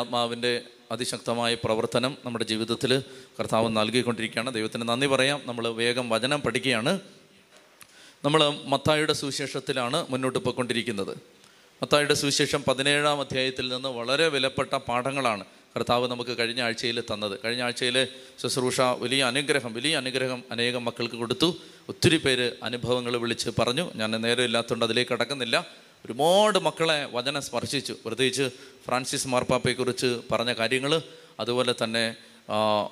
ആത്മാവിന്റെ അതിശക്തമായ പ്രവർത്തനം നമ്മുടെ ജീവിതത്തിൽ കർത്താവ് നൽകിക്കൊണ്ടിരിക്കുകയാണ്. ദൈവത്തിന് നന്ദി പറയാം. നമ്മൾ വേഗം വചനം പഠിക്കുകയാണ്. നമ്മൾ മത്തായുടെ സുവിശേഷത്തിലാണ് മുന്നോട്ട് പോയിക്കൊണ്ടിരിക്കുന്നത്. മത്തായുടെ സുവിശേഷം പതിനേഴാം അധ്യായത്തിൽ നിന്ന് വളരെ വിലപ്പെട്ട പാഠങ്ങളാണ് കർത്താവ് നമുക്ക് കഴിഞ്ഞ ആഴ്ചയിൽ തന്നത്. കഴിഞ്ഞ ആഴ്ചയിലെ ശുശ്രൂഷ വലിയ അനുഗ്രഹം വലിയ അനുഗ്രഹം അനേകം മക്കൾക്ക് കൊടുത്തു. ഒത്തിരി പേര് അനുഭവങ്ങൾ വിളിച്ച് പറഞ്ഞു. ഞാൻ നേരെ ഇല്ലാത്തതുകൊണ്ട് അതിലേക്ക് കടക്കുന്നില്ല ഒരുപാട് മക്കളെ വചന സ്പർശിച്ചു. പ്രത്യേകിച്ച് ഫ്രാൻസിസ് മാർപ്പാപ്പയെക്കുറിച്ച് പറഞ്ഞ കാര്യങ്ങൾ അതുപോലെ തന്നെ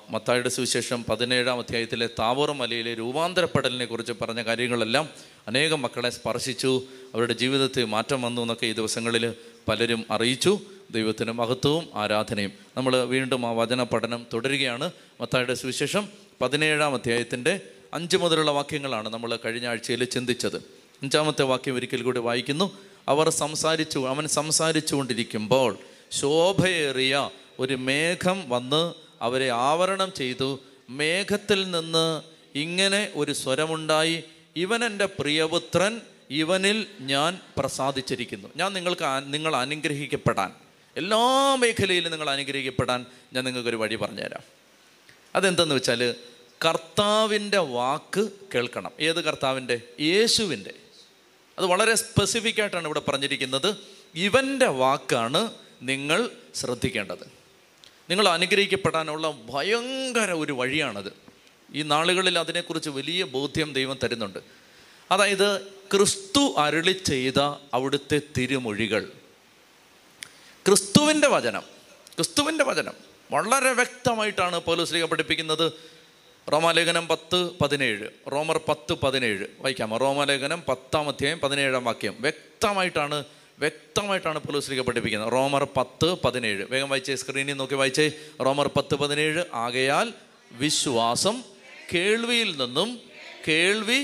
മത്തായുടെ സുവിശേഷം പതിനേഴാം അധ്യായത്തിലെ താവൂർ മലയിലെ രൂപാന്തരപ്പെടലിനെ കുറിച്ച് പറഞ്ഞ കാര്യങ്ങളെല്ലാം അനേകം മക്കളെ സ്പർശിച്ചു. അവരുടെ ജീവിതത്തിൽ മാറ്റം വന്നു എന്നൊക്കെ ഈ ദിവസങ്ങളിൽ പലരും അറിയിച്ചു. ദൈവത്തിന് മഹത്വവും ആരാധനയും. നമ്മൾ വീണ്ടും ആ വചന പഠനം തുടരുകയാണ്. മത്തായുടെ സുവിശേഷം പതിനേഴാം അധ്യായത്തിന്റെ അഞ്ച് മുതലുള്ള വാക്യങ്ങളാണ് നമ്മൾ കഴിഞ്ഞ ആഴ്ചയിൽ ചിന്തിച്ചത്. അഞ്ചാമത്തെ വാക്യം ഒരിക്കൽ കൂടി വായിക്കുന്നു. അവർ സംസാരിച്ചു അവൻ സംസാരിച്ചു കൊണ്ടിരിക്കുമ്പോൾ ശോഭയേറിയ ഒരു മേഘം വന്ന് അവരെ ആവരണം ചെയ്തു. മേഘത്തിൽ നിന്ന് ഇങ്ങനെ ഒരു സ്വരമുണ്ടായി. ഇവൻ എന്റെ പ്രിയപുത്രൻ ഇവനിൽ ഞാൻ പ്രസാദിച്ചിരിക്കുന്നു. ഞാൻ നിങ്ങൾക്ക് നിങ്ങൾ അനുഗ്രഹിക്കപ്പെടാൻ. എല്ലാ മേഖലയിലും നിങ്ങൾ അനുഗ്രഹിക്കപ്പെടാൻ ഞാൻ നിങ്ങൾക്കൊരു വഴി പറഞ്ഞുതരാം. അതെന്തെന്ന് വെച്ചാൽ കർത്താവിന്റെ വാക്ക് കേൾക്കണം. ഏത് കർത്താവിന്റെ? യേശുവിന്റെ. അത് വളരെ സ്പെസിഫിക് ആയിട്ടാണ് ഇവിടെ പറഞ്ഞിരിക്കുന്നത്. ഇവന്റെ വാക്കാണ് നിങ്ങൾ ശ്രദ്ധിക്കേണ്ടത്. നിങ്ങൾ അനുഗ്രഹിക്കപ്പെടാനുള്ള ഭയങ്കര ഒരു വഴിയാണത്. ഈ നാളുകളിൽ അതിനെക്കുറിച്ച് വലിയ ബോധ്യം ദൈവം തരുന്നുണ്ട്. അതായത് ക്രിസ്തു അരുളി ചെയ്ത അവിടുത്തെ തിരുമൊഴികൾ. ക്രിസ്തുവിന്റെ വചനം ക്രിസ്തുവിന്റെ വചനം വളരെ വ്യക്തമായിട്ടാണ് പൗലോസ്ലിക പഠിപ്പിക്കുന്നത്. റോമാലേഖനം പത്ത് പതിനേഴ്. റോമർ പത്ത് പതിനേഴ്. വായിക്കാമോ? റോമാലേഖനം പത്താം അധ്യായം പതിനേഴാം വാക്യം. വ്യക്തമായിട്ടാണ് വ്യക്തമായിട്ടാണ് പൗലോസ്ലിക പഠിപ്പിക്കുന്നത് റോമർ പത്ത് പതിനേഴ്. വേഗം വായിച്ചേ സ്ക്രീനിൽ നോക്കി വായിച്ചേ. റോമർ പത്ത് പതിനേഴ്. ആകയാൽ വിശ്വാസം കേൾവിയിൽ നിന്നും കേൾവി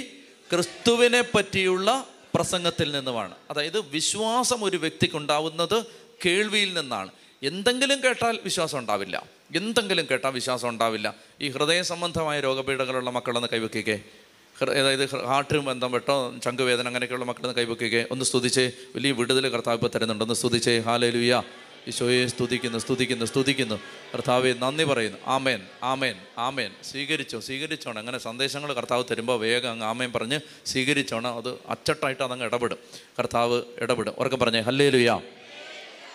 ക്രിസ്തുവിനെ പറ്റിയുള്ള പ്രസംഗത്തിൽ നിന്നുമാണ്. അതായത് വിശ്വാസം ഒരു വ്യക്തിക്കുണ്ടാവുന്നത് കേൾവിയിൽ നിന്നാണ്. എന്തെങ്കിലും കേട്ടാൽ വിശ്വാസം ഉണ്ടാവില്ല. എന്തെങ്കിലും കേട്ടാൽ വിശ്വാസം ഉണ്ടാവില്ല. ഈ ഹൃദയ സംബന്ധമായ രോഗപീഠകളുള്ള മക്കളൊന്ന് കൈവയ്ക്കുകയെ ഹൃദയ അതായത് ഹാർട്ട് ബന്ധം വെട്ടോ ചങ്കുവേദന അങ്ങനെയൊക്കെയുള്ള മക്കളൊന്ന് കൈവയ്ക്കുകയെ ഒന്ന് സ്തുതിച്ച്. വലിയ വിടുതൽ കർത്താവ് ഇപ്പോൾ തരുന്നുണ്ട്. ഒന്ന് സ്തുതിച്ച്. ഹാലലുയ. ഈശോയെ സ്തുതിക്കുന്നു സ്തുതിക്കുന്നു സ്തുതിക്കുന്നു. കർത്താവെ നന്ദി പറയുന്നു. ആമേൻ ആമേൻ ആമേൻ. സ്വീകരിച്ചോ സ്വീകരിച്ചോണം. അങ്ങനെ സന്ദേശങ്ങൾ കർത്താവ് തരുമ്പോൾ വേഗം അങ്ങ് ആമേൻ പറഞ്ഞ് സ്വീകരിച്ചോണം. അത് അച്ചട്ടായിട്ട് അതങ്ങ് ഇടപെടും. കർത്താവ് ഇടപെടും. ഉറക്കം പറഞ്ഞേ ലുയാ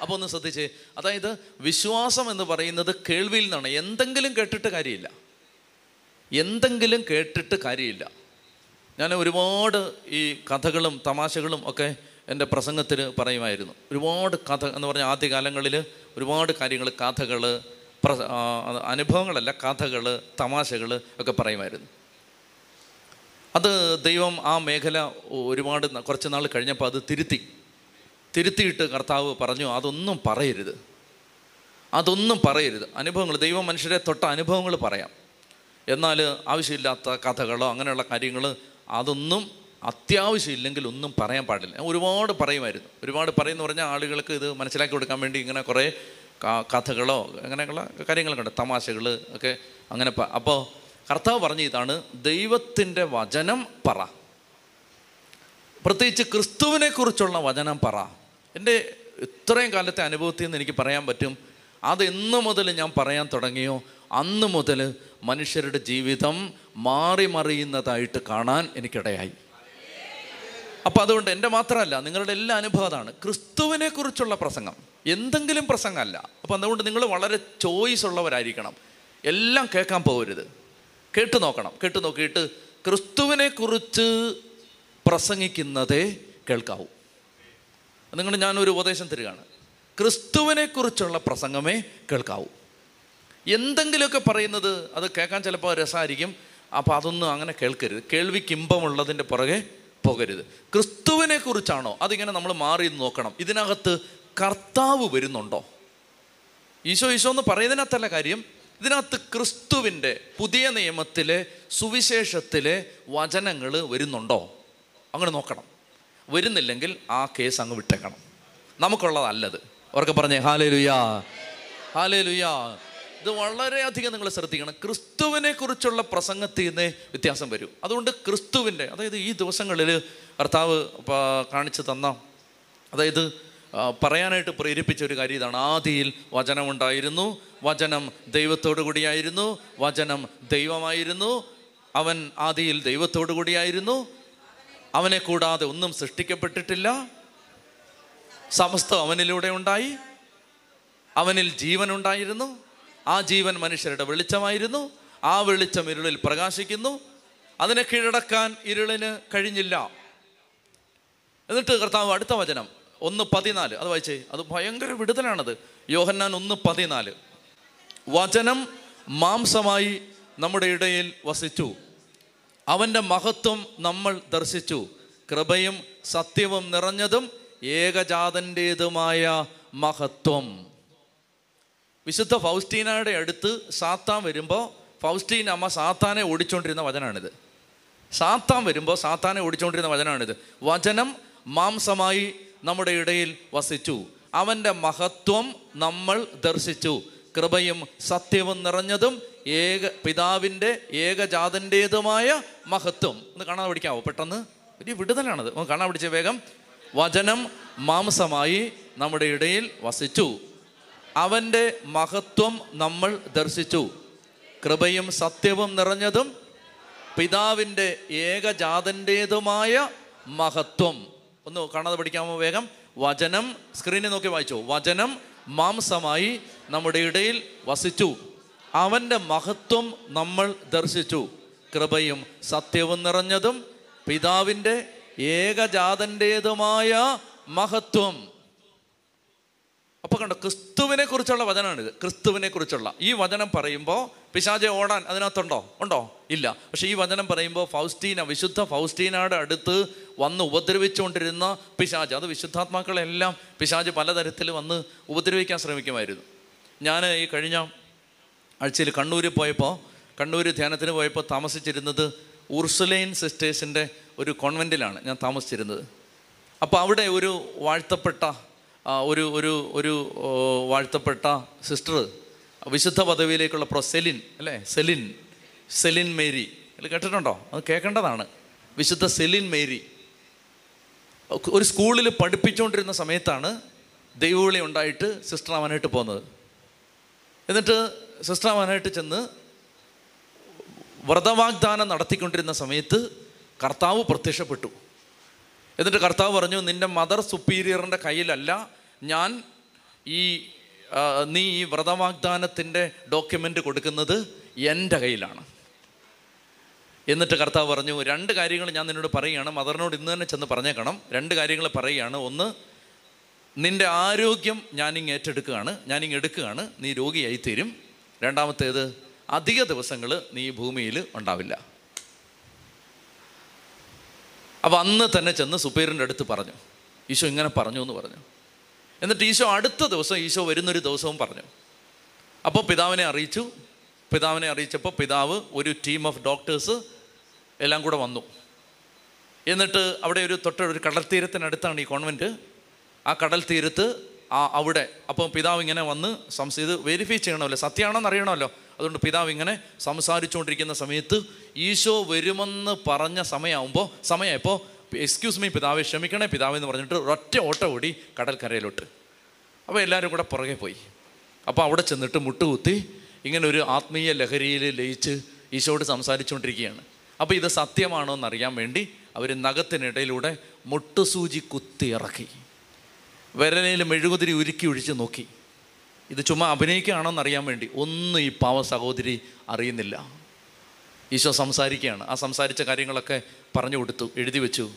അപ്പോൾ ഒന്ന് ശ്രദ്ധിച്ച്. അതായത് വിശ്വാസം എന്ന് പറയുന്നത് കേൾവിയിൽ നിന്നാണ്. എന്തെങ്കിലും കേട്ടിട്ട് കാര്യമില്ല. എന്തെങ്കിലും കേട്ടിട്ട് കാര്യമില്ല. ഞാൻ ഒരുപാട് ഈ കഥകളും തമാശകളും ഒക്കെ എന്റെ പ്രസംഗത്തിൽ പറയുമായിരുന്നു. ഒരുപാട് കഥ എന്ന് പറഞ്ഞാൽ ആദ്യകാലങ്ങളിൽ ഒരുപാട് കാര്യങ്ങൾ കഥകൾ പ്ര അനുഭവങ്ങളല്ല കഥകൾ തമാശകൾ ഒക്കെ പറയുമായിരുന്നു. അത് ദൈവം ആ മേഖല ഒരുപാട് കുറച്ച് നാൾ കഴിഞ്ഞപ്പോൾ അത് തിരുത്തി. തിരുത്തിയിട്ട് കർത്താവ് പറഞ്ഞു അതൊന്നും പറയരുത്. അതൊന്നും പറയരുത്. അനുഭവങ്ങൾ ദൈവം മനുഷ്യരെ തൊട്ട അനുഭവങ്ങൾ പറയാം. എന്നാൽ ആവശ്യമില്ലാത്ത കഥകളോ അങ്ങനെയുള്ള കാര്യങ്ങൾ അതൊന്നും അത്യാവശ്യമില്ലെങ്കിൽ ഒന്നും പറയാൻ പാടില്ല. ഒരുപാട് പറയുമായിരുന്നു. ഒരുപാട് പറയുമെന്ന് പറഞ്ഞാൽ ആളുകൾക്ക് ഇത് മനസ്സിലാക്കി കൊടുക്കാൻ വേണ്ടി ഇങ്ങനെ കുറേ കഥകളോ അങ്ങനെയുള്ള കാര്യങ്ങളൊക്കെ ഉണ്ട്. തമാശകൾ ഒക്കെ അങ്ങനെ അപ്പോൾ കർത്താവ് പറഞ്ഞ ഇതാണ് ദൈവത്തിന്റെ വചനം പറ. പ്രത്യേകിച്ച് ക്രിസ്തുവിനെക്കുറിച്ചുള്ള വചനം പറ. എന്റെ ഇത്രയും കാലത്തെ അനുഭവത്തിൽ നിന്ന് എനിക്ക് പറയാൻ പറ്റും അത് എന്ന് മുതൽ ഞാൻ പറയാൻ തുടങ്ങിയോ അന്ന് മുതൽ മനുഷ്യരുടെ ജീവിതം മാറി മറിയുന്നതായിട്ട് കാണാൻ എനിക്കിടയായി. അപ്പോൾ അതുകൊണ്ട് എന്റെ മാത്രമല്ല നിങ്ങളുടെ എല്ലാ അനുഭവം അതാണ്. ക്രിസ്തുവിനെ കുറിച്ചുള്ള പ്രസംഗം എന്തെങ്കിലും പ്രസംഗമല്ല. അപ്പോൾ അതുകൊണ്ട് നിങ്ങൾ വളരെ ചോയ്സ് ഉള്ളവരായിരിക്കണം. എല്ലാം കേൾക്കാൻ പോകരുത്. കേട്ടു നോക്കണം. കേട്ടു നോക്കിയിട്ട് ക്രിസ്തുവിനെക്കുറിച്ച് പ്രസംഗിക്കുന്നതേ കേൾക്കാവൂ. നിങ്ങൾ ഞാനൊരു ഉപദേശം തരികയാണ്. ക്രിസ്തുവിനെക്കുറിച്ചുള്ള പ്രസംഗമേ കേൾക്കാവൂ. എന്തെങ്കിലുമൊക്കെ പറയുന്നത് അത് കേൾക്കാൻ ചിലപ്പോൾ രസമായിരിക്കും. അപ്പോൾ അതൊന്നും അങ്ങനെ കേൾക്കരുത്. കേൾവിക്ക് ഇമ്പമുള്ളതിന്റെ പുറകെ പോകരുത്. ക്രിസ്തുവിനെക്കുറിച്ചാണോ? അതിങ്ങനെ നമ്മൾ മാറി നോക്കണം. ഇതിനകത്ത് കർത്താവ് വരുന്നുണ്ടോ? ഈശോ ഈശോ എന്ന് പറയുന്നതിനകത്തല്ല കാര്യം. ഇതിനകത്ത് ക്രിസ്തുവിന്റെ പുതിയ നിയമത്തിലെ സുവിശേഷത്തിലെ വചനങ്ങൾ വരുന്നുണ്ടോ? അങ്ങനെ നോക്കണം. വരുന്നില്ലെങ്കിൽ ആ കേസ് അങ്ങ് വിട്ടേക്കണം. നമുക്കുള്ളതല്ലത്. അവർക്ക് പറഞ്ഞേ ഹാലേ ലുയാ ഹാലേ ലുയാ ഇത് വളരെയധികം നിങ്ങൾ ശ്രദ്ധിക്കണം. ക്രിസ്തുവിനെ കുറിച്ചുള്ള പ്രസംഗത്തിൽ നിന്ന് വ്യത്യാസം വരും. അതുകൊണ്ട് ക്രിസ്തുവിന്റെ അതായത് ഈ ദിവസങ്ങളിൽ കർത്താവ് കാണിച്ചു തന്ന അതായത് പറയാനായിട്ട് പ്രേരിപ്പിച്ച ഒരു കാര്യം ഇതാണ്. ആദിയിൽ വചനമുണ്ടായിരുന്നു. വചനം ദൈവത്തോടു കൂടിയായിരുന്നു. വചനം ദൈവമായിരുന്നു. അവൻ ആദിയിൽ ദൈവത്തോടു കൂടിയായിരുന്നു. അവനെ കൂടാതെ ഒന്നും സൃഷ്ടിക്കപ്പെട്ടിട്ടില്ല. സമസ്തം അവനിലൂടെ ഉണ്ടായി. അവനിൽ ജീവൻ ഉണ്ടായിരുന്നു ആ ജീവൻ മനുഷ്യരുടെ വെളിച്ചമായിരുന്നു. ആ വെളിച്ചം ഇരുളിൽ പ്രകാശിക്കുന്നു. അതിനെ കീഴടക്കാൻ ഇരുളിന് കഴിഞ്ഞില്ല. എന്നിട്ട് കർത്താവ് അടുത്ത വചനം ഒന്ന് പതിനാല്. അത് വായിച്ചേ അത് ഭയങ്കര വിടുതലാണത്. യോഹന്നാൻ ഒന്ന് പതിനാല്. വചനം മാംസമായി നമ്മുടെ ഇടയിൽ വസിച്ചു. അവന്റെ മഹത്വം നമ്മൾ ദർശിച്ചു. കൃപയും സത്യവും നിറഞ്ഞതും ഏകജാതന്റേതുമായ മഹത്വം. വിശുദ്ധ ഫൗസ്റ്റീനയുടെ അടുത്ത് സാത്താൻ വരുമ്പോൾ ഫൗസ്റ്റീൻ അമ്മ സാത്താനെ ഓടിച്ചുകൊണ്ടിരുന്ന വചനാണിത്. സാത്താൻ വരുമ്പോൾ സാത്താനെ ഓടിച്ചുകൊണ്ടിരുന്ന വചനാണിത്. വചനം മാംസമായി നമ്മുടെ ഇടയിൽ വസിച്ചു. അവന്റെ മഹത്വം നമ്മൾ ദർശിച്ചു. കൃപയും സത്യവും നിറഞ്ഞതും ഏക പിതാവിന്റെ ഏകജാതന്റേതുമായ മഹത്വം. ഒന്ന് കാണാൻ പിടിക്കാവോ പെട്ടെന്ന്. വലിയ വിടുതലാണത്. ഒന്ന് കാണാൻ പിടിച്ച വേഗം. വചനം മാംസമായി നമ്മുടെ ഇടയിൽ വസിച്ചു. അവന്റെ മഹത്വം നമ്മൾ ദർശിച്ചു. കൃപയും സത്യവും നിറഞ്ഞതും പിതാവിന്റെ ഏകജാതന്റേതുമായ മഹത്വം. ഒന്ന് കാണാതെ പഠിക്കാമോ വേഗം? വചനം സ്ക്രീനിൽ നോക്കി വായിച്ചു. വചനം മാംസമായി നമ്മുടെ ഇടയിൽ വസിച്ചു. അവന്റെ മഹത്വം നമ്മൾ ദർശിച്ചു. കൃപയും സത്യവും നിറഞ്ഞതും പിതാവിന്റെ ഏകജാതന്റേതുമായ മഹത്വം. അപ്പൊ കണ്ടോ ക്രിസ്തുവിനെ കുറിച്ചുള്ള വചനമാണിത് ക്രിസ്തുവിനെ കുറിച്ചുള്ള ഈ വചനം പറയുമ്പോൾ പിശാചെ ഓടാൻ അതിനകത്തുണ്ടോ? ഉണ്ടോ? ഇല്ല. പക്ഷെ ഈ വചനം പറയുമ്പോൾ ഫൗസ്റ്റീന വിശുദ്ധ ഫൗസ്റ്റീനയുടെ അടുത്ത് വന്ന് ഉപദ്രവിച്ചുകൊണ്ടിരുന്ന പിശാജ് അത് വിശുദ്ധാത്മാക്കളെല്ലാം പിശാജ് പലതരത്തിൽ വന്ന് ഉപദ്രവിക്കാൻ ശ്രമിക്കുമായിരുന്നു. ഞാൻ ഈ കഴിഞ്ഞ ആഴ്ചയിൽ കണ്ണൂരിൽ പോയപ്പോൾ കണ്ണൂർ ധ്യാനത്തിന് പോയപ്പോൾ താമസിച്ചിരുന്നത് ഉർസുലൈൻ സിസ്റ്റേഴ്സിന്റെ ഒരു കോൺവെന്റിലാണ് ഞാൻ താമസിച്ചിരുന്നത്. അപ്പോൾ അവിടെ ഒരു വാഴ്ത്തപ്പെട്ട ഒരു ഒരു ഒരു വാഴ്ത്തപ്പെട്ട സിസ്റ്റർ വിശുദ്ധ പദവിയിലേക്കുള്ള പ്രൊ സെലിൻ അല്ലേ? Celine Celine Mary. ഇത് കേട്ടിട്ടുണ്ടോ? അത് കേൾക്കേണ്ടതാണ്. വിശുദ്ധ സെലിൻ മേരി. ഒരു സ്കൂളിൽ പഠിപ്പിച്ചുകൊണ്ടിരുന്ന സമയത്താണ് ദൈവവിളി ഉണ്ടായിട്ട് സിസ്റ്റർ അവനായിട്ട് പോകുന്നത്. എന്നിട്ട് സിസ്റ്റർ അവനായിട്ട് ചെന്ന് വ്രതവാഗ്ദാനം നടത്തിക്കൊണ്ടിരുന്ന സമയത്ത് കർത്താവ് പ്രത്യക്ഷപ്പെട്ടു. എന്നിട്ട് കർത്താവ് പറഞ്ഞു നിന്റെ മദർ സുപ്പീരിയറിന്റെ കയ്യിലല്ല. ഞാൻ ഈ നീ ഈ വ്രതവാഗ്ദാനത്തിന്റെ ഡോക്യുമെന്റ് കൊടുക്കുന്നത് എന്റെ കയ്യിലാണ്. എന്നിട്ട് കർത്താവ് പറഞ്ഞു രണ്ട് കാര്യങ്ങൾ ഞാൻ നിന്നോട് പറയുകയാണ്. മദറിനോട് ഇന്ന് തന്നെ ചെന്ന് പറഞ്ഞേക്കണം. രണ്ട് കാര്യങ്ങൾ പറയുകയാണ്. ഒന്ന് നിന്റെ ആരോഗ്യം ഞാനിങ് ഏറ്റെടുക്കുകയാണ്. ഞാനിങ് എടുക്കുകയാണ്. നീ രോഗിയായി തീരും രണ്ടാമത്തേത് അധിക ദിവസങ്ങൾ നീ ഭൂമിയിൽ ഉണ്ടാവില്ല. അപ്പോൾ അന്ന് തന്നെ ചെന്ന് സുപ്പീരിയറിന്റെ അടുത്ത് പറഞ്ഞു. ഈശോ ഇങ്ങനെ പറഞ്ഞു എന്ന് പറഞ്ഞു. എന്നിട്ട് ഈശോ അടുത്ത ദിവസം ഈശോ വരുന്നൊരു ദിവസവും പറഞ്ഞു. അപ്പോൾ പിതാവിനെ അറിയിച്ചു. പിതാവിനെ അറിയിച്ചപ്പോൾ പിതാവ് ഒരു ടീം ഓഫ് ഡോക്ടേഴ്സ് എല്ലാം കൂടെ വന്നു. എന്നിട്ട് അവിടെ ഒരു തൊട്ട ഒരു കടൽ തീരത്തിനടുത്താണ് ഈ കോൺവെന്റ് ആ കടൽ തീരത്ത് ആ അവിടെ. അപ്പോൾ പിതാവ് ഇങ്ങനെ വന്ന് സംസ് ഇത് വെരിഫൈ ചെയ്യണമല്ലോ. സത്യമാണോന്ന് അറിയണമല്ലോ. അതുകൊണ്ട് പിതാവ് ഇങ്ങനെ സംസാരിച്ചുകൊണ്ടിരിക്കുന്ന സമയത്ത് ഈശോ വരുമെന്ന് പറഞ്ഞ സമയമാകുമ്പോൾ സമയമായപ്പോൾ എക്സ്ക്യൂസ് മീ പിതാവെ ക്ഷമിക്കണേ പിതാവെന്ന് പറഞ്ഞിട്ട് ഒറ്റ ഓട്ട ഓടി കടൽക്കരയിലോട്ട്. അപ്പോൾ എല്ലാവരും കൂടെ പുറകെ പോയി. അപ്പോൾ അവിടെ ചെന്നിട്ട് മുട്ടുകുത്തി ഇങ്ങനെ ഒരു ആത്മീയ ലഹരിയിൽ ലയിച്ച് ഈശോട് സംസാരിച്ചുകൊണ്ടിരിക്കുകയാണ്. അപ്പോൾ ഇത് സത്യമാണോ എന്നറിയാൻ വേണ്ടി അവർ നഖത്തിനിടയിലൂടെ മുട്ടുസൂചി കുത്തി ഇറക്കി. വിരലയിൽ മെഴുകുതിരി ഉരുക്കി ഒഴിച്ച് നോക്കി. ഇത് ചുമ്മാ അഭിനയിക്കുകയാണോ എന്നറിയാൻ വേണ്ടി. ഒന്നും ഈ പാവ സഹോദരി അറിയുന്നില്ല. ഈശോ സംസാരിക്കുകയാണ്. ആ സംസാരിച്ച കാര്യങ്ങളൊക്കെ പറഞ്ഞു കൊടുത്തു എഴുതി വെച്ചു.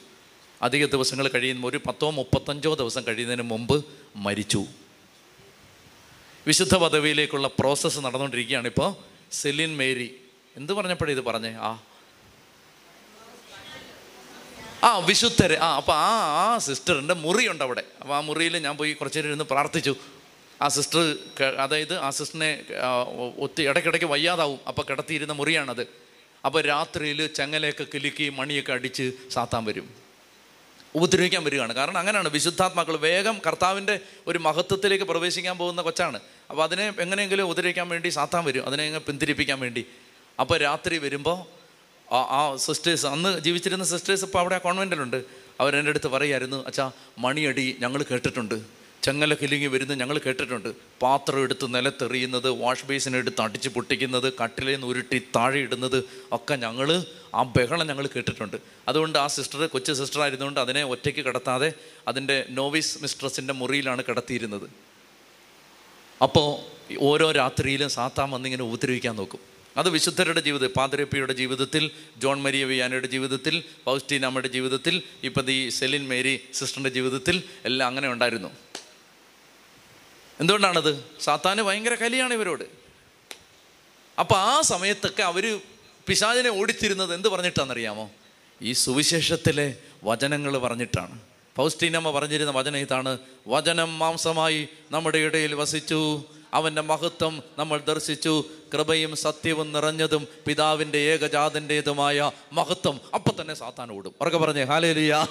അധിക ദിവസങ്ങൾ കഴിയുമ്പോൾ ഒരു പത്തോ മുപ്പത്തഞ്ചോ ദിവസം കഴിയുന്നതിന് മുമ്പ് മരിച്ചു. വിശുദ്ധ പദവിയിലേക്കുള്ള പ്രോസസ്സ് നടന്നുകൊണ്ടിരിക്കുകയാണ് ഇപ്പോൾ സെലിൻ മേരി. എന്ത് പറഞ്ഞപ്പോഴേ ഇത് പറഞ്ഞേ? ആ. ആ വിശുദ്ധരെ. ആ അപ്പോൾ ആ ആ സിസ്റ്ററിന്റെ മുറിയുണ്ട് അവിടെ. അപ്പോൾ ആ മുറിയിൽ ഞാൻ പോയി കുറച്ചേരം ഇരുന്ന് പ്രാർത്ഥിച്ചു. ആ സിസ്റ്റർ അതായത് ആ സിസ്റ്ററിനെ ഒത്തിരി ഇടയ്ക്കിടയ്ക്ക് വയ്യാതാവും. അപ്പോൾ കിടത്തിയിരുന്ന മുറിയാണത്. അപ്പോൾ രാത്രിയിൽ ചങ്ങലയൊക്കെ കിലുക്കി മണിയൊക്കെ അടിച്ച് സാത്താൻ വരും. ഉപദ്രവിക്കാൻ വരികയാണ്. കാരണം അങ്ങനെയാണ്. വിശുദ്ധാത്മാക്കൾ വേഗം കർത്താവിന്റെ ഒരു മഹത്വത്തിലേക്ക് പ്രവേശിക്കാൻ പോകുന്ന കൊച്ചാണ്. അപ്പോൾ അതിനെ എങ്ങനെയെങ്കിലും ഉപദ്രവിക്കാൻ വേണ്ടി സാത്താൻ വരും. അതിനെ പിന്തിരിപ്പിക്കാൻ വേണ്ടി. അപ്പോൾ രാത്രി വരുമ്പോൾ ആ ആ സിസ്റ്റേഴ്സ് അന്ന് ജീവിച്ചിരുന്ന സിസ്റ്റേഴ്സ് ഇപ്പോൾ അവിടെ ആ കോൺവെന്റിലുണ്ട് അവരെന്റെ അടുത്ത് പറയായിരുന്നു അച്ഛാ മണിയടി ഞങ്ങൾ കേട്ടിട്ടുണ്ട്. ചെങ്ങല കിലുങ്ങി വരുന്നത് ഞങ്ങൾ കേട്ടിട്ടുണ്ട്. പാത്രം എടുത്ത് നിലത്തെറിയുന്നത് വാഷ് ബേസിൻ എടുത്ത് അടിച്ച് പൊട്ടിക്കുന്നത് കട്ടിലേന്ന് ഉരുട്ടി താഴെ ഇടുന്നത് ഒക്കെ ഞങ്ങൾ ആ ബഹളം ഞങ്ങൾ കേട്ടിട്ടുണ്ട്. അതുകൊണ്ട് ആ സിസ്റ്റർ കൊച്ചു സിസ്റ്റർ ആയിരുന്നുകൊണ്ട് അതിനെ ഒറ്റയ്ക്ക് കിടത്താതെ അതിന്റെ നോവിസ് മിസ്ട്രസിന്റെ മുറിയിലാണ് കിടത്തിയിരുന്നത്. അപ്പോൾ ഓരോ രാത്രിയിലും സാത്താൻ വന്നിങ്ങനെ ഉപദ്രവിക്കാൻ നോക്കും. അത് വിശുദ്ധരുടെ ജീവിതം പാതിരപ്പിയുടെ ജീവിതത്തിൽ ജോൺ മരിയ വിയാനയുടെ ജീവിതത്തിൽ പൗസ്റ്റീനാമ്മയുടെ ജീവിതത്തിൽ ഇപ്പം ഈ സെലിൻ മേരി സിസ്റ്ററിന്റെ ജീവിതത്തിൽ എല്ലാം അങ്ങനെ ഉണ്ടായിരുന്നു. എന്തുകൊണ്ടാണത്? സാത്താന് ഭയങ്കര കലിയാണ് ഇവരോട്. അപ്പോൾ ആ സമയത്തൊക്കെ അവർ പിശാചിനെ ഓടിച്ചിരുന്നത് എന്ത് പറഞ്ഞിട്ടാണെന്നറിയാമോ? ഈ സുവിശേഷത്തിലെ വചനങ്ങൾ പറഞ്ഞിട്ടാണ്. പൗസ്റ്റീനമ്മ പറഞ്ഞിരുന്ന വചനം ഇതാണ്. വചനം മാംസമായി നമ്മുടെ ഇടയിൽ വസിച്ചു. അവന്റെ മഹത്വം നമ്മൾ ദർശിച്ചു. കൃപയും സത്യവും നിറഞ്ഞതും പിതാവിന്റെ ഏകജാതന്റേതുമായ മഹത്വം. അപ്പം തന്നെ സാത്താൻ ഓടും. ഉറക്കെ പറഞ്ഞേ. ഹാലേലിയാ.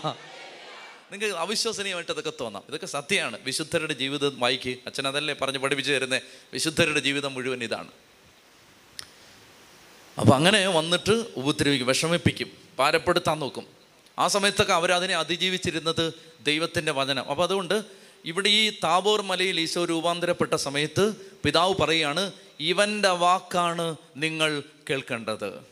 നിങ്ങൾക്ക് അവിശ്വസനീയമായിട്ട് ഇതൊക്കെ തോന്നാം. ഇതൊക്കെ സത്യമാണ്. വിശുദ്ധരുടെ ജീവിതം വായിക്ക്. അച്ഛൻ അതല്ലേ പറഞ്ഞ് പഠിപ്പിച്ചു തരുന്നത് വിശുദ്ധരുടെ ജീവിതം മുഴുവൻ ഇതാണ്. അപ്പം അങ്ങനെ വന്നിട്ട് ഉപദ്രവിക്കും വിഷമിപ്പിക്കും പാരപ്പെടുത്താൻ നോക്കും. ആ സമയത്തൊക്കെ അവരതിനെ അതിജീവിച്ചിരുന്നത് ദൈവത്തിന്റെ വചനം. അപ്പോൾ അതുകൊണ്ട് ഇവിടെ ഈ താബോർ മലയിൽ ഈശോ രൂപാന്തരപ്പെട്ട സമയത്ത് പിതാവ് പറയുകയാണ് ഇവന്റെ വാക്കാണ് നിങ്ങൾ കേൾക്കേണ്ടത്.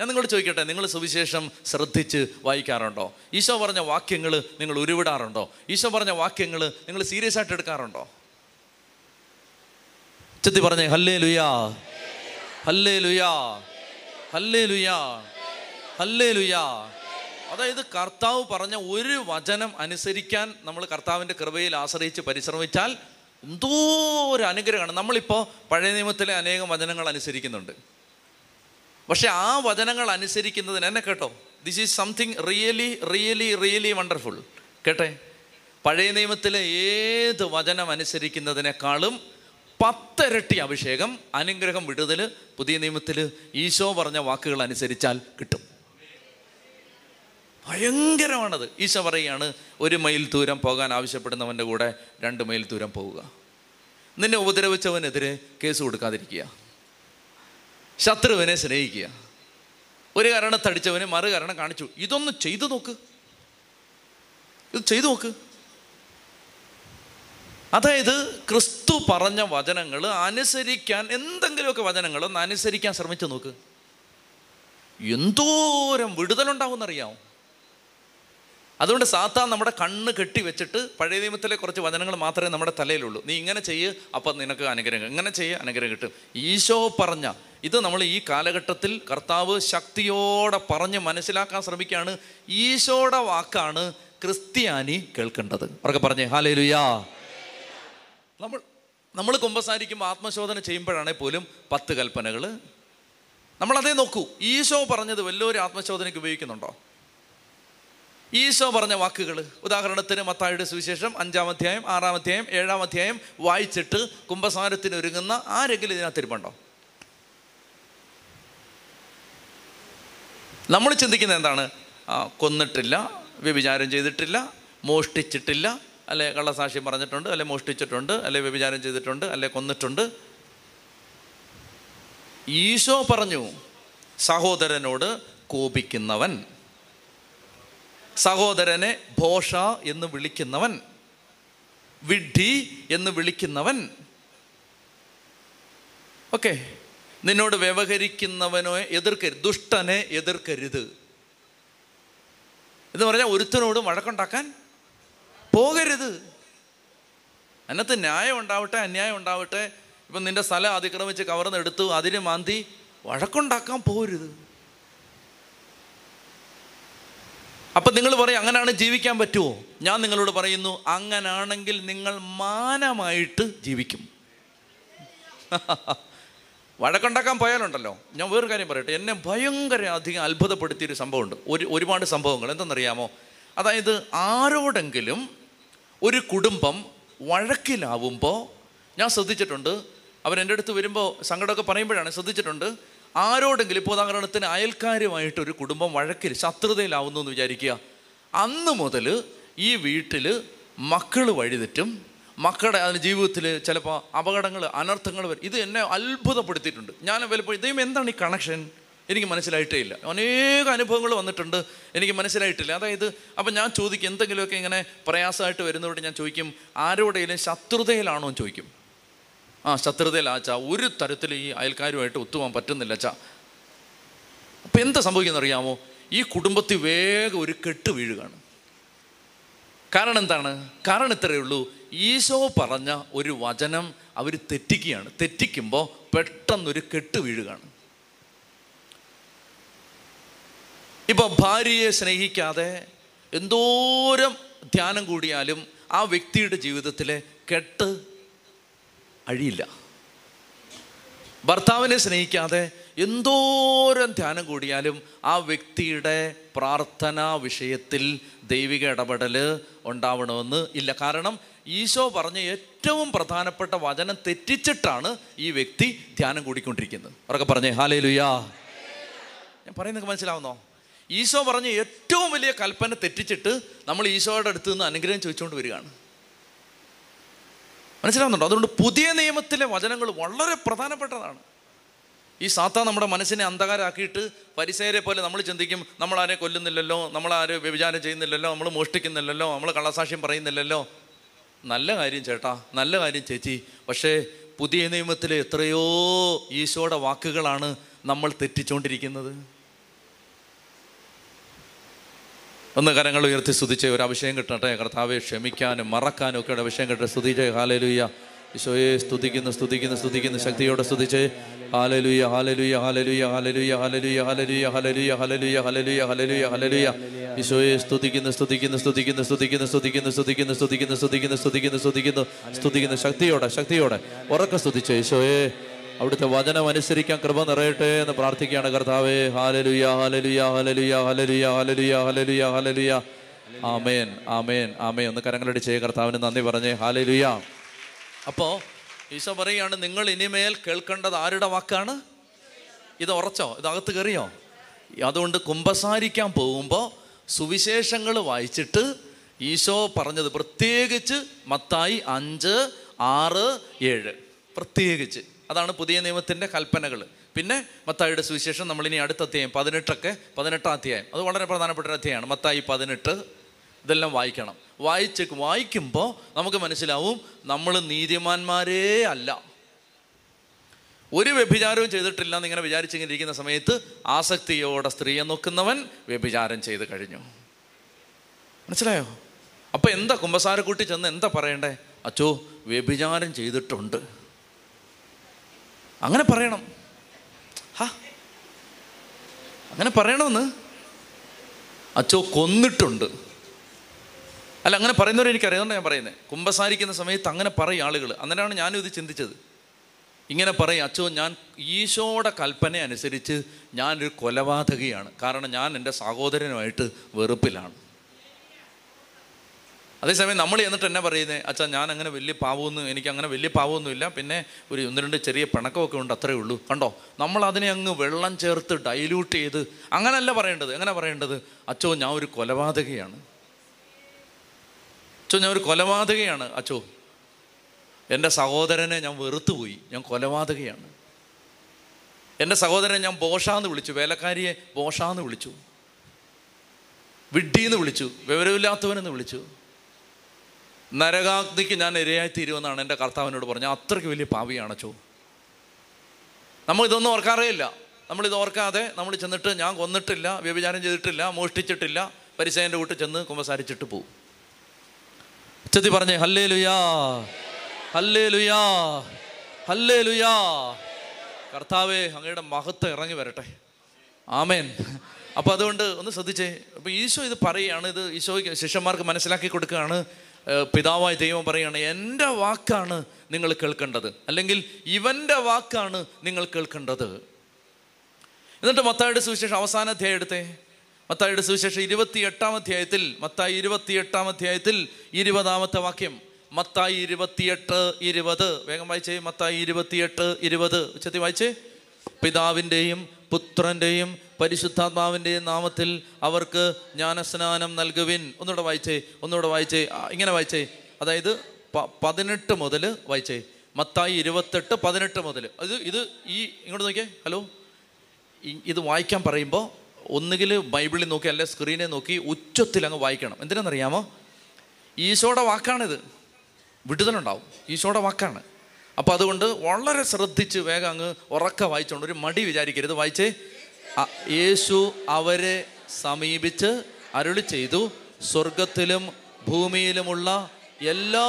ഞാൻ നിങ്ങളോട് ചോദിക്കട്ടെ നിങ്ങൾ സുവിശേഷം ശ്രദ്ധിച്ച് വായിക്കാറുണ്ടോ? ഈശോ പറഞ്ഞ വാക്യങ്ങൾ നിങ്ങൾ ഉരുവിടാറുണ്ടോ? ഈശോ പറഞ്ഞ വാക്യങ്ങൾ നിങ്ങൾ സീരിയസ് ആയിട്ട് എടുക്കാറുണ്ടോ? ചെത്തി പറഞ്ഞേ ഹല്ലേ ലുയാ ഹല്ലേ ലുയാ ഹല്ലേ ലുയാ ഹല്ലേ ലുയാ അതായത് കർത്താവ് പറഞ്ഞ ഒരു വചനം അനുസരിക്കാൻ നമ്മൾ കർത്താവിന്റെ കൃപയിൽ ആശ്രയിച്ച് പരിശ്രമിച്ചാൽ എന്തോ ഒരു അനുഗ്രഹമാണ്. നമ്മളിപ്പോൾ പഴയ നിയമത്തിലെ അനേകം വചനങ്ങൾ അനുസരിക്കുന്നുണ്ട്. പക്ഷെ ആ വചനങ്ങൾ അനുസരിക്കുന്നതിന് എന്നെ കേട്ടോ. This is something really really really wonderful കേട്ടെ? പഴയ നിയമത്തിലെ ഏത് വചനം അനുസരിക്കുന്നതിനേക്കാളും പത്തിരട്ടി അഭിഷേകം അനുഗ്രഹം വിടുതൽ പുതിയ നിയമത്തിൽ ഈശോ പറഞ്ഞ വാക്കുകൾ അനുസരിച്ചാൽ കിട്ടും. ഭയങ്കരമാണത്. ഈശോ പറയുകയാണ് ഒരു മൈൽ ദൂരം പോകാൻ ആവശ്യപ്പെടുന്നവന്റെ കൂടെ രണ്ട് മൈൽ ദൂരം പോവുക. നിന്നെ ഉപദ്രവിച്ചവനെതിരെ കേസ് കൊടുക്കാതിരിക്കുക. ശത്രുവിനെ സ്നേഹിക്കുക. ഒരു കാരണത്തടിച്ചവനെ മറു കാരണം കാണിച്ചു. ഇതൊന്ന് ചെയ്തു നോക്ക്. ഇത് ചെയ്തു നോക്ക്. അതായത് ക്രിസ്തു പറഞ്ഞ വചനങ്ങൾ അനുസരിക്കാൻ എന്തെങ്കിലുമൊക്കെ വചനങ്ങൾ ഒന്ന് അനുസരിക്കാൻ ശ്രമിച്ചു നോക്ക്. എന്തോരം വിടുതലുണ്ടാവുമെന്നറിയാമോ അതുകൊണ്ട് സാത്താൻ നമ്മുടെ കണ്ണ് കെട്ടി വെച്ചിട്ട് പഴയ നിയമത്തിലെ കുറച്ച് വചനങ്ങൾ മാത്രമേ നമ്മുടെ തലയിലുള്ളൂ. നീ ഇങ്ങനെ ചെയ്യ് അപ്പം നിനക്ക് അനുഗ്രഹം ഇങ്ങനെ ചെയ്യ് അനുഗ്രഹം കിട്ടും. ഈശോ പറഞ്ഞ ഇത് നമ്മൾ ഈ കാലഘട്ടത്തിൽ കർത്താവ് ശക്തിയോടെ പറഞ്ഞ് മനസ്സിലാക്കാൻ ശ്രമിക്കുകയാണ്. ഈശോയുടെ വാക്കാണ് ക്രിസ്ത്യാനി കേൾക്കേണ്ടത്. അവർക്ക് പറഞ്ഞേ ഹാലേ ലുയാ നമ്മൾ നമ്മൾ കുമ്പസാരിക്കുമ്പോൾ ആത്മശോധന ചെയ്യുമ്പോഴാണെ പോലും പത്ത് കൽപ്പനകൾ നമ്മളതേ നോക്കൂ ഈശോ പറഞ്ഞത് വല്ലൊരു ആത്മശോധനയ്ക്ക് ഉപയോഗിക്കുന്നുണ്ടോ? ഈശോ പറഞ്ഞ വാക്കുകൾ. ഉദാഹരണത്തിന് മത്തായുടെ സുവിശേഷം അഞ്ചാം അധ്യായം ആറാം അധ്യായം ഏഴാം അധ്യായം വായിച്ചിട്ട് കുംഭസാരത്തിന് ഒരുങ്ങുന്ന ആരെങ്കിലും ഇതിനകത്ത് ഇരിപ്പുണ്ടോ? നമ്മൾ ചിന്തിക്കുന്നത് എന്താണ്? കൊന്നിട്ടില്ല വ്യഭിചാരം ചെയ്തിട്ടില്ല മോഷ്ടിച്ചിട്ടില്ല അല്ലെ കള്ളസാക്ഷ്യം പറഞ്ഞിട്ടുണ്ട് അല്ലെ മോഷ്ടിച്ചിട്ടുണ്ട് അല്ലെ വ്യഭിചാരം ചെയ്തിട്ടുണ്ട് അല്ലെ കൊന്നിട്ടുണ്ട്. ഈശോ പറഞ്ഞു സഹോദരനോട് കോപിക്കുന്നവൻ. സഹോദരനെ ഭോഷ എന്ന് വിളിക്കുന്നവൻ വിഡ്ഢി എന്ന് വിളിക്കുന്നവൻ. ഓക്കെ. നിന്നോട് വ്യവഹരിക്കുന്നവനോ എതിർക്കരുത് ദുഷ്ടനെ എതിർക്കരുത്. എന്ന് പറഞ്ഞാൽ ഒരുത്തനോട് വഴക്കുണ്ടാക്കാൻ പോകരുത്. അതിനകത്ത് ന്യായം ഉണ്ടാവട്ടെ അന്യായം ഉണ്ടാവട്ടെ. ഇപ്പം നിന്റെ സ്ഥലം അതിക്രമിച്ച് കവർന്നെടുത്തു അതിന് മാന്തി വഴക്കുണ്ടാക്കാൻ പോരുത് അപ്പം നിങ്ങൾ പറയും അങ്ങനെയാണ് ജീവിക്കാൻ പറ്റുമോ ഞാൻ നിങ്ങളോട് പറയുന്നു അങ്ങനാണെങ്കിൽ നിങ്ങൾ മാനമായിട്ട് ജീവിക്കും. വഴക്കുണ്ടാക്കാൻ പോയാലുണ്ടല്ലോ. ഞാൻ വേറൊരു കാര്യം പറയട്ടെ. എന്നെ ഭയങ്കര അധികം അത്ഭുതപ്പെടുത്തിയൊരു സംഭവമുണ്ട്. ഒരു ഒരുപാട് സംഭവങ്ങൾ. എന്തെന്നറിയാമോ? അതായത് ആരോടെങ്കിലും ഒരു കുടുംബം വഴക്കിലാവുമ്പോൾ ഞാൻ ശ്രദ്ധിച്ചിട്ടുണ്ട്. അവരെന്റെ അടുത്ത് വരുമ്പോൾ സങ്കടമൊക്കെ പറയുമ്പോഴാണ് ശ്രദ്ധിച്ചിട്ടുണ്ട്. ആരോടെങ്കിലും ഇപ്പോൾ ഉദാഹരണത്തിന് അയൽക്കാരുമായിട്ട് ഒരു കുടുംബം വഴക്കിൽ ശത്രുതയിലാവുന്നു എന്ന് വിചാരിക്കുക. അന്ന് മുതൽ ഈ വീട്ടിൽ മക്കൾ വഴിതെറ്റും മക്കളുടെ അതിന് ജീവിതത്തിൽ ചിലപ്പോൾ അപകടങ്ങൾ അനർത്ഥങ്ങൾ വരും. ഇത് എന്നെ അത്ഭുതപ്പെടുത്തിയിട്ടുണ്ട്. ഞാൻ വല്ലപ്പോഴും ഇതേം എന്താണ് ഈ കണക്ഷൻ എനിക്ക് മനസ്സിലായിട്ടേ ഇല്ല. അനേക അനുഭവങ്ങൾ വന്നിട്ടുണ്ട്. എനിക്ക് മനസ്സിലായിട്ടില്ല. അതായത് അപ്പം ഞാൻ ചോദിക്കും എന്തെങ്കിലുമൊക്കെ ഇങ്ങനെ പ്രയാസമായിട്ട് വരുന്നതോട് ഞാൻ ചോദിക്കും ആരോടെങ്കിലും ശത്രുതയിലാണോ? എന്ന് ചോദിക്കും. ആ ശത്രുതയിൽ ആച്ചാ ഒരു തരത്തിൽ ഈ അയൽക്കാരുമായിട്ട് ഒത്തുപോകാൻ പറ്റുന്നില്ല അച്ഛാ അപ്പം എന്താ സംഭവിക്കുന്നത് അറിയാമോ ഈ കുടുംബത്തിൽ വേഗം ഒരു കെട്ട് വീഴുകയാണ്. കാരണം എന്താണ്? കാരണം ഇത്രയേ ഉള്ളൂ. ഈശോ പറഞ്ഞ ഒരു വചനം അവർ തെറ്റിക്കുകയാണ്. തെറ്റിക്കുമ്പോൾ പെട്ടെന്നൊരു കെട്ട് വീഴുകയാണ്. ഇപ്പൊ ഭാര്യയെ സ്നേഹിക്കാതെ എന്തോരം ധ്യാനം കൂടിയാലും ആ വ്യക്തിയുടെ ജീവിതത്തിലെ കെട്ട് അഴിയില്ല. ഭർത്താവിനെ സ്നേഹിക്കാതെ എന്തോരം ധ്യാനം കൂടിയാലും ആ വ്യക്തിയുടെ പ്രാർത്ഥനാ വിഷയത്തിൽ ദൈവിക ഇടപെടൽ ഉണ്ടാവണമെന്ന് ഇല്ല. കാരണം ഈശോ പറഞ്ഞ ഏറ്റവും പ്രധാനപ്പെട്ട വചനം തെറ്റിച്ചിട്ടാണ് ഈ വ്യക്തി ധ്യാനം കൂടിക്കൊണ്ടിരിക്കുന്നത്. അവരൊക്കെ പറഞ്ഞേ ഹാലേ ലുയാ ഞാൻ പറയുന്നത് മനസ്സിലാവുന്നോ? ഈശോ പറഞ്ഞ ഏറ്റവും വലിയ കൽപ്പന തെറ്റിച്ചിട്ട് നമ്മൾ ഈശോയുടെ അടുത്ത് നിന്ന് അനുഗ്രഹം ചോദിച്ചുകൊണ്ട് വരികയാണ്. മനസ്സിലാവുന്നുണ്ടോ? അതുകൊണ്ട് പുതിയ നിയമത്തിലെ വചനങ്ങൾ വളരെ പ്രധാനപ്പെട്ടതാണ്. ഈ സാത്ത നമ്മുടെ മനസ്സിനെ അന്ധകാരാക്കിയിട്ട് പരിസേരെ പോലെ നമ്മൾ ചിന്തിക്കും നമ്മളാരെ കൊല്ലുന്നില്ലല്ലോ നമ്മളാരെ വ്യഭിചാരം ചെയ്യുന്നില്ലല്ലോ നമ്മൾ മോഷ്ടിക്കുന്നില്ലല്ലോ നമ്മൾ കള്ളസാക്ഷ്യം പറയുന്നില്ലല്ലോ. നല്ല കാര്യം ചേട്ടാ നല്ല കാര്യം ചേച്ചി. പക്ഷേ പുതിയ നിയമത്തിലെ എത്രയോ ഈശോയുടെ വാക്കുകളാണ് നമ്മൾ തെറ്റിച്ചുകൊണ്ടിരിക്കുന്നത് ഒന്ന് കരങ്ങൾ ഉയർത്തി സ്തുതിച്ച് ഒരു അഭിഷേകം കിട്ടട്ടെ കർത്താവെ ക്ഷമിക്കാനും മറക്കാനും ഒക്കെ ഒരു അഭിഷേകം കിട്ടട്ടെ സ്തുതിച്ച് ഹാലലുയ്യ ഈശോയെ സ്തുതിക്കുന്നു സ്തുതിക്കുന്നു സ്തുതിക്കുന്നു ശക്തിയോടെ സ്തുതിച്ച് ഹാലലുയ്യ ഹാലലുയ്യ ഹാലലുയ്യ ഹാലലുയ്യ ഹാലലുയ്യ ഹാലലുയ്യ ഹാലലുയ്യ ഹാലലുയ്യ ഹാലലുയ്യ ഹാലലുയ്യ ഹാലലുയ്യ ഈശോയെ സ്തുതിക്കുന്നു സ്തുതിക്കുന്നു സ്തുതിക്കുന്നു സ്തുതിക്കുന്നു സ്തുതിക്കുന്നു സ്തുതിക്കുന്നു സ്തുതിക്കുന്നു സ്തുതിക്കുന്നു സ്തുതിക്കുന്നു സ്തുതിക്കുന്നു സ്തുതിക്കുന്നു ശക്തിയോടെ ശക്തിയോടെ ഉറക്കെ സ്തുതിച്ച് ഈശോയെ അവിടുത്തെ വചനം അനുസരിക്കാൻ കൃപ നിറയട്ടെ എന്ന് പ്രാർത്ഥിക്കുകയാണ് കർത്താവേ. ഹാലലുയ ഹാലലുയ ഹാലലുയ ഹാലലുയ ഹാലലുയ ഹാലലുയ ഹാലലുയ ആമേൻ ആമേൻ ആമേൻ. ഒന്ന് കരങ്ങളടിച്ചേ കർത്താവിന് നന്ദി പറഞ്ഞേ. ഹാലലുയ അപ്പോൾ ഈശോ പറയുകയാണ് നിങ്ങൾ ഇനിമേൽ കേൾക്കേണ്ടത് ആരുടെ വാക്കാണ്? ഇത് ഉറച്ചോ? ഇത് അകത്ത് കയറിയോ? അതുകൊണ്ട് കുമ്പസാരിക്കാൻ പോകുമ്പോൾ സുവിശേഷങ്ങൾ വായിച്ചിട്ട് ഈശോ പറഞ്ഞത് പ്രത്യേകിച്ച് മത്തായി അഞ്ച് ആറ് ഏഴ്. പ്രത്യേകിച്ച്. അതാണ് പുതിയ നിയമത്തിന്റെ കൽപ്പനകൾ പിന്നെ മത്തായിയുടെ സുവിശേഷം നമ്മളിനി അടുത്ത അധ്യായം പതിനെട്ടൊക്കെ പതിനെട്ടാം അധ്യായം. അത് വളരെ പ്രധാനപ്പെട്ട ഒരു അധ്യായമാണ്. മത്തായി പതിനെട്ട് ഇതെല്ലാം വായിക്കണം. വായിച്ച് വായിക്കുമ്പോൾ നമുക്ക് മനസ്സിലാവും നമ്മൾ നീതിമാന്മാരേ അല്ല. ഒരു വ്യഭിചാരവും ചെയ്തിട്ടില്ല എന്നിങ്ങനെ വിചാരിച്ചിങ്ങനെ സമയത്ത് ആസക്തിയോടെ സ്ത്രീയെ നോക്കുന്നവൻ വ്യഭിചാരം ചെയ്ത് കഴിഞ്ഞു. മനസ്സിലായോ? അപ്പോൾ എന്താ കുമ്പസാരക്കൂട്ടി ചെന്ന് എന്താ പറയണ്ടേ? അച്ചോ വ്യഭിചാരം ചെയ്തിട്ടുണ്ട്. അങ്ങനെ പറയണം. ഹാ. അങ്ങനെ പറയണമെന്ന് അച്ചോ കൊന്നിട്ടുണ്ട്. അല്ല അങ്ങനെ പറയുന്നവരെ എനിക്കറിയാവുന്ന ഞാൻ പറയുന്നത് കുമ്പസാരിക്കുന്ന സമയത്ത് അങ്ങനെ പറയും ആളുകൾ അന്നേരമാണ് ഞാനും ഇത് ചിന്തിച്ചത്. ഇങ്ങനെ പറയും അച്ചോ ഞാൻ ഈശോയുടെ കൽപ്പന അനുസരിച്ച് ഞാനൊരു കൊലപാതകയാണ്. കാരണം ഞാൻ എന്റെ സഹോദരനുമായിട്ട് വെറുപ്പിലാണ്. അതേസമയം നമ്മൾ എന്നിട്ട് എന്നെ പറയുന്നത് അച്ഛാ ഞാൻ അങ്ങനെ വലിയ പാവമൊന്നും എനിക്ക് അങ്ങനെ വലിയ പാവമൊന്നുമില്ല. പിന്നെ ഒരു ഒന്ന് രണ്ട് ചെറിയ പിണക്കമൊക്കെ ഉണ്ട് അത്രേ ഉള്ളൂ. കണ്ടോ? നമ്മൾ അതിനെ അങ്ങ് വെള്ളം ചേർത്ത് ഡൈല്യൂട്ട് ചെയ്ത് അങ്ങനല്ല പറയേണ്ടത്. എങ്ങനെ പറയേണ്ടത്? അച്ചോ ഞാൻ ഒരു കൊലപാതകയാണ്. അച്ചോ ഞാൻ ഒരു കൊലപാതകയാണ്. അച്ചോ എന്റെ സഹോദരനെ ഞാൻ വെറുത്തുപോയി. ഞാൻ കൊലപാതകയാണ്. എന്റെ സഹോദരനെ ഞാൻ ബോഷാന്ന് വിളിച്ചു. വേലക്കാരിയെ ബോഷാന്ന് വിളിച്ചു. വിഡ്ഡിന്ന് വിളിച്ചു. വിവരമില്ലാത്തവനെന്ന് വിളിച്ചു. നരകാഗ്നിക്ക് ഞാൻ ഇരയായി തീരുമെന്നാണ് എന്റെ കർത്താവിനോട് പറഞ്ഞത്. അത്രയ്ക്ക് വലിയ പാവിയാണ് ചോ നമ്മൾ ഇതൊന്നും ഓർക്കാറേയില്ല. നമ്മളിത് ഓർക്കാതെ നമ്മൾ ചെന്നിട്ട് ഞാൻ കൊന്നിട്ടില്ല വ്യഭിചാരം ചെയ്തിട്ടില്ല മോഷ്ടിച്ചിട്ടില്ല പരിസയന്റെ വീട്ടിൽ ചെന്ന് കുമ്പസാരിച്ചിട്ട് പോവും. ഉച്ചത്തി പറഞ്ഞേ ഹല്ലേ ലുയാ ഹല്ലേ ലുയാ ഹല്ലേ ലുയാ കർത്താവേ അങ്ങയുടെ മഹത്വം ഇറങ്ങി വരട്ടെ. ആമേൻ. അപ്പോൾ അതുകൊണ്ട് ഒന്ന് ശ്രദ്ധിച്ചേ അപ്പോൾ ഈശോ ഇത് പറയുകയാണ് ഇത് ഈശോയ്ക്ക് ശിഷ്യന്മാർക്ക് മനസ്സിലാക്കി കൊടുക്കുകയാണ്. പിതാവായ ദൈവം പറയുകയാണ് എന്റെ വാക്കാണ് നിങ്ങൾ കേൾക്കേണ്ടത്. അല്ലെങ്കിൽ ഇവന്റെ വാക്കാണ് നിങ്ങൾ കേൾക്കേണ്ടത്. എന്നിട്ട് മത്തായുടെ സുവിശേഷം അവസാന അധ്യായം എടുത്തേ. മത്തായുടെ സുവിശേഷം ഇരുപത്തി എട്ടാം അധ്യായത്തിൽ മത്തായി ഇരുപത്തി എട്ടാം അധ്യായത്തിൽ ഇരുപതാമത്തെ വാക്യം. മത്തായി ഇരുപത്തിയെട്ട് ഇരുപത്. വേഗം വായിച്ചേ മത്തായി ഇരുപത്തിയെട്ട് ഇരുപത്. ഉച്ചത്തി വായിച്ചേ. പിതാവിന്റെയും പുത്രന്റെയും പരിശുദ്ധാത്മാവിന്റെയും നാമത്തിൽ അവർക്ക് ജ്ഞാനസ്നാനം നൽകുവിൻ. ഒന്നുകൂടെ വായിച്ചേ ഒന്നുകൂടെ വായിച്ചേ ഇങ്ങനെ വായിച്ചേ. അതായത് പതിനെട്ട് മുതൽ വായിച്ചേ. മത്തായി ഇരുപത്തെട്ട് പതിനെട്ട് മുതൽ. അത് ഇത് ഈ ഇങ്ങോട്ട് നോക്കിയേ ഹലോ. ഇത് വായിക്കാൻ പറയുമ്പോൾ ഒന്നുകിൽ ബൈബിളിൽ നോക്കി അല്ലെ സ്ക്രീനെ നോക്കി ഉച്ചത്തിൽ അങ്ങ് വായിക്കണം. എന്തിനാണെന്നറിയാമോ? ഈശോയുടെ വാക്കാണിത്. വിടുതലുണ്ടാവും. ഈശോയുടെ വാക്കാണ്. അപ്പോൾ അതുകൊണ്ട് വളരെ ശ്രദ്ധിച്ച് വേഗം അങ്ങ് ഉറക്ക വായിച്ചോണ്ട് ഒരു മടി വിചാരിക്കരുത്. വായിച്ചേ യേശു അവരെ സമീപിച്ച് അരുളി ചെയ്തു സ്വർഗത്തിലും ഭൂമിയിലുമുള്ള എല്ലാ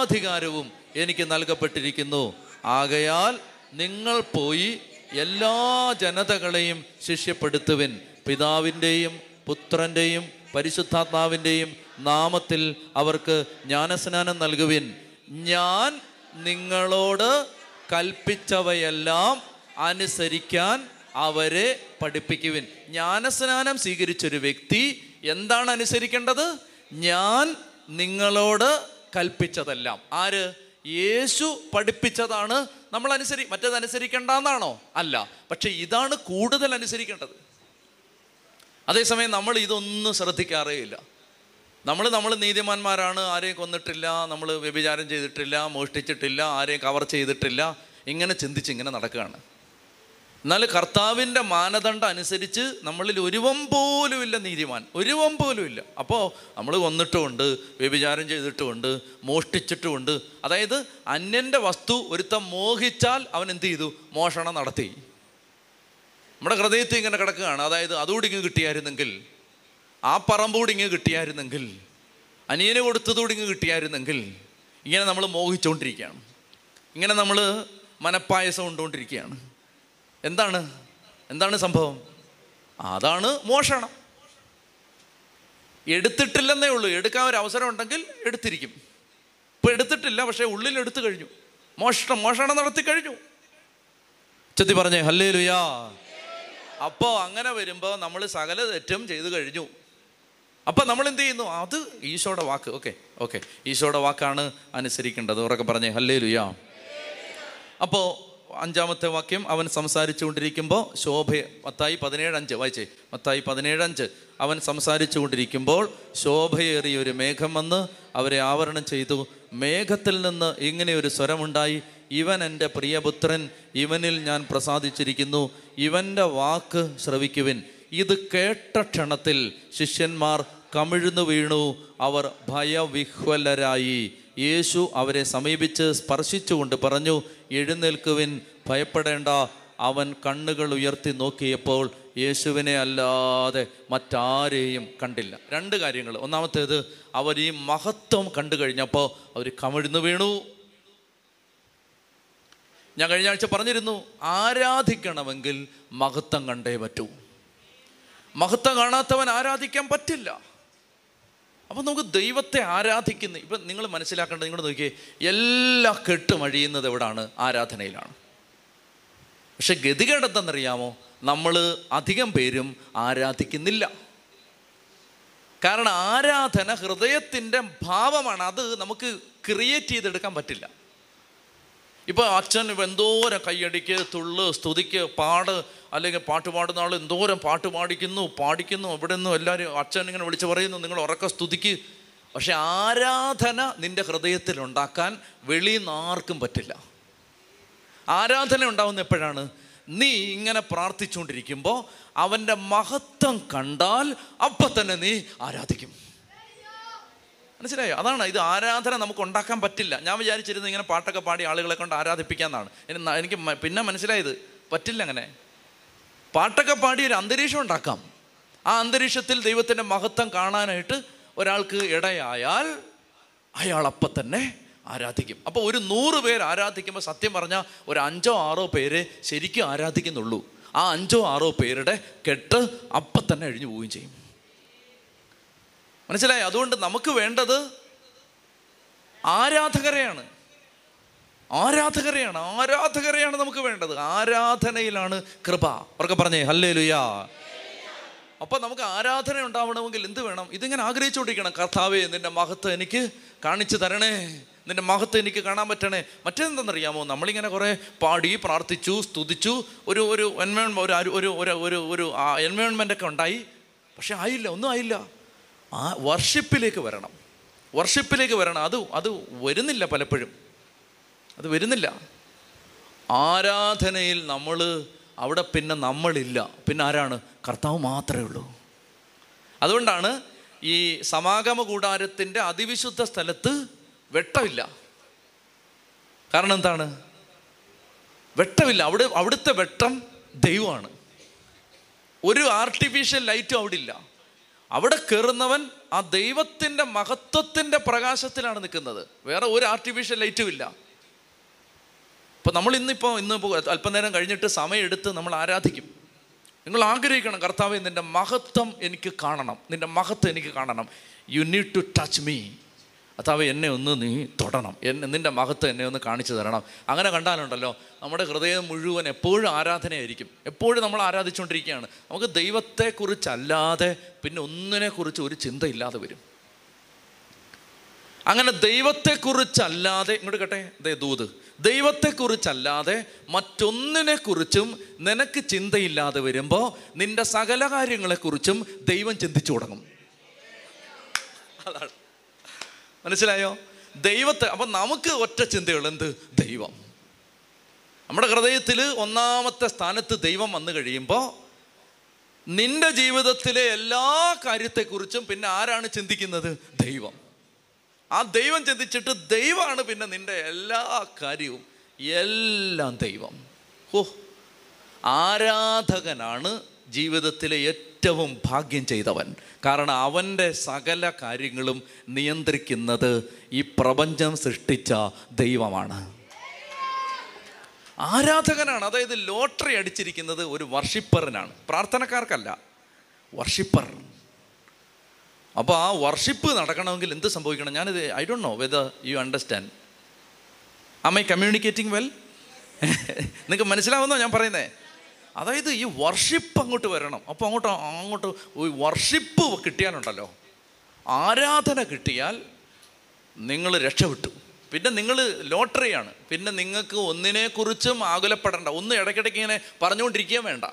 അധികാരവും എനിക്ക് നൽകപ്പെട്ടിരിക്കുന്നു. ആകയാൽ നിങ്ങൾ പോയി എല്ലാ ജനതകളെയും ശിഷ്യപ്പെടുത്തുവിൻ. പിതാവിന്റെയും പുത്രന്റെയും പരിശുദ്ധാത്മാവിന്റെയും നാമത്തിൽ അവർക്ക് ജ്ഞാനസ്നാനം നൽകുവിൻ. ഞാൻ നിങ്ങളോട് കൽപ്പിച്ചവയെല്ലാം അനുസരിക്കാൻ അവരെ പഠിപ്പിക്കുവിൻ. ജ്ഞാനസ്നാനം സ്വീകരിച്ചൊരു വ്യക്തി എന്താണ് അനുസരിക്കേണ്ടത്? ഞാൻ നിങ്ങളോട് കൽപ്പിച്ചതെല്ലാം. ആര്? യേശു പഠിപ്പിച്ചതാണ് നമ്മൾ അനുസരി മറ്റേത് അനുസരിക്കേണ്ടെന്നാണോ അല്ല. പക്ഷെ ഇതാണ് കൂടുതൽ അനുസരിക്കേണ്ടത്. അതേസമയം നമ്മൾ ഇതൊന്നും ശ്രദ്ധിക്കാറേ ഇല്ല നമ്മൾ നമ്മൾ നീതിമാന്മാരാണ് ആരെയും കൊന്നിട്ടില്ല നമ്മൾ വ്യഭിചാരം ചെയ്തിട്ടില്ല മോഷ്ടിച്ചിട്ടില്ല ആരെയും കവർ ചെയ്തിട്ടില്ല. ഇങ്ങനെ ചിന്തിച്ച് ഇങ്ങനെ നടക്കുകയാണ്. എന്നാൽ കർത്താവിന്റെ മാനദണ്ഡം അനുസരിച്ച് നമ്മളിൽ ഒരുവം പോലുമില്ല നീതിമാൻ. ഒരുവം പോലുമില്ല. അപ്പോൾ നമ്മൾ കൊന്നിട്ടുമുണ്ട് വ്യഭിചാരം ചെയ്തിട്ടുമുണ്ട് മോഷ്ടിച്ചിട്ടുമുണ്ട്. അതായത് അന്യന്റെ വസ്തു ഒരുത്തം മോഹിച്ചാൽ അവൻ എന്ത് ചെയ്തു? മോഷണം നടത്തി. നമ്മുടെ ഹൃദയത്തിൽ ഇങ്ങനെ കിടക്കുകയാണ്. അതായത് അതുകൂടി ഇങ്ങ് കിട്ടിയായിരുന്നെങ്കിൽ ആ പറമ്പൂടി ഇങ്ങ് കിട്ടിയായിരുന്നെങ്കിൽ അനിയന് കൊടുത്തതുകൂടി ഇങ്ങ് കിട്ടിയായിരുന്നെങ്കിൽ ഇങ്ങനെ നമ്മൾ മോഹിച്ചുകൊണ്ടിരിക്കുകയാണ്. ഇങ്ങനെ നമ്മൾ മനപ്പായസം കൊണ്ടുകൊണ്ടിരിക്കുകയാണ്. എന്താണ്? എന്താണ് സംഭവം? അതാണ് മോഷണം. എടുത്തിട്ടില്ലെന്നേ ഉള്ളൂ. എടുക്കാൻ ഒരു അവസരം ഉണ്ടെങ്കിൽ എടുത്തിരിക്കും. ഇപ്പൊ എടുത്തിട്ടില്ല പക്ഷേ ഉള്ളിൽ എടുത്തു കഴിഞ്ഞു. മോഷണം മോഷണം നടത്തി കഴിഞ്ഞു. ചെത്തി പറഞ്ഞേ ഹല്ലേ ലുയാ അപ്പോൾ അങ്ങനെ വരുമ്പോൾ നമ്മൾ സകല തെറ്റും ചെയ്തു കഴിഞ്ഞു. അപ്പം നമ്മൾ എന്ത് ചെയ്യുന്നു? അത് ഈശോയുടെ വാക്ക്. Okay okay. ഈശോയുടെ വാക്കാണ് അനുസരിക്കേണ്ടത്. ഉറക്കെ പറഞ്ഞേ ഹല്ലേ ലുയാ അപ്പോൾ അഞ്ചാമത്തെ വാക്യം അവൻ സംസാരിച്ചു കൊണ്ടിരിക്കുമ്പോൾ മത്തായി പതിനേഴ് അഞ്ച് വായിച്ചേ. മത്തായി പതിനേഴ് അഞ്ച് അവൻ സംസാരിച്ചു കൊണ്ടിരിക്കുമ്പോൾ ശോഭയേറിയ ഒരു മേഘം വന്ന് അവരെ ആവരണം ചെയ്തു. മേഘത്തിൽ നിന്ന് ഇങ്ങനെ ഒരു സ്വരമുണ്ടായി. ഇവൻ എന്റെ പ്രിയപുത്രൻ ഇവനിൽ ഞാൻ പ്രസാദിച്ചിരിക്കുന്നു. ഇവന്റെ വാക്ക് ശ്രവിക്കുവിൻ. ഇത് കേട്ട ക്ഷണത്തിൽ ശിഷ്യന്മാർ കമിഴ്ന്നു വീണു. അവർ ഭയവിഹ്വലരായി. യേശു അവരെ സമീപിച്ച് സ്പർശിച്ചുകൊണ്ട് പറഞ്ഞു എഴുന്നേൽക്കുവിൻ ഭയപ്പെടേണ്ട. അവൻ കണ്ണുകൾ ഉയർത്തി നോക്കിയപ്പോൾ യേശുവിനെ അല്ലാതെ മറ്റാരെയും കണ്ടില്ല. രണ്ട് കാര്യങ്ങൾ. ഒന്നാമത്തേത് അവർ ഈ മഹത്വം കണ്ടു കഴിഞ്ഞപ്പോൾ അവർ കമിഴ്ന്നു വീണു. ഞാൻ കഴിഞ്ഞ ആഴ്ച പറഞ്ഞിരുന്നു ആരാധിക്കണമെങ്കിൽ മഹത്വം കണ്ടേ പറ്റൂ. മഹത്വം കാണാത്തവൻ ആരാധിക്കാൻ പറ്റില്ല. അപ്പം നമുക്ക് ദൈവത്തെ ആരാധിക്കുന്ന ഇപ്പം നിങ്ങൾ മനസ്സിലാക്കേണ്ടത് നിങ്ങൾ നോക്കിയേ എല്ലാ കെട്ടും അഴിയുന്നത് എവിടാണ്? ആരാധനയിലാണ്. പക്ഷെ ഗതികേടത്തെന്നറിയാമോ നമ്മൾ അധികം പേരും ആരാധിക്കുന്നില്ല. കാരണം ആരാധന ഹൃദയത്തിന്റെ ഭാവമാണ് അത് നമുക്ക് ക്രിയേറ്റ് ചെയ്തെടുക്കാൻ പറ്റില്ല. ഇപ്പോൾ അച്ഛൻ എന്തോരം കയ്യടിക്ക് തുള്ള് സ്തുതിക്ക് പാട് അല്ലെങ്കിൽ പാട്ട് പാടുന്ന ആൾ എന്തോരം പാട്ട് പാടിക്കുന്നു പാടിക്കുന്നു ഇവിടെ നിന്നും എല്ലാവരും അച്ഛൻ ഇങ്ങനെ വിളിച്ച് പറയുന്നു നിങ്ങൾ ഉറക്ക സ്തുതിക്ക്. പക്ഷെ ആരാധന നിന്റെ ഹൃദയത്തിൽ ഉണ്ടാക്കാൻ വെളിയിൽ നിന്ന് ആർക്കും പറ്റില്ല. ആരാധന ഉണ്ടാവുന്ന എപ്പോഴാണ്? നീ ഇങ്ങനെ പ്രാർത്ഥിച്ചുകൊണ്ടിരിക്കുമ്പോൾ അവന്റെ മഹത്വം കണ്ടാൽ അപ്പം തന്നെ നീ ആരാധിക്കും. മനസ്സിലായോ? അതാണ് ഇത് ആരാധന നമുക്ക് ഉണ്ടാക്കാൻ പറ്റില്ല. ഞാൻ വിചാരിച്ചിരുന്നു ഇങ്ങനെ പാട്ടൊക്കെ പാടി ആളുകളെ കൊണ്ട് ആരാധിപ്പിക്കാന്നാണ്. ഇനി എനിക്ക് പിന്നെ മനസ്സിലായത് പറ്റില്ല അങ്ങനെ. പാട്ടൊക്കെ പാടി ഒരു അന്തരീക്ഷം ഉണ്ടാക്കാം. ആ അന്തരീക്ഷത്തിൽ ദൈവത്തിന്റെ മഹത്വം കാണാനായിട്ട് ഒരാൾക്ക് ഇടയായാൽ അയാൾ അപ്പം തന്നെ ആരാധിക്കും. അപ്പോൾ ഒരു നൂറ് പേര് ആരാധിക്കുമ്പോൾ സത്യം പറഞ്ഞാൽ ഒരു അഞ്ചോ ആറോ പേര് ശരിക്കും ആരാധിക്കുന്നുള്ളൂ. ആ അഞ്ചോ ആറോ പേരുടെ കെട്ട് അപ്പം തന്നെ അഴിഞ്ഞു പോവുകയും ചെയ്യും. മനസ്സിലായി? അതുകൊണ്ട് നമുക്ക് വേണ്ടത് ആരാധകരെയാണ്. ആരാധകരെയാണ്. ആരാധകരെയാണ് നമുക്ക് വേണ്ടത്. ആരാധനയിലാണ് കൃപ. അവർക്ക് പറഞ്ഞേ ഹല്ലേ ലുയാ അപ്പൊ നമുക്ക് ആരാധന ഉണ്ടാവണമെങ്കിൽ എന്ത് വേണം? ഇതിങ്ങനെ ആഗ്രഹിച്ചുകൊണ്ടിരിക്കണം. കർത്താവേ നിന്റെ മഹത്വം എനിക്ക് കാണിച്ചു തരണേ. നിന്റെ മഹത്വം എനിക്ക് കാണാൻ പറ്റണേ. മറ്റേന്തെന്നറിയാമോ നമ്മളിങ്ങനെ കുറേ പാടി പ്രാർത്ഥിച്ചു സ്തുതിച്ചു. ഒരു ഒരു എൻവയോൺ ഒരു ഒരു ഒരു ഒരു ഒരു ഒരു എൻവയോൺമെന്റ് ഒക്കെ ഉണ്ടായി. പക്ഷെ ആയില്ല ഒന്നും ആയില്ല. ആ വർഷിപ്പിലേക്ക് വരണം. വർഷിപ്പിലേക്ക് വരണം. അത് അത് വരുന്നില്ല പലപ്പോഴും. അത് വരുന്നില്ല. ആരാധനയിൽ നമ്മൾ അവിടെ പിന്നെ നമ്മളില്ല. പിന്നെ ആരാണ്? കർത്താവ് മാത്രമേ ഉള്ളൂ. അതുകൊണ്ടാണ് ഈ സമാഗമ കൂടാരത്തിന്റെ അതിവിശുദ്ധ സ്ഥലത്ത് വെട്ടമില്ല. കാരണം എന്താണ്? വെട്ടമില്ല. അവിടെ അവിടുത്തെ വെട്ടം ദൈവമാണ്. ഒരു ആർട്ടിഫിഷ്യൽ ലൈറ്റും അവിടെ ഇല്ല അവിടെ കയറുന്നവൻ ആ ദൈവത്തിന്റെ മഹത്വത്തിന്റെ പ്രകാശത്തിലാണ് നിൽക്കുന്നത്. വേറെ ഒരു ആർട്ടിഫിഷ്യൽ ലൈറ്റും ഇല്ല. ഇപ്പം നമ്മൾ ഇന്നിപ്പോൾ ഇന്ന് അല്പനേരം കഴിഞ്ഞിട്ട് സമയമെടുത്ത് നമ്മൾ ആരാധിക്കും. നിങ്ങൾ ആഗ്രഹിക്കണം കർത്താവെ നിന്റെ മഹത്വം എനിക്ക് കാണണം. നിന്റെ മഹത്വം എനിക്ക് കാണണം. You need to touch me കർത്താവെ എന്നെ ഒന്ന് നീ തൊടണം. എന്നെ നിന്റെ മഹത്വം എന്നെ ഒന്ന് കാണിച്ചു തരണം. അങ്ങനെ കണ്ടാലുണ്ടല്ലോ നമ്മുടെ ഹൃദയം മുഴുവൻ എപ്പോഴും ആരാധനയായിരിക്കും. എപ്പോഴും നമ്മൾ ആരാധിച്ചുകൊണ്ടിരിക്കുകയാണ്. നമുക്ക് ദൈവത്തെക്കുറിച്ചല്ലാതെ പിന്നെ ഒന്നിനെക്കുറിച്ച് ഒരു ചിന്തയില്ലാതെ വരും. അങ്ങനെ ദൈവത്തെക്കുറിച്ചല്ലാതെ ഇങ്ങോട്ട് കേട്ടെ ദേ ദൂത്. ദൈവത്തെക്കുറിച്ചല്ലാതെ മറ്റൊന്നിനെക്കുറിച്ചും നിനക്ക് ചിന്തയില്ലാതെ വരുമ്പോൾ നിന്റെ സകല കാര്യങ്ങളെക്കുറിച്ചും ദൈവം ചിന്തിച്ചു തുടങ്ങും. അതാണ്. മനസ്സിലായോ? ദൈവത്തെ അപ്പം നമുക്ക് ഒറ്റ ചിന്തയുള്ളൂ എന്ത് ദൈവം. നമ്മുടെ ഹൃദയത്തിൽ ഒന്നാമത്തെ സ്ഥാനത്ത് ദൈവം വന്നു കഴിയുമ്പോൾ നിന്റെ ജീവിതത്തിലെ എല്ലാ കാര്യത്തെക്കുറിച്ചും പിന്നെ ആരാണ് ചിന്തിക്കുന്നത്? ദൈവം. ആ ദൈവം ചിന്തിച്ചിട്ട് ദൈവമാണ് പിന്നെ നിന്റെ എല്ലാ കാര്യവും. എല്ലാം ദൈവം. ഓ ആരാധകനാണ് ജീവിതത്തിലെ ഏറ്റവും ഭാഗ്യം ചെയ്തവൻ. കാരണം അവന്റെ സകല കാര്യങ്ങളും നിയന്ത്രിക്കുന്നത് ഈ പ്രപഞ്ചം സൃഷ്ടിച്ച ദൈവമാണ്. ആരാധകനാണ് അതായത് ലോട്ടറി അടിച്ചിരിക്കുന്നത് ഒരു വർഷിപ്പറിനാണ്. പ്രാർത്ഥനക്കാർക്കല്ല വർഷിപ്പർ. അപ്പോൾ ആ വർഷിപ്പ് നടക്കണമെങ്കിൽ എന്ത് സംഭവിക്കണം? ഞാനിത് I don't know whether you understand am I communicating well നിങ്ങൾക്ക് മനസ്സിലാവുന്നോ ഞാൻ പറയുന്നത് അതായത് ഈ വർഷിപ്പ് അങ്ങോട്ട് വരണം. അപ്പോൾ അങ്ങോട്ട് അങ്ങോട്ട് വർഷിപ്പ് കിട്ടിയാലുണ്ടല്ലോ. ആരാധന കിട്ടിയാൽ നിങ്ങൾ രക്ഷപ്പെട്ടു. പിന്നെ നിങ്ങൾ ലോട്ടറിയാണ്. പിന്നെ നിങ്ങൾക്ക് ഒന്നിനെക്കുറിച്ചും ആകുലപ്പെടേണ്ട. ഒന്നും ഇടയ്ക്കിടയ്ക്ക് ഇങ്ങനെ പറഞ്ഞുകൊണ്ടിരിക്കുക വേണ്ട.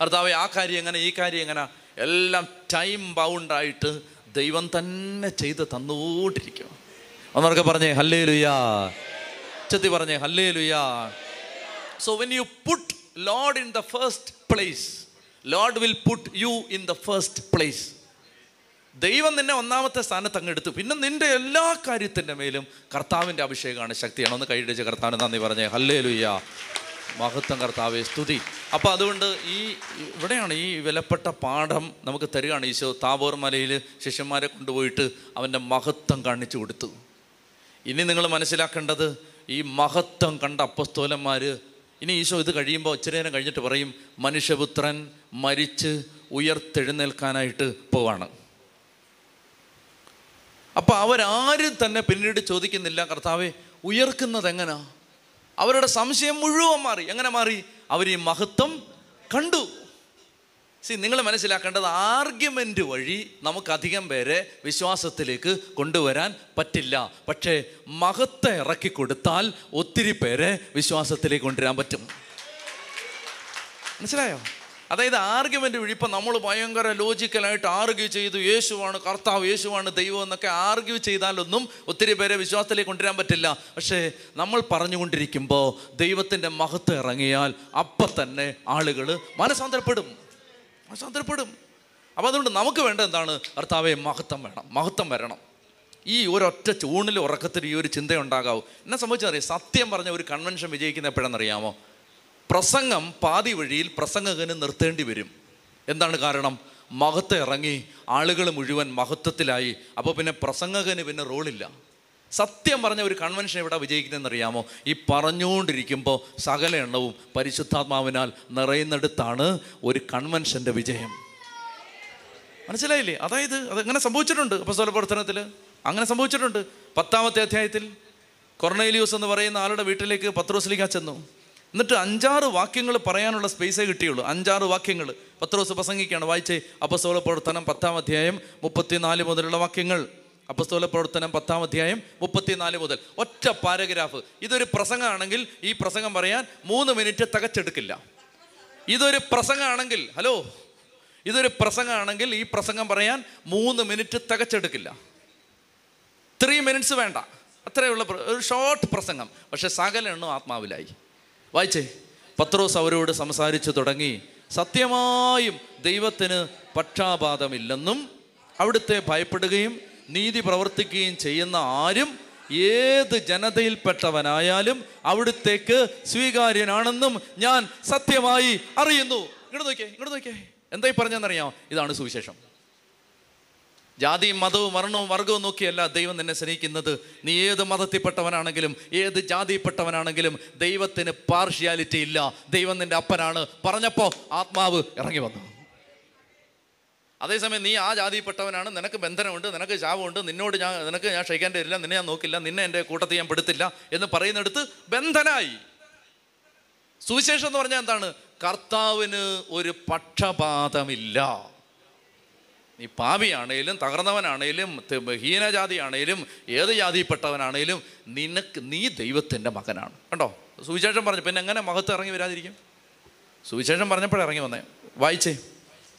ഭർത്താവെ ആ കാര്യം എങ്ങനെ ഈ കാര്യം എങ്ങനെ? എല്ലാം ടൈം ബൗണ്ടായിട്ട് ദൈവം തന്നെ ചെയ്ത് തന്നുകൊണ്ടിരിക്കുക ഒന്നൊക്കെ പറഞ്ഞേ ഹല്ലേ ലുയാ ചെത്തി പറഞ്ഞേ hallelujah so when you put Lord in the first place Lord will put you in the first place ദൈവം നിന്നെ ഒന്നാമത്തെ സ്ഥാനത്ത് അങ്ങ് എടുത്തു. പിന്നെ നിന്റെ എല്ലാ കാര്യത്തിന്റെ മേലും കർത്താവിന്റെ അഭിഷേകമാണ് ശക്തിയാണ്. ഒന്ന് കൈയിടിച്ച് കർത്താവിന് നന്ദി പറഞ്ഞേ. ഹല്ലേ ലുയ്യ മഹത്വം കർത്താവെ സ്തുതി. അപ്പോൾ അതുകൊണ്ട് ഈ ഇവിടെയാണ് ഈ വിലപ്പെട്ട പാഠം നമുക്ക് തരികയാണ്. ഈശോ താബോർ മലയിൽ ശിഷ്യന്മാരെ കൊണ്ടുപോയിട്ട് അവന്റെ മഹത്വം കാണിച്ചു കൊടുത്തു. ഇനി നിങ്ങൾ മനസ്സിലാക്കേണ്ടത് ഈ മഹത്വം കണ്ട അപ്പസ്തോലന്മാർ ഇനി ഈശോ ഇത് കഴിയുമ്പോൾ ഇച്ചിരി നേരം കഴിഞ്ഞിട്ട് പറയും മനുഷ്യപുത്രൻ മരിച്ച് ഉയർത്തെഴുന്നേൽക്കാനായിട്ട് പോവാണ്. അപ്പോൾ അവരാരും തന്നെ പിന്നീട് ചോദിക്കുന്നില്ല കർത്താവെ ഉയർക്കുന്നത് എങ്ങനാ അവരുടെ സംശയം മുഴുവൻ മാറി. എങ്ങനെ മാറി? അവർ ഈ മഹത്വം കണ്ടു. സി നിങ്ങൾ മനസ്സിലാക്കേണ്ടത് ആർഗ്യുമെന്റ് വഴി നമുക്കധികം പേരെ വിശ്വാസത്തിലേക്ക് കൊണ്ടുവരാൻ പറ്റില്ല. പക്ഷേ മഹത്തെ ഇറക്കി കൊടുത്താൽ ഒത്തിരി പേരെ വിശ്വാസത്തിലേക്ക് കൊണ്ടുവരാൻ പറ്റും. മനസ്സിലായോ? അതായത് ആർഗ്യുമെന്റ് വഴി ഇപ്പം നമ്മൾ ഭയങ്കര ലോജിക്കലായിട്ട് ആർഗ്യൂ ചെയ്തു. യേശുവാണ് കർത്താവ് യേശുവാണ് ദൈവം എന്നൊക്കെ ആർഗ്യൂ ചെയ്താലൊന്നും ഒത്തിരി പേരെ വിശ്വാസത്തിലേക്ക് കൊണ്ടുവരാൻ പറ്റില്ല. പക്ഷേ നമ്മൾ പറഞ്ഞുകൊണ്ടിരിക്കുമ്പോൾ ദൈവത്തിന്റെ മഹത്വം ഇറങ്ങിയാൽ അപ്പം തന്നെ ആളുകൾ മനസാന്തരപ്പെടും മനസാന്തരപ്പെടും അപ്പോൾ അതുകൊണ്ട് നമുക്ക് വേണ്ട എന്താണ്? കർത്താവെ മഹത്വം വേണം. മഹത്വം വരണം. ഈ ഒരൊറ്റ ചൂണിൽ ഉറക്കത്തിൽ ഈ ഒരു ചിന്തയുണ്ടാകാവൂ എന്നെ സംബന്ധിച്ചറിയാം സത്യം പറഞ്ഞ ഒരു കൺവെൻഷൻ വിജയിക്കുന്ന എപ്പോഴെന്നറിയാമോ? പ്രസംഗം പാതി വഴിയിൽ പ്രസംഗകന് നിർത്തേണ്ടി വരും. എന്താണ് കാരണം? മഹത്വം ഇറങ്ങി ആളുകൾ മുഴുവൻ മഹത്വത്തിലായി. അപ്പോൾ പിന്നെ പ്രസംഗകന് പിന്നെ റോളില്ല സത്യം പറഞ്ഞ ഒരു കൺവെൻഷൻ എവിടെ വിജയിക്കുന്നതെന്ന് അറിയാമോ ഈ പറഞ്ഞുകൊണ്ടിരിക്കുമ്പോൾ സകല എണ്ണവും പരിശുദ്ധാത്മാവിനാൽ നിറയുന്നിടത്താണ് ഒരു കൺവെൻഷന്റെ വിജയം. മനസ്സിലായില്ലേ? അതായത് അതങ്ങനെ സംഭവിച്ചിട്ടുണ്ട് അപ്പസ്തോല പ്രവർത്തനത്തിൽ അങ്ങനെ സംഭവിച്ചിട്ടുണ്ട്. പത്താമത്തെ അധ്യായത്തിൽ കൊർണേലിയൂസ് എന്ന് പറയുന്ന ആളുടെ വീട്ടിലേക്ക് പത്രോസിലേക്ക് ചെന്നു. എന്നിട്ട് അഞ്ചാറ് വാക്യങ്ങൾ പറയാനുള്ള സ്പേസേ കിട്ടിയുള്ളൂ. അഞ്ചാറ് വാക്യങ്ങൾ. പത്രോസ് പ്രസംഗിക്കുകയാണ്. വായിച്ചേ. അപ്പസ്തോല പ്രവർത്തനം പത്താം അധ്യായം മുപ്പത്തിനാല് മുതലുള്ള വാക്യങ്ങൾ. അപ്പസ്തോല പ്രവർത്തനം പത്താം അധ്യായം മുപ്പത്തിനാല് മുതൽ. ഒറ്റ പാരഗ്രാഫ്. ഇതൊരു പ്രസംഗമാണെങ്കിൽ ഈ പ്രസംഗം പറയാൻ മൂന്ന് മിനിറ്റ് തകച്ചെടുക്കില്ല. ഇതൊരു പ്രസംഗമാണെങ്കിൽ ഹലോ? ഇതൊരു പ്രസംഗമാണെങ്കിൽ ഈ പ്രസംഗം പറയാൻ മൂന്ന് മിനിറ്റ് തകച്ചെടുക്കില്ല. ത്രീ മിനിറ്റ്സ് വേണ്ട. അത്രയുള്ള ഒരു ഷോർട്ട് പ്രസംഗം. പക്ഷെ സകല എണ്ണം ആത്മാവിലായി. വായിച്ചേ. പത്രോസ് അവരോട് സംസാരിച്ചു തുടങ്ങി. സത്യമായും ദൈവത്തിന് പക്ഷാപാതമില്ലെന്നും അവിടുത്തെ ഭയപ്പെടുകയും നീതി പ്രവർത്തിക്കുകയും ചെയ്യുന്ന ആരും ഏത് ജനതയിൽപ്പെട്ടവനായാലും അവിടുത്തേക്ക് സ്വീകാര്യനാണെന്നും ഞാൻ സത്യമായി അറിയുന്നു. ഇങ്ങോട്ട് നോക്കിയേ ഇങ്ങോട്ട് നോക്കിയേ. എന്തായി പറഞ്ഞെന്നറിയാമോ? ഇതാണ് സുവിശേഷം. ജാതിയും മതവും മരണവും വർഗവും നോക്കിയല്ല ദൈവം നിന്നെ സ്നേഹിക്കുന്നത്. നീ ഏത് മതത്തിൽപ്പെട്ടവനാണെങ്കിലും ഏത് ജാതിയിൽപ്പെട്ടവനാണെങ്കിലും ദൈവത്തിന് പാർഷ്യാലിറ്റി ഇല്ല. ദൈവം നിന്റെ അപ്പനാണ്. പറഞ്ഞപ്പോൾ ആത്മാവ് ഇറങ്ങി വന്നു. അതേസമയം നീ ആ ജാതിയിൽപ്പെട്ടവനാണ്. നിനക്ക് ബന്ധനമുണ്ട് നിനക്ക് ശാപമുണ്ട്. നിന്നോട് ഞാൻ നിനക്ക് ഞാൻ ക്ഷയിക്കാൻ തരില്ല നിന്നെ ഞാൻ നോക്കില്ല നിന്നെ എന്റെ കൂട്ടത്തിൽ ഞാൻ പെടുത്തില്ല എന്ന് പറയുന്നിടത്ത് ബന്ധനായി. സുവിശേഷം എന്ന് പറഞ്ഞാൽ എന്താണ്? കർത്താവിന് ഒരു പക്ഷപാതമില്ല. നീ പാപിയാണേലും തകർന്നവനാണേലും ഹീനജാതിയാണേലും ഏത് ജാതിയിൽപ്പെട്ടവനാണേലും നിനക്ക് നീ ദൈവത്തിന്റെ മകനാണ്. കണ്ടോ? സുവിശേഷം പറഞ്ഞു പിന്നെ എങ്ങനെ മഹത്വം ഇറങ്ങി വരാതിരിക്കും? സുവിശേഷം പറഞ്ഞപ്പോഴേ ഇറങ്ങി വന്നേ. വായിച്ചേ.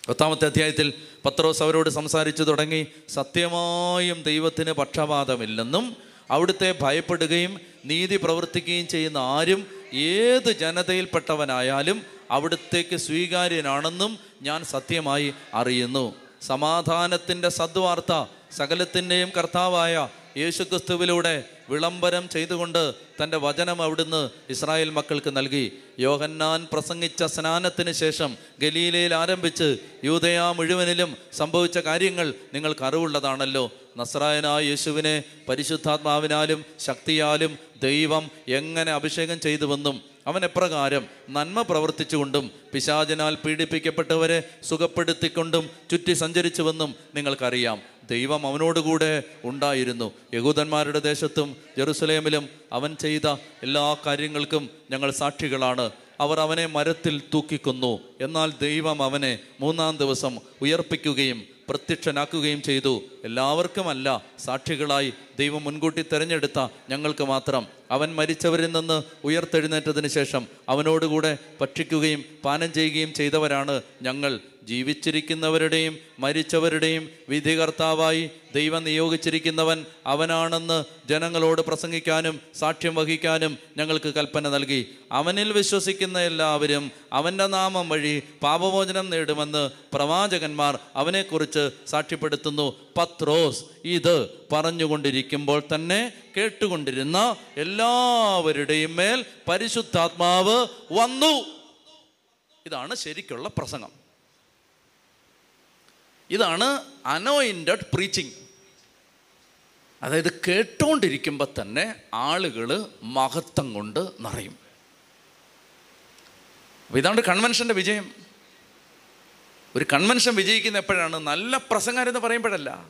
പത്താമത്തെ അധ്യായത്തിൽ പത്രോസ് അവരോട് സംസാരിച്ചു തുടങ്ങി സത്യമായും ദൈവത്തിന് പക്ഷപാതമില്ലെന്നും അവിടുത്തെ ഭയപ്പെടുകയും നീതി പ്രവർത്തിക്കുകയും ചെയ്യുന്ന ആരും ഏത് ജനതയിൽപ്പെട്ടവനായാലും അവിടുത്തേക്ക് സ്വീകാര്യനാണെന്നും ഞാൻ സത്യമായി അറിയുന്നു. സമാധാനത്തിന്റെ സദ്വാർത്ത സകലത്തിന്റെയും കർത്താവായ യേശുക്രിസ്തുവിലൂടെ വിളംബരം ചെയ്തുകൊണ്ട് തന്റെ വചനം അവിടുന്ന് ഇസ്രായേൽ മക്കൾക്ക് നൽകി. യോഹന്നാൻ പ്രസംഗിച്ച സ്നാനത്തിന് ശേഷം ഗലീലയിൽ ആരംഭിച്ച് യൂതയാ മുഴുവനിലും സംഭവിച്ച കാര്യങ്ങൾ നിങ്ങൾക്ക് അറിവുള്ളതാണല്ലോ. നസ്രായനായ യേശുവിനെ പരിശുദ്ധാത്മാവിനാലും ശക്തിയാലും ദൈവം എങ്ങനെ അഭിഷേകം ചെയ്തുവെന്നും അവൻ എപ്രകാരം നന്മ പ്രവർത്തിച്ചുകൊണ്ടും പിശാചിനാൽ പീഡിപ്പിക്കപ്പെട്ടവരെ സുഖപ്പെടുത്തിക്കൊണ്ടും ചുറ്റി സഞ്ചരിച്ചുവെന്നും നിങ്ങൾക്കറിയാം. ദൈവം അവനോടുകൂടെ ഉണ്ടായിരുന്നു. യഹൂദന്മാരുടെ ദേശത്തും ജെറുസലേമിലും അവൻ ചെയ്ത എല്ലാ കാര്യങ്ങൾക്കും ഞങ്ങൾ സാക്ഷികളാണ്. അവർ അവനെ മരത്തിൽ തൂക്കിക്കൊന്നു. എന്നാൽ ദൈവം അവനെ മൂന്നാം ദിവസം ഉയർപ്പിക്കുകയും പ്രത്യക്ഷനാക്കുകയും ചെയ്തു. എല്ലാവർക്കുമല്ല സാക്ഷികളായി ദൈവം മുൻകൂട്ടി തിരഞ്ഞെടുത്ത ഞങ്ങൾക്ക് മാത്രം. അവൻ മരിച്ചവരിൽ നിന്ന് ഉയർത്തെഴുന്നേറ്റതിന് ശേഷം അവനോടുകൂടെ ഭക്ഷിക്കുകയും പാനം ചെയ്യുകയും ചെയ്തവരാണ് ഞങ്ങൾ. ജീവിച്ചിരിക്കുന്നവരുടെയും മരിച്ചവരുടെയും വിധികർത്താവായി ദൈവം നിയോഗിച്ചിരിക്കുന്നവൻ അവനാണെന്ന് ജനങ്ങളോട് പ്രസംഗിക്കാനും സാക്ഷ്യം വഹിക്കാനും ഞങ്ങൾക്ക് കൽപ്പന നൽകി. അവനിൽ വിശ്വസിക്കുന്ന എല്ലാവരും അവന്റെ നാമം വഴി പാപമോചനം നേടുമെന്ന് പ്രവാചകന്മാർ അവനെക്കുറിച്ച് സാക്ഷ്യപ്പെടുത്തുന്നു. പത്രോസ് ഇത് പറഞ്ഞുകൊണ്ടിരിക്കുമ്പോൾ തന്നെ കേട്ടുകൊണ്ടിരുന്ന എല്ലാവരുടെയും മേൽ പരിശുദ്ധാത്മാവ് വന്നു. ഇതാണ് ശരിക്കുള്ള പ്രസംഗം. ഇതാണ് അനോയിന്റഡ് പ്രീച്ചിങ് അതായത് കേട്ടുകൊണ്ടിരിക്കുമ്പോൾ തന്നെ ആളുകൾ മഹത്വം കൊണ്ട് നിറയും. അപ്പോൾ ഇതാണ് കൺവെൻഷന്റെ വിജയം. ഒരു കൺവെൻഷൻ വിജയിക്കുന്ന എപ്പോഴാണ്? നല്ല പ്രസംഗാരെന്ന് പറയുമ്പോഴല്ല.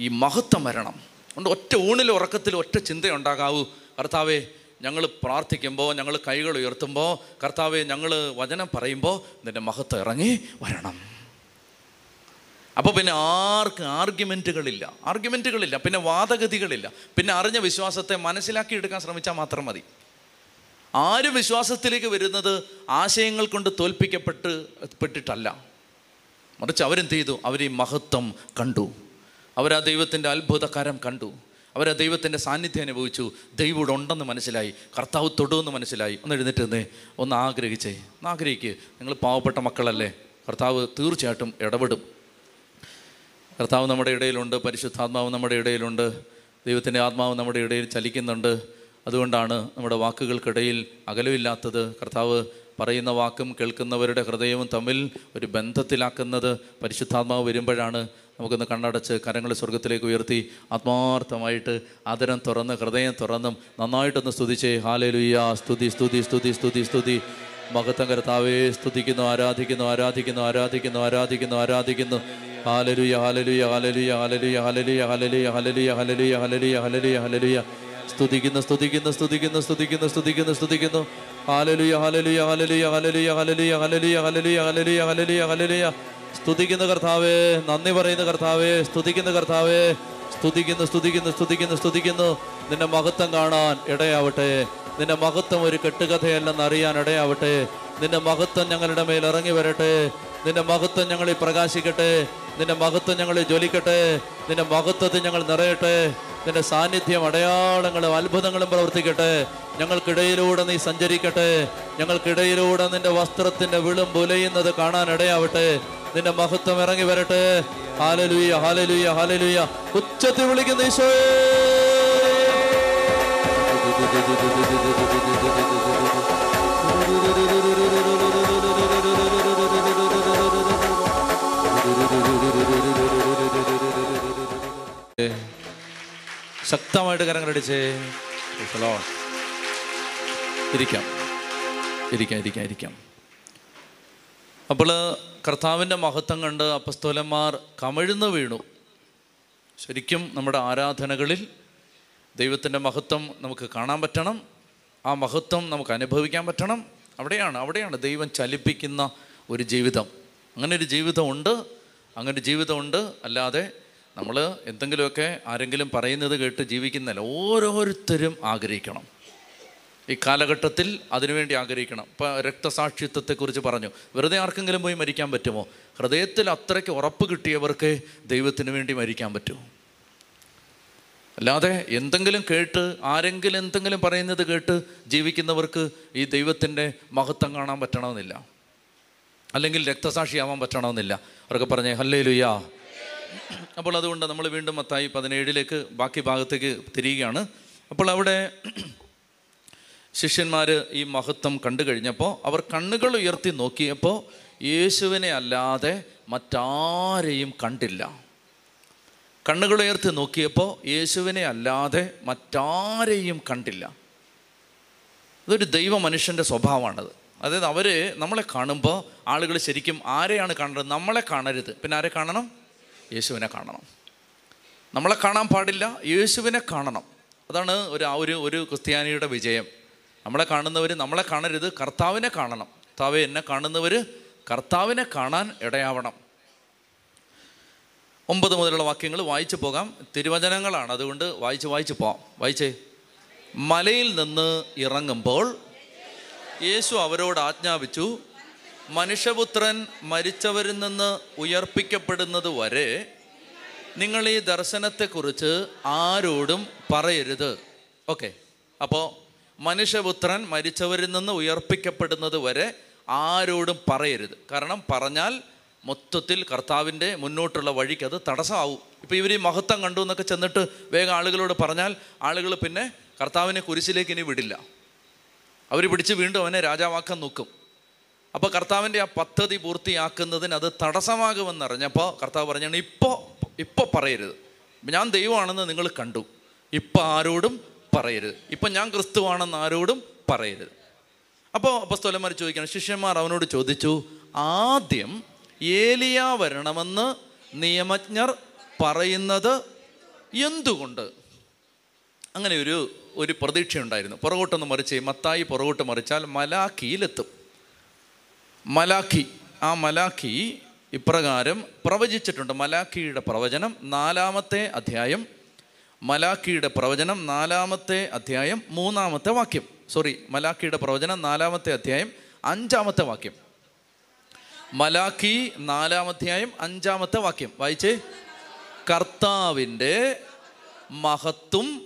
ഈ മഹത്വം വരണം. അതുകൊണ്ട് ഒറ്റ ഊണിൽ ഉറക്കത്തിൽ ഒറ്റ ചിന്തയുണ്ടാകാവൂ. കർത്താവേ ഞങ്ങൾ പ്രാർത്ഥിക്കുമ്പോൾ ഞങ്ങൾ കൈകൾ ഉയർത്തുമ്പോൾ കർത്താവെ ഞങ്ങൾ വചനം പറയുമ്പോൾ നിന്റെ മഹത്വം ഇറങ്ങി വരണം. അപ്പോൾ പിന്നെ ആർക്ക് ആർഗ്യുമെന്റുകളില്ല ആർഗ്യുമെന്റുകളില്ല പിന്നെ വാദഗതികളില്ല. പിന്നെ അറിഞ്ഞ വിശ്വാസത്തെ മനസ്സിലാക്കി എടുക്കാൻ ശ്രമിച്ചാൽ മാത്രം മതി. ആരും വിശ്വാസത്തിലേക്ക് വരുന്നത് ആശയങ്ങൾ കൊണ്ട് തോൽപ്പിക്കപ്പെട്ട് പെട്ടിട്ടല്ല. മറിച്ച് അവരെന്ത് ചെയ്തു? അവർ ഈ മഹത്വം കണ്ടു. അവരാ ദൈവത്തിന്റെ അത്ഭുതകരം കണ്ടു. അവരാ ദൈവത്തിന്റെ സാന്നിധ്യം അനുഭവിച്ചു. ദൈവം ഉണ്ടെന്ന് മനസ്സിലായി. കർത്താവ് തൊടുമെന്ന് മനസ്സിലായി. ഒന്ന് എഴുന്നേറ്റ് നിന്ന് ഒന്ന് ആഗ്രഹിച്ചേ. ഒന്ന് ആഗ്രഹിക്കുക നിങ്ങൾ പാവപ്പെട്ട മക്കളല്ലേ? കർത്താവ് തീർച്ചയായിട്ടും ഇടപെടും. കർത്താവ് നമ്മുടെ ഇടയിലുണ്ട് പരിശുദ്ധാത്മാവ് നമ്മുടെ ഇടയിലുണ്ട് ദൈവത്തിന്റെ ആത്മാവ് നമ്മുടെ ഇടയിൽ ചലിക്കുന്നുണ്ട്. അതുകൊണ്ടാണ് നമ്മുടെ വാക്കുകൾക്കിടയിൽ അകലമില്ലാത്തത്. കർത്താവ് പറയുന്ന വാക്കും കേൾക്കുന്നവരുടെ ഹൃദയവും തമ്മിൽ ഒരു ബന്ധത്തിലാക്കുന്നത് പരിശുദ്ധാത്മാവ് വരുമ്പോഴാണ്. നമുക്കൊന്ന് കണ്ണടച്ച് കരങ്ങൾ സ്വർഗത്തിലേക്ക് ഉയർത്തി ആത്മാർത്ഥമായിട്ട് ആദരം തുറന്ന് ഹൃദയം തുറന്നും നന്നായിട്ടൊന്ന് സ്തുതിച്ചേ. ഹാലലുയ്യ സ്തുതി സ്തുതി സ്തുതി സ്തുതി സ്തുതി. മഹത്വം കർത്താവേ സ്തുതിക്കുന്നു ആരാധിക്കുന്നു ആരാധിക്കുന്നു ആരാധിക്കുന്നു ആരാധിക്കുന്നു ആരാധിക്കുന്നു ഹാലലുയ ഹാലലുയ ഹാലലുയ ഹാലലുയ ഹാലലുയ ഹാലലുയ ഹാലലുയ ഹാലലുയ ഹാലലുയ ഹാലലുയ ഹാലലുയ സ്തുതിക്കുന്നു സ്തുതിക്കുന്നു സ്തുതിക്കുന്നു സ്തുതിക്കുന്നു സ്തുതിക്കുന്നു സ്തുതിക്കുന്നു ഹാലലുയ ഹാലലുയ ഹാലലുയ ഹാലലുയ ഹാലലുയ ഹാലലുയ ഹാലലുയ ഹാലലുയ ഹാലലുയ ഹാലലുയ സ്തുതിക്കുന്ന കർത്താവേ നന്ദി പറയുന്ന കർത്താവേ സ്തുതിക്കുന്ന കർത്താവേ സ്തുതിക്കുന്നു സ്തുതിക്കുന്നു സ്തുതിക്കുന്നു സ്തുതിക്കുന്നു നിന്റെ മഹത്വം കാണാൻ ഇടയാവട്ടെ നിന്റെ മഹത്വം ഒരു കെട്ടുകഥയല്ലെന്ന് അറിയാൻ ഇടയാവട്ടെ നിന്റെ മഹത്വം ഞങ്ങളുടെ മേൽ ഇറങ്ങി വരട്ടെ. നിന്റെ മഹത്വം ഞങ്ങളിൽ പ്രകാശിക്കട്ടെ. നിന്റെ മഹത്വം ഞങ്ങളിൽ ജ്വലിക്കട്ടെ. നിന്റെ മഹത്വത്തിൽ ഞങ്ങൾ നിറയട്ടെ. നിന്റെ സാന്നിധ്യം അടയാളങ്ങളും അത്ഭുതങ്ങളും പ്രവർത്തിക്കട്ടെ. ഞങ്ങൾക്കിടയിലൂടെ നീ സഞ്ചരിക്കട്ടെ. ഞങ്ങൾക്കിടയിലൂടെ നിന്റെ വസ്ത്രത്തിന്റെ വിളും പുലയുന്നത് കാണാൻ ഇടയാവട്ടെ നിന്റെ മഹത്വം ഇറങ്ങി വരട്ടെ. ഹാലലുയ ഹാലലുയ ഹാലലുയ ഉച്ചത്തിൽ വിളിക്കുന്ന ഈശോയേ. ശക്തമായിട്ട് കരങ്ങളടിച്ച്. ഇരിക്കാം. ഇരിക്കാം ഇരിക്കാം ഇരിക്കാം. അപ്പോൾ കർത്താവിന്റെ മഹത്വം കണ്ട് അപ്പസ്തോലന്മാർ കമിഴ്ന്നു വീണു. ശരിക്കും നമ്മുടെ ആരാധനകളിൽ ദൈവത്തിന്റെ മഹത്വം നമുക്ക് കാണാൻ പറ്റണം. ആ മഹത്വം നമുക്ക് അനുഭവിക്കാൻ പറ്റണം. അവിടെയാണ് അവിടെയാണ് ദൈവം ചലിപ്പിക്കുന്ന ഒരു ജീവിതം. അങ്ങനെ ഒരു ജീവിതമുണ്ട് അങ്ങനെ ഒരു ജീവിതമുണ്ട് അല്ലാതെ നമ്മൾ എന്തെങ്കിലുമൊക്കെ ആരെങ്കിലും പറയുന്നത് കേട്ട് ജീവിക്കുന്നല്ല ഓരോരുത്തരും ആഗ്രഹിക്കണം. ഈ കാലഘട്ടത്തിൽ അതിനുവേണ്ടി ആഗ്രഹിക്കണം. ഇപ്പം രക്തസാക്ഷിത്വത്തെക്കുറിച്ച് പറഞ്ഞു. വെറുതെ ആർക്കെങ്കിലും പോയി മരിക്കാൻ പറ്റുമോ? ഹൃദയത്തിൽ അത്രയ്ക്ക് ഉറപ്പ് കിട്ടിയവർക്ക് ദൈവത്തിന് വേണ്ടി മരിക്കാൻ പറ്റുമോ? അല്ലാതെ എന്തെങ്കിലും കേട്ട് ആരെങ്കിലും എന്തെങ്കിലും പറയുന്നത് കേട്ട് ജീവിക്കുന്നവർക്ക് ഈ ദൈവത്തിന്റെ മഹത്വം കാണാൻ പറ്റണമെന്നില്ല. അല്ലെങ്കിൽ രക്തസാക്ഷിയാവാൻ പറ്റണമെന്നില്ല. അവരൊക്കെ പറഞ്ഞേ ഹല്ലേ ലുയാ അപ്പോൾ അതുകൊണ്ട് നമ്മൾ വീണ്ടും മത്തായി പതിനേഴിലേക്ക് ബാക്കി ഭാഗത്തേക്ക് തിരിയുകയാണ്. അപ്പോൾ അവിടെ ശിഷ്യന്മാർ ഈ മഹത്വം കണ്ടു കഴിഞ്ഞപ്പോൾ അവർ കണ്ണുകൾ ഉയർത്തി നോക്കിയപ്പോൾ യേശുവിനെ അല്ലാതെ മറ്റാരെയും കണ്ടില്ല. കണ്ണുകൾ ഉയർത്തി നോക്കിയപ്പോൾ യേശുവിനെ അല്ലാതെ മറ്റാരെയും കണ്ടില്ല. ഇതൊരു ദൈവ മനുഷ്യന്റെ സ്വഭാവമാണത്. അതായത് അവർ നമ്മളെ കാണുമ്പോൾ ആളുകൾ ശരിക്കും ആരെയാണ് കാണുന്നത്? നമ്മളെ കാണരുത്. പിന്നെ ആരെ കാണണം? യേശുവിനെ കാണണം. നമ്മളെ കാണാൻ പാടില്ല യേശുവിനെ കാണണം. അതാണ് ഒരു ആ ഒരു ഒരു ക്രിസ്ത്യാനിയുടെ വിജയം. നമ്മളെ കാണുന്നവർ നമ്മളെ കാണരുത് കർത്താവിനെ കാണണം. കർത്താവെ എന്നെ കാണുന്നവർ കർത്താവിനെ കാണാൻ ഇടയാവണം. ഒമ്പത് മുതലുള്ള വാക്യങ്ങൾ വായിച്ചു പോകാം. തിരുവചനങ്ങളാണ്. അതുകൊണ്ട് വായിച്ച് വായിച്ച് പോകാം വായിച്ചേ. മലയിൽ നിന്ന് ഇറങ്ങുമ്പോൾ യേശു അവരോട് ആജ്ഞാപിച്ചു മനുഷ്യപുത്രൻ മരിച്ചവരിൽ നിന്ന് ഉയർപ്പിക്കപ്പെടുന്നത് വരെ നിങ്ങൾ ഈ ദർശനത്തെക്കുറിച്ച് ആരോടും പറയരുത്. ഓക്കെ. അപ്പോൾ മനുഷ്യപുത്രൻ മരിച്ചവരിൽ നിന്ന് ഉയർപ്പിക്കപ്പെടുന്നത് വരെ ആരോടും പറയരുത്. കാരണം പറഞ്ഞാൽ മൊത്തത്തിൽ കർത്താവിന്റെ മുന്നോട്ടുള്ള വഴിക്ക് അത് തടസ്സമാവും. ഇപ്പോൾ ഇവർ ഈ മഹത്വം കണ്ടു എന്നൊക്കെ ചെന്നിട്ട് വേഗം ആളുകളോട് പറഞ്ഞാൽ ആളുകൾ പിന്നെ കർത്താവിനെ കുരിശിലേക്ക് ഇനി വിടില്ല. അവർ പിടിച്ച് വീണ്ടും അവനെ രാജാവാക്കാൻ നോക്കും. അപ്പോൾ കർത്താവിന്റെ ആ പദ്ധതി പൂർത്തിയാക്കുന്നതിന് അത് തടസ്സമാകുമെന്നറിഞ്ഞപ്പോൾ കർത്താവ് പറഞ്ഞാണ് ഇപ്പോൾ ഇപ്പോൾ പറയരുത്. ഞാൻ ദൈവമാണെന്ന് നിങ്ങൾ കണ്ടു. ഇപ്പം ആരോടും പറയരുത്. ഇപ്പം ഞാൻ ക്രിസ്തുവാണെന്ന് ആരോടും പറയരുത്. അപ്പോൾ അപ്പസ്തോലന്മാർ ചോദിക്കണം ശിഷ്യന്മാർ അവനോട് ചോദിച്ചു ആദ്യം ഏലിയ വരണമെന്ന് നിയമജ്ഞർ പറയുന്നത് എന്തുകൊണ്ട്? അങ്ങനെ ഒരു ഒരു പ്രതീക്ഷയുണ്ടായിരുന്നു പുറകോട്ടൊന്ന് മറിച്ച് മത്തായി പുറകോട്ട് മറിച്ചാൽ മലാഖിയിലെത്തും. മലാഖി ആ മലാഖി ഇപ്രകാരം പ്രവചിച്ചിട്ടുണ്ട്. മലാഖിയുടെ പ്രവചനം നാലാമത്തെ അധ്യായം മലാഖിയുടെ പ്രവചനം നാലാമത്തെ അധ്യായം മൂന്നാമത്തെ വാക്യം. സോറി മലാഖിയുടെ പ്രവചനം നാലാമത്തെ അധ്യായം അഞ്ചാമത്തെ വാക്യം. മലാഖി നാലാമധ്യായം അഞ്ചാമത്തെ വാക്യം. വായിച്ചേ. കർത്താവിന്റെ മഹത്തും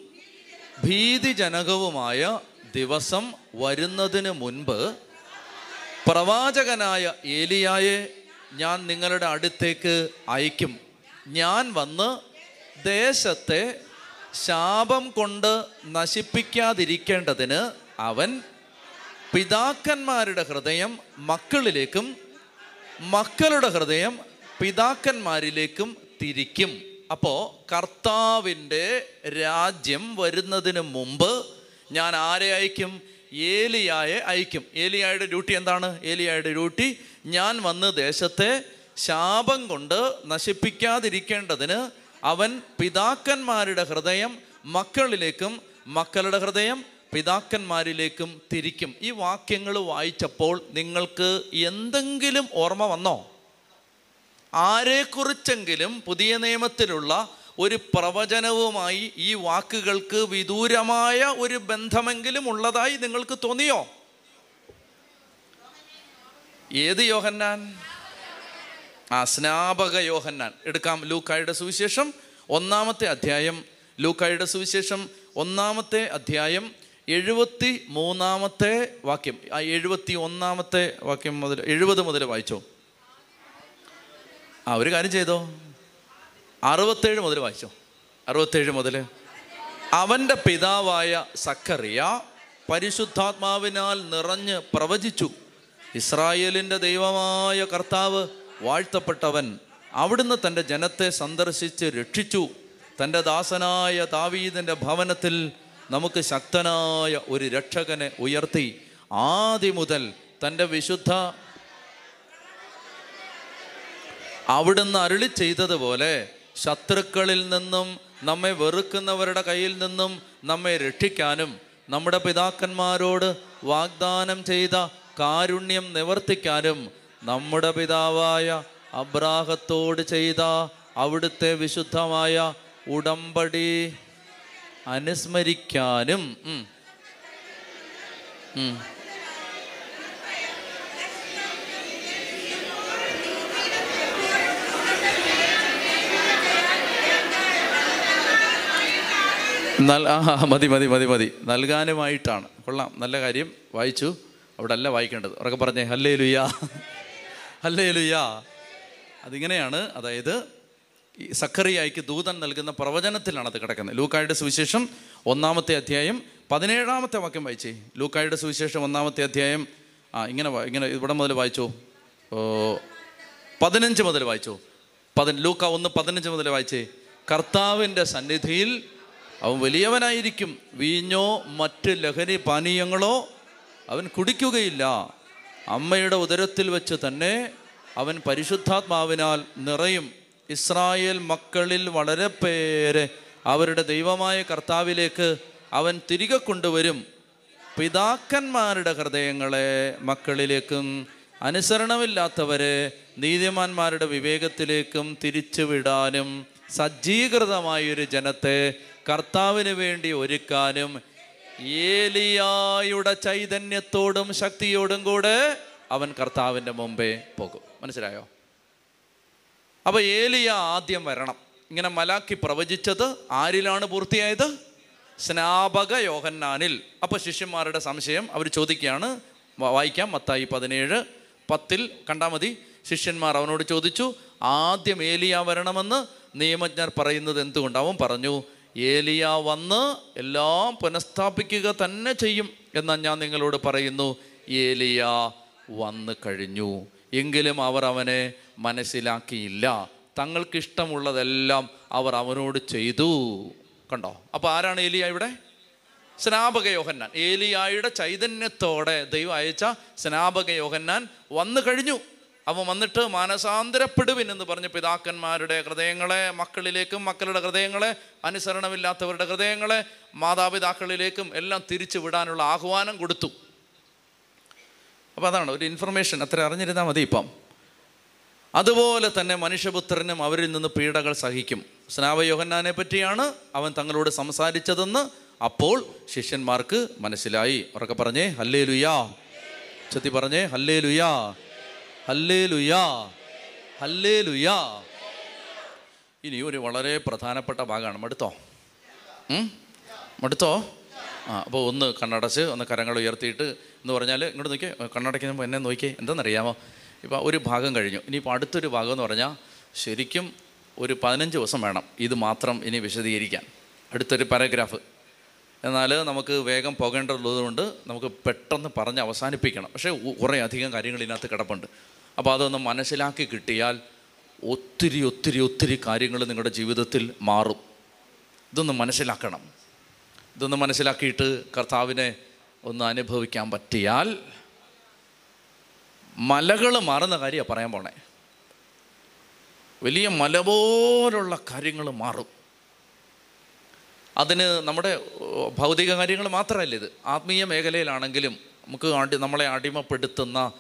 ഭീതിജനകവുമായ ദിവസം വരുന്നതിന് മുൻപ് പ്രവാചകനായ ഏലിയായെ ഞാൻ നിങ്ങളുടെ അടുത്തേക്ക് അയക്കും. ഞാൻ വന്ന് ദേശത്തെ ശാപം കൊണ്ട് നശിപ്പിക്കാതിരിക്കേണ്ടതിന് അവൻ പിതാക്കന്മാരുടെ ഹൃദയം മക്കളിലേക്കും മക്കളുടെ ഹൃദയം പിതാക്കന്മാരിലേക്കും തിരിക്കും. അപ്പോൾ കർത്താവിന്റെ രാജ്യം വരുന്നതിന് മുമ്പ് ഞാൻ ആരെ അയക്കും? ഏലിയായെ അയക്കും. ഏലിയായുടെ ഡ്യൂട്ടി എന്താണ്? ഏലിയായുടെ ഡ്യൂട്ടി ഞാൻ വന്ന് ദേശത്തെ ശാപം കൊണ്ട് നശിപ്പിക്കാതിരിക്കേണ്ടതിന് അവൻ പിതാക്കന്മാരുടെ ഹൃദയം മക്കളിലേക്കും മക്കളുടെ ഹൃദയം പിതാക്കന്മാരിലേക്കും തിരിക്കും. ഈ വാക്യങ്ങൾ വായിച്ചപ്പോൾ നിങ്ങൾക്ക് എന്തെങ്കിലും ഓർമ്മ വന്നോ? ആരെക്കുറിച്ചെങ്കിലും പുതിയ നിയമത്തിലുള്ള ഒരു പ്രവചനവുമായി ഈ വാക്കുകൾക്ക് വിദൂരമായ ഒരു ബന്ധമെങ്കിലും ഉള്ളതായി നിങ്ങൾക്ക് തോന്നിയോ? ഏത് യോഹന്നാൻ? ആ സ്നാപക യോഹന്നാൻ. എടുക്കാം ലൂക്കായുടെ സുവിശേഷം. ഒന്നാമത്തെ അധ്യായം ലൂക്കായുടെ സുവിശേഷം. ഒന്നാമത്തെ അധ്യായം എഴുപത്തി മൂന്നാമത്തെ വാക്യം. ആ എഴുപത്തി ഒന്നാമത്തെ വാക്യം മുതൽ എഴുപത് മുതൽ വായിച്ചോ? ആ ഒരു കാര്യം ചെയ്തോ? അറുപത്തേഴ് മുതൽ വായിച്ചോ? അറുപത്തേഴ് മുതൽ. അവന്റെ പിതാവായ സക്കറിയ പരിശുദ്ധാത്മാവിനാൽ നിറഞ്ഞ് പ്രവചിച്ചു. ഇസ്രായേലിന്റെ ദൈവമായ കർത്താവ് വാഴ്ത്തപ്പെട്ടവൻ അവിടുന്ന് തന്റെ ജനത്തെ സന്ദർശിച്ച് രക്ഷിച്ചു. തന്റെ ദാസനായ താവീതിന്റെ ഭവനത്തിൽ നമുക്ക് ശക്തനായ ഒരു രക്ഷകനെ ഉയർത്തി ആദ്യം മുതൽ തന്റെ വിശുദ്ധ അവിടുന്ന് അരുളി ചെയ്തതുപോലെ ശത്രുക്കളിൽ നിന്നും നമ്മെ വെറുക്കുന്നവരുടെ കയ്യിൽ നിന്നും നമ്മെ രക്ഷിക്കാനും നമ്മുടെ പിതാക്കന്മാരോട് വാഗ്ദാനം ചെയ്ത കാരുണ്യം നിവർത്തിക്കാനും നമ്മുടെ പിതാവായ അബ്രാഹത്തോട് ചെയ്ത അവിടുത്തെ വിശുദ്ധമായ ഉടമ്പടി അനുസ്മരിക്കാനും. മതി മതി മതി മതി. നൽകാനുമായിട്ടാണ്. കൊള്ളാം. നല്ല കാര്യം. വായിച്ചു. അവിടെ അല്ല വായിക്കേണ്ടത്. ഉറക്കെ പറഞ്ഞേ ഹല്ലേ ലുയാ ഹല്ലേ ലുയാ അതിങ്ങനെയാണ്. അതായത് സക്കറിയായിക്ക് ദൂതൻ നൽകുന്ന പ്രവചനത്തിലാണ് അത് കിടക്കുന്നത്. ലൂക്കായുടെ സുവിശേഷം ഒന്നാമത്തെ അധ്യായം പതിനേഴാമത്തെ വാക്യം വായിച്ചേ. ലൂക്കായുടെ സുവിശേഷം ഒന്നാമത്തെ അധ്യായം ആ ഇങ്ങനെ ഇങ്ങനെ ഇവിടെ മുതൽ വായിച്ചോ. പതിനഞ്ച് മുതൽ വായിച്ചോ. പതി ലൂക്ക ഒന്ന് പതിനഞ്ച് മുതൽ വായിച്ചേ. കർത്താവിന്റെ സന്നിധിയിൽ അവൻ വലിയവനായിരിക്കും. വീഞ്ഞോ മറ്റ് ലഹരി പാനീയങ്ങളോ അവൻ കുടിക്കുകയില്ല. അമ്മയുടെ ഉദരത്തിൽ വെച്ച് തന്നെ അവൻ പരിശുദ്ധാത്മാവിനാൽ നിറയും. ഇസ്രായേൽ മക്കളിൽ വളരെ പേരെ അവരുടെ ദൈവമായ കർത്താവിലേക്ക് അവൻ തിരികെ കൊണ്ടുവരും. പിതാക്കന്മാരുടെ ഹൃദയങ്ങളെ മക്കളിലേക്കും അനുസരണമില്ലാത്തവരെ നീതിമാന്മാരുടെ വിവേകത്തിലേക്കും തിരിച്ചുവിടാനും സജ്ജീകൃതമായൊരു ജനത്തെ കർത്താവിന് വേണ്ടി ഒരുക്കാനും ഏലിയായുടെ ചൈതന്യത്തോടും ശക്തിയോടും കൂടെ അവൻ കർത്താവിന്റെ മുമ്പേ പോകും. മനസ്സിലായോ? അപ്പൊ ഏലിയ ആദ്യം വരണം. ഇങ്ങനെ മലാക്കി പ്രവചിച്ചത് ആരിലാണ് പൂർത്തിയായത്? സ്നാപക യോഹന്നാനിൽ. അപ്പൊ ശിഷ്യന്മാരുടെ സംശയം അവർ ചോദിക്കുകയാണ്. വായിക്കാം. മത്തായി പതിനേഴ് പത്തിൽ കണ്ടാൽ മതി. ശിഷ്യന്മാർ അവനോട് ചോദിച്ചു ആദ്യം ഏലിയ വരണമെന്ന് നിയമജ്ഞർ പറയുന്നത് എന്തുകൊണ്ടാവും? പറഞ്ഞു ഏലിയ വന്ന് എല്ലാം പുനഃസ്ഥാപിക്കുക തന്നെ ചെയ്യും എന്നാൽ ഞാൻ നിങ്ങളോട് പറയുന്നു. ഏലിയ വന്നു കഴിഞ്ഞു. എങ്കിലും അവർ അവനെ മനസ്സിലാക്കിയില്ല. തങ്ങൾക്കിഷ്ടമുള്ളതെല്ലാം അവർ അവനോട് ചെയ്തു. കണ്ടോ? അപ്പോൾ ആരാണ് ഏലിയ ഇവിടെ? സ്നാപക യോഹന്നാൻ. ഏലിയായുടെ ചൈതന്യത്തോടെ ദൈവം അയച്ച സ്നാപക യോഹന്നാൻ വന്നു കഴിഞ്ഞു. അവൻ വന്നിട്ട് മാനസാന്തരപ്പെടുവിൻ എന്ന് പറഞ്ഞ പിതാക്കന്മാരുടെ ഹൃദയങ്ങളെ മക്കളിലേക്കും മക്കളുടെ ഹൃദയങ്ങളെ അനുസരണമില്ലാത്തവരുടെ ഹൃദയങ്ങളെ മാതാപിതാക്കളിലേക്കും എല്ലാം തിരിച്ചു വിടാനുള്ള ആഹ്വാനം കൊടുത്തു. അപ്പോൾ അതാണ് ഒരു ഇൻഫർമേഷൻ അത്ര അറിഞ്ഞിരുന്നാൽ മതി ഇപ്പം. അതുപോലെ തന്നെ മനുഷ്യപുത്രനും അവരിൽ നിന്ന് പീഡകൾ സഹിക്കും. സ്നാവയോഹന്നാനെ പറ്റിയാണ് അവൻ തങ്ങളോട് സംസാരിച്ചതെന്ന് അപ്പോൾ ശിഷ്യന്മാർക്ക് മനസ്സിലായി. ഉറക്കെ പറഞ്ഞേ ഹല്ലേ ലുയാ ചെത്തി പറഞ്ഞേ ഹല്ലേ ലുയാ ഹല്ലേ ലുയാ ഹല്ലേ ലുയാ ഇനി ഒരു വളരെ പ്രധാനപ്പെട്ട ഭാഗമാണ്. മടുത്തോ? മടുത്തോ? ആ അപ്പോൾ ഒന്ന് കണ്ണടച്ച് ഒന്ന് കരങ്ങൾ ഉയർത്തിയിട്ട് എന്ന് പറഞ്ഞാൽ ഇങ്ങോട്ട് നോക്കിയേ കണ്ണടയ്ക്കുമ്പോൾ എന്നെ നോക്കിയേ എന്താണെന്നറിയാമോ ഇപ്പോൾ ഒരു ഭാഗം കഴിഞ്ഞു. ഇനിയിപ്പോൾ അടുത്തൊരു ഭാഗം എന്ന് പറഞ്ഞാൽ ശരിക്കും ഒരു പതിനഞ്ച് ദിവസം വേണം ഇത് മാത്രം ഇനി വിശദീകരിക്കാൻ. അടുത്തൊരു പാരഗ്രാഫ്. എന്നാൽ നമുക്ക് വേഗം പോകേണ്ടതുള്ളതുകൊണ്ട് നമുക്ക് പെട്ടെന്ന് പറഞ്ഞ് അവസാനിപ്പിക്കണം. പക്ഷേ കുറേ അധികം കാര്യങ്ങൾ ഇതിനകത്ത് കിടപ്പുണ്ട്. അപ്പോൾ അതൊന്ന് മനസ്സിലാക്കി കിട്ടിയാൽ ഒത്തിരി ഒത്തിരി ഒത്തിരി കാര്യങ്ങൾ നിങ്ങളുടെ ജീവിതത്തിൽ മാറും. ഇതൊന്ന് മനസ്സിലാക്കണം. ഇതൊന്ന് മനസ്സിലാക്കിയിട്ട് കർത്താവിനെ ഒന്ന് അനുഭവിക്കാൻ പറ്റിയാൽ മലകൾ മാറുന്ന കാര്യമാണ് പറയാൻ പോണേ. വലിയ മല പോലുള്ള കാര്യങ്ങൾ മാറും. അതിന് നമ്മുടെ ഭൗതിക കാര്യങ്ങൾ മാത്രമല്ല ഇത്. ആത്മീയ മേഖലയിലാണെങ്കിലും നമുക്ക് അടി നമ്മളെ അടിമപ്പെടുത്തുന്ന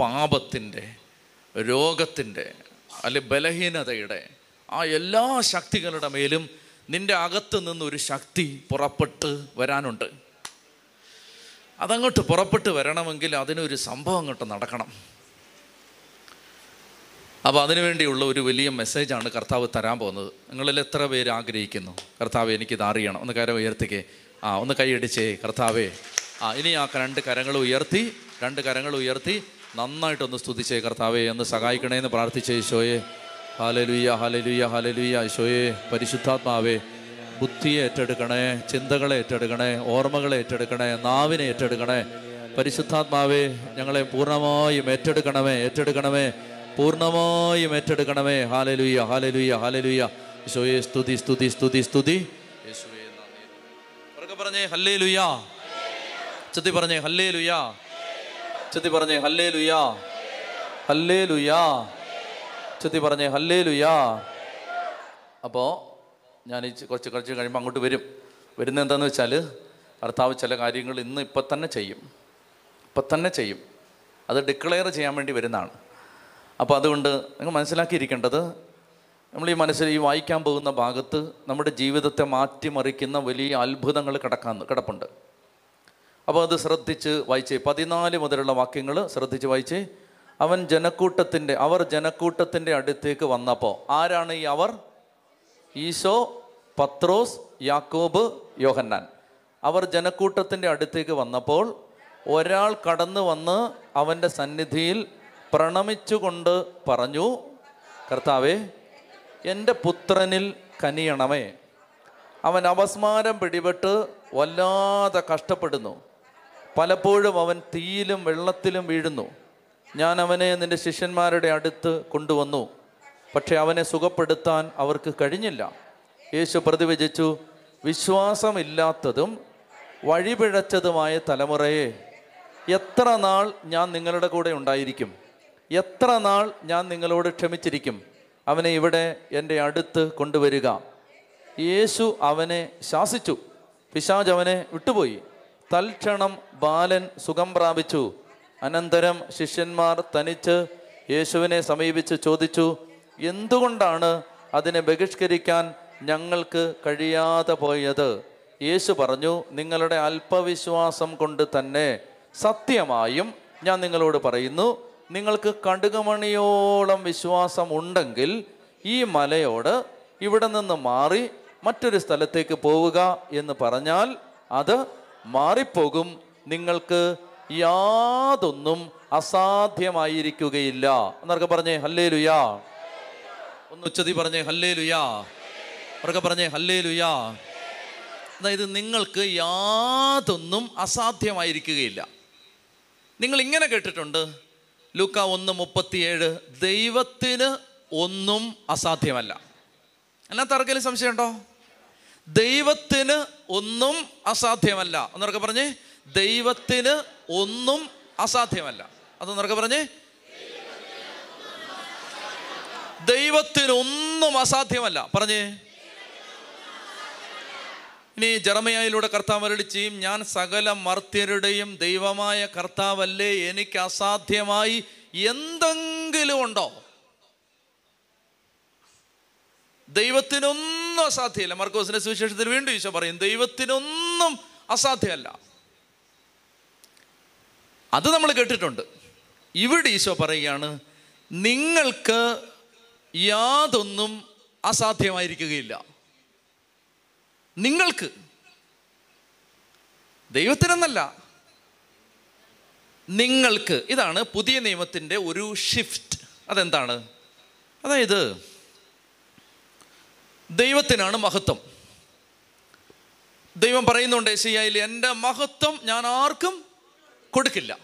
പാപത്തിന്റെ രോഗത്തിന്റെ അല്ലെ ബലഹീനതയുടെ ആ എല്ലാ ശക്തികളുടെ മേലും നിന്റെ അകത്ത് നിന്നൊരു ശക്തി പുറപ്പെട്ട് വരാനുണ്ട്. അതങ്ങോട്ട് പുറപ്പെട്ട് വരണമെങ്കിൽ അതിനൊരു സംഭവം അങ്ങോട്ട് നടക്കണം. അപ്പോൾ അതിനുവേണ്ടിയുള്ള ഒരു വലിയ മെസ്സേജാണ് കർത്താവ് തരാൻ പോകുന്നത്. നിങ്ങളിൽ എത്ര പേര് ആഗ്രഹിക്കുന്നു? കർത്താവ് എനിക്കിത് അറിയണം. ഒന്ന് കരം ഉയർത്തിക്കേ. ആ ഒന്ന് കൈയടിച്ചേ കർത്താവേ ആ ഇനി ആ രണ്ട് കരങ്ങൾ ഉയർത്തി രണ്ട് കരങ്ങൾ ഉയർത്തി നന്നായിട്ടൊന്ന് സ്തുതിച്ചേ കർത്താവേ. ഒന്ന് സഹായിക്കണേ എന്ന് പ്രാർത്ഥിച്ചേ ഈശോയെ. ഹാലലുയ്യ ഹാലലുയ്യ ഹാലലുയ്യ ഈശോയെ. പരിശുദ്ധാത്മാവേ ബുദ്ധിയെ ഏറ്റെടുക്കണേ ചിന്തകളെ ഏറ്റെടുക്കണേ ഓർമ്മകളെ ഏറ്റെടുക്കണേ നാവിനെ ഏറ്റെടുക്കണേ. പരിശുദ്ധാത്മാവേ ഞങ്ങളെ പൂർണമായും ഏറ്റെടുക്കണമേ ഏറ്റെടുക്കണമേ പൂർണമായും ഏറ്റെടുക്കണമേ. ഹാലലുയ്യ ഹാലലുയ്യ ഹാലലുയ്യ യേശോയെ സ്തുതി സ്തുതി സ്തുതി സ്തുതി. യേശുവേ നന്ദി. പറഞ്ഞേ ഹല്ലേ ലുയ്യ ചെത്തി പറഞ്ഞേ ഹല്ലേ ലുയ്യ ചെത്തി പറഞ്ഞേ ഹല്ലേ ലുയ്യ ഹല്ലേ ലുയ്യ ചെത്തി പറഞ്ഞേ ഹല്ലേ ലുയ്യ അപ്പോൾ ഞാൻ കുറച്ച് കുറച്ച് കഴിയുമ്പോൾ അങ്ങോട്ട് വരും. വരുന്നത് എന്താണെന്ന് വെച്ചാൽ ഭർത്താവ് ചില കാര്യങ്ങൾ ഇന്ന് ഇപ്പം തന്നെ ചെയ്യും. ഇപ്പം തന്നെ ചെയ്യും. അത് ഡിക്ലെയർ ചെയ്യാൻ വേണ്ടി വരുന്നതാണ്. അപ്പോൾ അതുകൊണ്ട് നിങ്ങൾ മനസ്സിലാക്കിയിരിക്കേണ്ടത് നമ്മൾ ഈ മനസ്സിൽ ഈ വായിക്കാൻ പോകുന്ന ഭാഗത്ത് നമ്മുടെ ജീവിതത്തെ മാറ്റിമറിക്കുന്ന വലിയ അത്ഭുതങ്ങൾ കിടക്കാൻ കിടപ്പുണ്ട്. അപ്പോൾ അത് ശ്രദ്ധിച്ച് വായിച്ചേ. പതിനാല് മുതലുള്ള വാക്യങ്ങൾ ശ്രദ്ധിച്ച് വായിച്ചേ. അവൻ ജനക്കൂട്ടത്തിന്റെ അവർ ജനക്കൂട്ടത്തിന്റെ അടുത്തേക്ക് വന്നപ്പോൾ ആരാണ് ഈ അവർ? ഈശോ പത്രോസ് യാക്കോബ് യോഹന്നാൻ. അവർ ജനക്കൂട്ടത്തിന്റെ അടുത്തേക്ക് വന്നപ്പോൾ ഒരാൾ കടന്നു വന്ന് അവന്റെ സന്നിധിയിൽ പ്രണമിച്ചുകൊണ്ട് പറഞ്ഞു കർത്താവേ എന്റെ പുത്രനിൽ കനിയണമേ. അവൻ അപസ്മാരം പിടിപെട്ട് വല്ലാതെ കഷ്ടപ്പെടുന്നു. പലപ്പോഴും അവൻ തീയിലും വെള്ളത്തിലും വീഴുന്നു. ഞാൻ അവനെ നിന്റെ ശിഷ്യന്മാരുടെ അടുത്ത് കൊണ്ടുവന്നു. പക്ഷെ അവനെ സുഖപ്പെടുത്താൻ അവർക്ക് കഴിഞ്ഞില്ല. യേശു പ്രതിവചിച്ചു വിശ്വാസമില്ലാത്തതും വഴിപിഴച്ചതുമായ തലമുറയെ എത്ര നാൾ ഞാൻ നിങ്ങളുടെ കൂടെ ഉണ്ടായിരിക്കും? എത്ര നാൾ ഞാൻ നിങ്ങളോട് ക്ഷമിച്ചിരിക്കും? അവനെ ഇവിടെ എന്റെ അടുത്ത് കൊണ്ടുവരിക. യേശു അവനെ ശാസിച്ചു. പിശാജ് അവനെ വിട്ടുപോയി. തൽക്ഷണം ബാലൻ സുഖം പ്രാപിച്ചു. അനന്തരം ശിഷ്യന്മാർ തനിച്ച് യേശുവിനെ സമീപിച്ച് ചോദിച്ചു എന്തുകൊണ്ടാണ് അതിനെ ബഹിഷ്കരിക്കാൻ ഞങ്ങൾക്ക് കഴിയാതെ പോയത്? യേശു പറഞ്ഞു നിങ്ങളുടെ അല്പവിശ്വാസം കൊണ്ട് തന്നെ സത്യമായും ഞാൻ നിങ്ങളോട് പറയുന്നു നിങ്ങൾക്ക് കടുകമണിയോളം വിശ്വാസം ഉണ്ടെങ്കിൽ ഈ മലയോട് ഇവിടെ നിന്ന് മാറി മറ്റൊരു സ്ഥലത്തേക്ക് പോവുക എന്ന് പറഞ്ഞാൽ അത് മാറിപ്പോകും നിങ്ങൾക്ക് യാതൊന്നും അസാധ്യമായിരിക്കുകയില്ല. എന്നൊക്കെ പറഞ്ഞേ ഹല്ലേ ലുയാ ഒന്ന് ഉച്ചതി പറഞ്ഞേ ഹല്ലേ ലുയാ ഉറക്കെ പറഞ്ഞേ ഹല്ലേ ലുയാ അതായത് നിങ്ങൾക്ക് യാതൊന്നും അസാധ്യമായിരിക്കുകയില്ല. നിങ്ങൾ ഇങ്ങനെ കേട്ടിട്ടുണ്ട്. ലൂക്ക ഒന്ന് മുപ്പത്തിയേഴ് ദൈവത്തിന് ഒന്നും അസാധ്യമല്ല. അതിനകത്ത് ആർക്കെങ്കിലും സംശയമുണ്ടോ? ദൈവത്തിന് ഒന്നും അസാധ്യമല്ല. എന്നൊക്കെ പറഞ്ഞേ ദൈവത്തിന് ഒന്നും അസാധ്യമല്ല. അതൊന്നൊക്കെ പറഞ്ഞേ ദൈവത്തിന് ഒന്നും അസാധ്യമല്ല. പറഞ്ഞേ. ഇനി ജറമയായിലൂടെ കർത്താവ് അരുളി ചെയ്യും ഞാൻ സകല മർത്യരുടെയും ദൈവമായ കർത്താവല്ലേ എനിക്ക് അസാധ്യമായി എന്തെങ്കിലും ഉണ്ടോ? ദൈവത്തിനൊന്നും അസാധ്യമല്ല. മർക്കോസിന്റെ സുവിശേഷത്തിൽ വീണ്ടും ഈശോ പറയും ദൈവത്തിനൊന്നും അസാധ്യമല്ല. അത് നമ്മൾ കേട്ടിട്ടുണ്ട്. ഇവിടെ ഈശോ പറയുകയാണ് നിങ്ങൾക്ക് യാതൊന്നും അസാധ്യമായിരിക്കുകയില്ല. നിങ്ങൾക്ക് ദൈവത്തിനെന്നല്ല നിങ്ങൾക്ക് ഇതാണ് പുതിയ നിയമത്തിന്റെ ഒരു ഷിഫ്റ്റ് അതെന്താണ്? അതായത് ദൈവത്തിനാണ് മഹത്വം. ദൈവം പറയുന്നുണ്ട് ശരിയായില്ല എന്റെ മഹത്വം ഞാൻ ആർക്കും കൊടുക്കില്ല.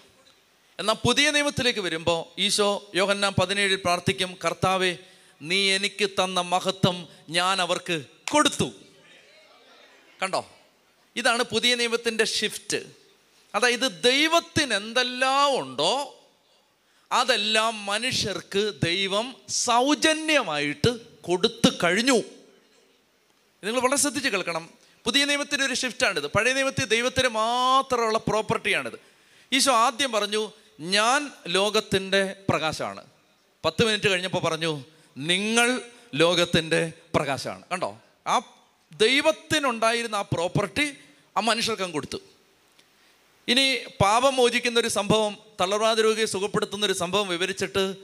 എന്നാൽ പുതിയ നിയമത്തിലേക്ക് വരുമ്പോൾ ഈശോ യോഹന്നാം പതിനേഴിൽ പ്രാർത്ഥിക്കും കർത്താവെ നീ എനിക്ക് തന്ന മഹത്വം ഞാൻ അവർക്ക് കൊടുത്തു. കണ്ടോ? ഇതാണ് പുതിയ നിയമത്തിന്റെ ഷിഫ്റ്റ് അതായത് ദൈവത്തിന് എന്തെല്ലാം ഉണ്ടോ അതെല്ലാം മനുഷ്യർക്ക് ദൈവം സൗജന്യമായിട്ട് കൊടുത്തു കഴിഞ്ഞു. നിങ്ങൾ വളരെ ശ്രദ്ധിച്ച് കേൾക്കണം. പുതിയ നിയമത്തിന്റെ ഒരു ഷിഫ്റ്റാണിത് പഴയ നിയമത്തിൽ ദൈവത്തിന് മാത്രമുള്ള പ്രോപ്പർട്ടിയാണിത് ഈശോ ആദ്യം പറഞ്ഞു ഞാൻ ലോകത്തിന്റെ പ്രകാശമാണ്. പത്ത് മിനിറ്റ് കഴിഞ്ഞപ്പോൾ പറഞ്ഞു നിങ്ങൾ ലോകത്തിന്റെ പ്രകാശമാണ്. കണ്ടോ? ആ ദൈവത്തിനുണ്ടായിരുന്ന ആ പ്രോപ്പർട്ടി ആ മനുഷ്യർക്കും കൊടുത്തു. ഇനി പാപം മോചിക്കുന്ന ഒരു സംഭവം തളർവാദ രോഗിയെ സുഖപ്പെടുത്തുന്ന ഒരു സംഭവം വിവരിച്ചിട്ട്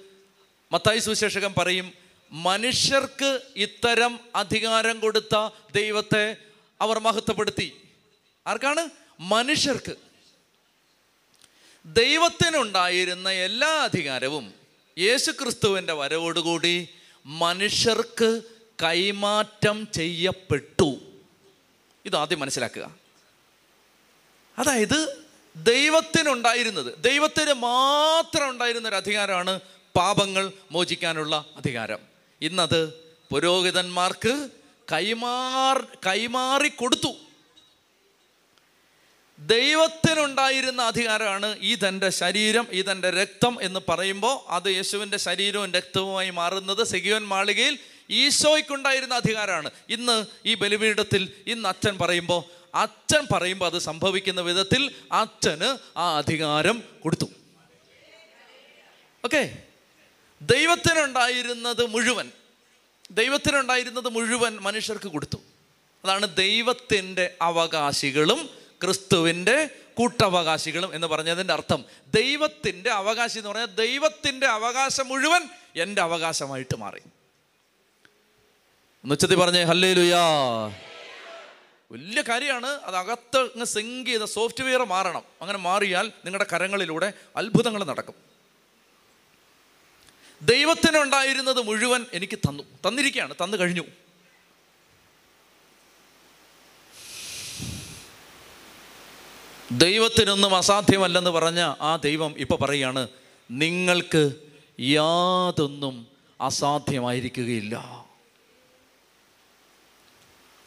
മത്തായി സുവിശേഷകൻ പറയും മനുഷ്യർക്ക് ഇത്തരം അധികാരം കൊടുത്ത ദൈവത്തെ അവർ മഹത്വപ്പെടുത്തി. ആർക്കാണ്? മനുഷ്യർക്ക്. ദൈവത്തിനുണ്ടായിരുന്ന എല്ലാ അധികാരവും യേശുക്രിസ്തുവിന്റെ വരവോടുകൂടി മനുഷ്യർക്ക് കൈമാറ്റം ചെയ്യപ്പെട്ടു. ഇതാദ്യം മനസ്സിലാക്കുക. അതായത് ദൈവത്തിനുണ്ടായിരുന്നത് ദൈവത്തിന് മാത്രം ഉണ്ടായിരുന്ന ഒരു അധികാരമാണ് പാപങ്ങൾ മോചിക്കാനുള്ള അധികാരം. ഇന്നത് പുരോഹിതന്മാർക്ക് കൈമാർ കൈമാറി കൊടുത്തു ദൈവത്തിനുണ്ടായിരുന്ന അധികാരമാണ് ഈ തന്റെ ശരീരം ഈ തന്റെ രക്തം എന്ന് പറയുമ്പോൾ അത് യേശുവിന്റെ ശരീരവും രക്തവുമായി മാറുന്നത്. സെഗിയോൻ മാളികയിൽ ഈശോയ്ക്കുണ്ടായിരുന്ന അധികാരമാണ്. ഇന്ന് ഈ ബലിപീഠത്തിൽ ഇന്ന് അച്ഛൻ പറയുമ്പോൾ അച്ഛൻ പറയുമ്പോൾ അത് സംഭവിക്കുന്ന വിധത്തിൽ അച്ഛന് ആ അധികാരം കൊടുത്തു. ഓക്കെ? ദൈവത്തിനുണ്ടായിരുന്നത് മുഴുവൻ ദൈവത്തിനുണ്ടായിരുന്നത് മുഴുവൻ മനുഷ്യർക്ക് കൊടുത്തു. അതാണ് ദൈവത്തിന്റെ അവകാശികളും ക്രിസ്തുവിന്റെ കൂട്ടവകാശികളും എന്ന് പറഞ്ഞതിന്റെ അർത്ഥം ദൈവത്തിന്റെ അവകാശി എന്ന് പറഞ്ഞാൽ ദൈവത്തിന്റെ അവകാശം മുഴുവൻ എന്റെ അവകാശമായിട്ട് മാറി. എന്നുവച്ചതി പറഞ്ഞേ ഹല്ലേ ലുയാ വലിയ കാര്യമാണ് അത് അകത്ത് അങ്ങ് സിങ്ക് ചെയ്ത സോഫ്റ്റ്വെയർ മാറണം. അങ്ങനെ മാറിയാൽ നിങ്ങളുടെ കരങ്ങളിലൂടെ അത്ഭുതങ്ങൾ നടക്കും. ദൈവത്തിനുണ്ടായിരുന്നത് മുഴുവൻ എനിക്ക് തന്നു. തന്നിരിക്കുകയാണ് തന്നു കഴിഞ്ഞു. ദൈവത്തിനൊന്നും അസാധ്യമല്ലെന്ന് പറഞ്ഞ ആ ദൈവം ഇപ്പോൾ പറയാണ് നിങ്ങൾക്ക് യാതൊന്നും അസാധ്യമായിരിക്കുകയില്ല.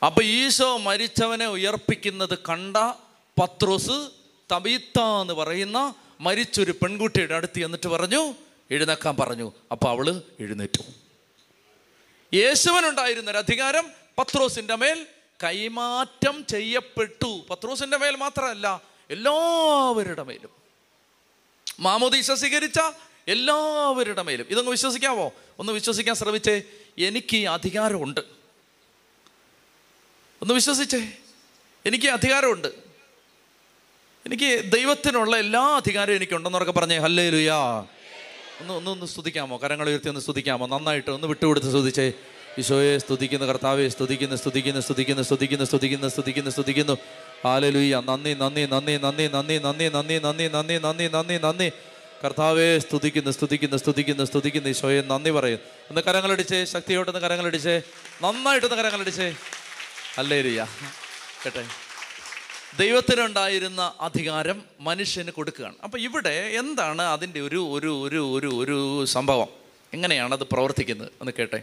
അപ്പൊ ഈശോ മരിച്ചവനെ ഉയർപ്പിക്കുന്നത് കണ്ട പത്രോസ് തബീത്ത എന്ന് പറയുന്ന മരിച്ചൊരു പെൺകുട്ടിയുടെ അടുത്ത് എന്നിട്ട് പറഞ്ഞു എഴുന്നേക്കാൻ പറഞ്ഞു. അപ്പൊ അവൾ എഴുന്നേറ്റു. യേശുവനുണ്ടായിരുന്നൊരു അധികാരം പത്രോസിന്റെ മേൽ കൈമാറ്റം ചെയ്യപ്പെട്ടു. പത്രോസിന്റെ മേൽ മാത്രമല്ല എല്ലാവരുടെ മേലും. മാമോദീസ സ്വീകരിച്ച എല്ലാവരുടെ മേലും. ഇതൊന്ന് വിശ്വസിക്കാമോ ഒന്ന് വിശ്വസിക്കാൻ ശ്രമിച്ചേ എനിക്ക് അധികാരമുണ്ട്. ഒന്ന് വിശ്വസിച്ചേ എനിക്ക് അധികാരമുണ്ട്. എനിക്ക് ദൈവത്തിനുള്ള എല്ലാ അധികാരവും എനിക്കുണ്ടെന്നൊക്കെ പറഞ്ഞേ ഹല്ലേ ലുയാ ഒന്ന് ഒന്ന് ഒന്ന് സ്തുതിക്കാമോ? കരങ്ങൾ ഉയർത്തി ഒന്ന് സ്തുതിക്കാമോ? നന്നായിട്ട് ഒന്ന് വിട്ടുകൊടുത്ത് സ്തുതിച്ചേ. ഈശോയെ സ്തുതിക്കുന്ന കർത്താവെ സ്തുതിക്കുന്ന സ്തുതിക്കുന്ന സ്തുതിക്കുന്ന സ്തുതിക്കുന്ന സ്തുതിക്കുന്ന സ്തുതിക്കുന്ന സ്തുതിക്കുന്നു ഹാലലുയ്യ നന്ദി നന്ദി നന്ദി നന്ദി നന്ദി നന്ദി നന്ദി നന്ദി നന്ദി നന്ദി നന്ദി നന്ദി കർത്താവെ സ്തുതിക്കുന്നു സ്തുതിക്കുന്നു സ്തുതിക്കുന്നു സ്തുതിക്കുന്നു ഈശോയെ നന്ദി പറയും ഒന്ന് കരങ്ങളടിച്ചേ ശക്തിയോട്ടൊന്ന് കരങ്ങളടിച്ചേ നന്നായിട്ടൊന്ന് കരങ്ങളടിച്ചേ അല്ലേ ലുയ്യ കേട്ടെ ദൈവത്തിനുണ്ടായിരുന്ന അധികാരം മനുഷ്യന് കൊടുക്കുകയാണ് അപ്പം ഇവിടെ എന്താണ് അതിന്റെ ഒരു ഒരു ഒരു ഒരു ഒരു സംഭവം എങ്ങനെയാണ് അത് പ്രവർത്തിക്കുന്നത് എന്ന് കേട്ടെ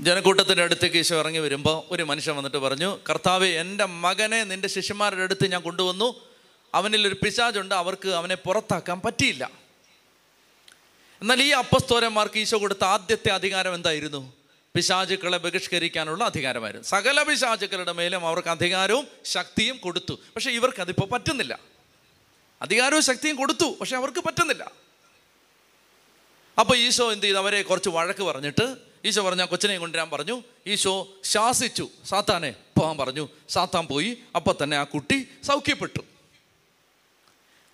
ജനക്കൂട്ടത്തിന്റെ അടുത്തേക്ക് ഈശോ ഇറങ്ങി വരുമ്പോൾ ഒരു മനുഷ്യൻ വന്നിട്ട് പറഞ്ഞു കർത്താവ് എന്റെ മകനെ നിന്റെ ശിഷ്യന്മാരുടെ അടുത്ത് ഞാൻ കൊണ്ടുവന്നു. അവനിൽ ഒരു പിശാചുണ്ട് അവർക്ക് അവനെ പുറത്താക്കാൻ പറ്റിയില്ല. എന്നാൽ ഈ അപ്പസ്തോരന്മാർക്ക് ഈശോ കൊടുത്ത ആദ്യത്തെ അധികാരം എന്തായിരുന്നു? പിശാചുക്കളെ ബഹിഷ്കരിക്കാനുള്ള അധികാരമായിരുന്നു. സകല പിശാചുക്കളുടെ മേലും അവർക്ക് അധികാരവും ശക്തിയും കൊടുത്തു. പക്ഷേ ഇവർക്ക് അതിപ്പോൾ പറ്റുന്നില്ല. അധികാരവും ശക്തിയും കൊടുത്തു പക്ഷെ അവർക്ക് പറ്റുന്നില്ല. അപ്പോൾ ഈശോ എന്ത് ചെയ്തു? അവരെ കുറച്ച് വഴക്ക് പറഞ്ഞിട്ട് ഈശോ പറഞ്ഞ കൊച്ചിനെ കൊണ്ടുവരാൻ പറഞ്ഞു. ഈശോ ശാസിച്ചു. സാത്താനെ പോകാൻ പറഞ്ഞു. സാത്താൻ പോയി. അപ്പം തന്നെ ആ കുട്ടി സൗഖ്യപ്പെട്ടു.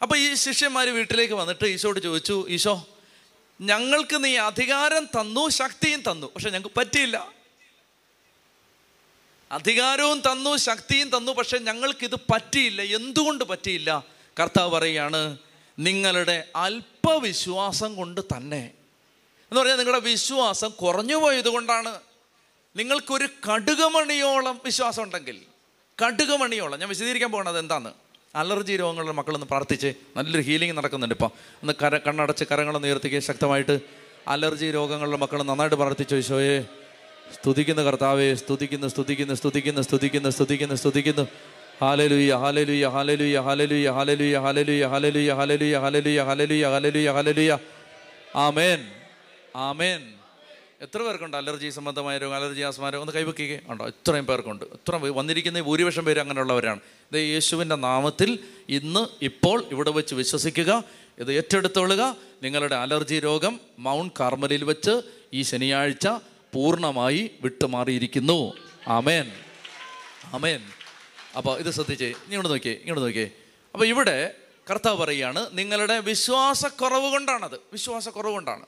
അപ്പോൾ ഈ ശിഷ്യന്മാർ വീട്ടിലേക്ക് വന്നിട്ട് ഈശോട് ചോദിച്ചു ഈശോ ഞങ്ങൾക്ക് നീ അധികാരം തന്നു ശക്തിയും തന്നു. പക്ഷെ ഞങ്ങൾക്ക് പറ്റിയില്ല. അധികാരവും തന്നു ശക്തിയും തന്നു പക്ഷെ ഞങ്ങൾക്കിത് പറ്റിയില്ല. എന്തുകൊണ്ട് പറ്റിയില്ല? കർത്താവ് പറയുകയാണ് നിങ്ങളുടെ അല്പവിശ്വാസം കൊണ്ട് തന്നെ എന്ന് പറഞ്ഞാൽ നിങ്ങളുടെ വിശ്വാസം കുറഞ്ഞു പോയത് കൊണ്ടാണ് നിങ്ങൾക്കൊരു കടുകമണിയോളം വിശ്വാസം ഉണ്ടെങ്കിൽ കടുകമണിയോളം ഞാൻ വിശദീകരിക്കാൻ പോകുന്നത് എന്താണ് അലർജി രോഗങ്ങളുടെ മക്കളൊന്ന് പ്രാർത്ഥിച്ച് നല്ലൊരു ഹീലിംഗ് നടക്കുന്നുണ്ട് ഇപ്പം ഒന്ന് കര കണ്ണടച്ച് കരങ്ങളൊന്ന് ഉയർത്തിക്കുക ശക്തമായിട്ട് അലർജി രോഗങ്ങളുടെ മക്കൾ നന്നായിട്ട് പ്രാർത്ഥിച്ചു ഈശോയെ സ്തുതിക്കുന്ന കർത്താവെ സ്തുതിക്കുന്നു സ്തുതിക്കുന്നു സ്തുതിക്കുന്നു സ്തുതിക്കുന്നു സ്തുതിക്കുന്നു സ്തുതിക്കുന്നു ഹാലലുയ ഹാലലുയ ഹാലലുയ ഹാലലുയ ഹാലലുയ ഹാലലുയ ഹാലലുയ ഹാലലുയ ഹാലലുയ ഹാലലുയ ഹാലലുയ ഹാലലുയ ആമേൻ ആമേൻ. എത്ര പേർക്കുണ്ട് അലർജി സംബന്ധമായ രോഗം അലർജി ആസ്മാരം ഒന്ന് കൈവയ്ക്കുക ഉണ്ടോ ഇത്രയും പേർക്കുണ്ട്. ഇത്ര വന്നിരിക്കുന്ന ഭൂരിപക്ഷം പേര് അങ്ങനെയുള്ളവരാണ്. ഇത് യേശുവിന്റെ നാമത്തിൽ ഇന്ന് ഇപ്പോൾ ഇവിടെ വെച്ച് വിശ്വസിക്കുക. ഇത് ഏറ്റെടുത്തൊള്ളുക. നിങ്ങളുടെ അലർജി രോഗം മൗണ്ട് കാർമലിൽ വെച്ച് ഈ ശനിയാഴ്ച പൂർണമായി വിട്ടുമാറിയിരിക്കുന്നു. ആമേൻ. ആമേൻ. അപ്പോൾ ഇത് ശ്രദ്ധിച്ചേ. ഇങ്ങോട്ട് നോക്കിയേ ഇങ്ങോട്ട് നോക്കിയേ. അപ്പോൾ ഇവിടെ കർത്താവ് പറയുകയാണ് നിങ്ങളുടെ വിശ്വാസക്കുറവ് കൊണ്ടാണത്. വിശ്വാസക്കുറവ് കൊണ്ടാണ്.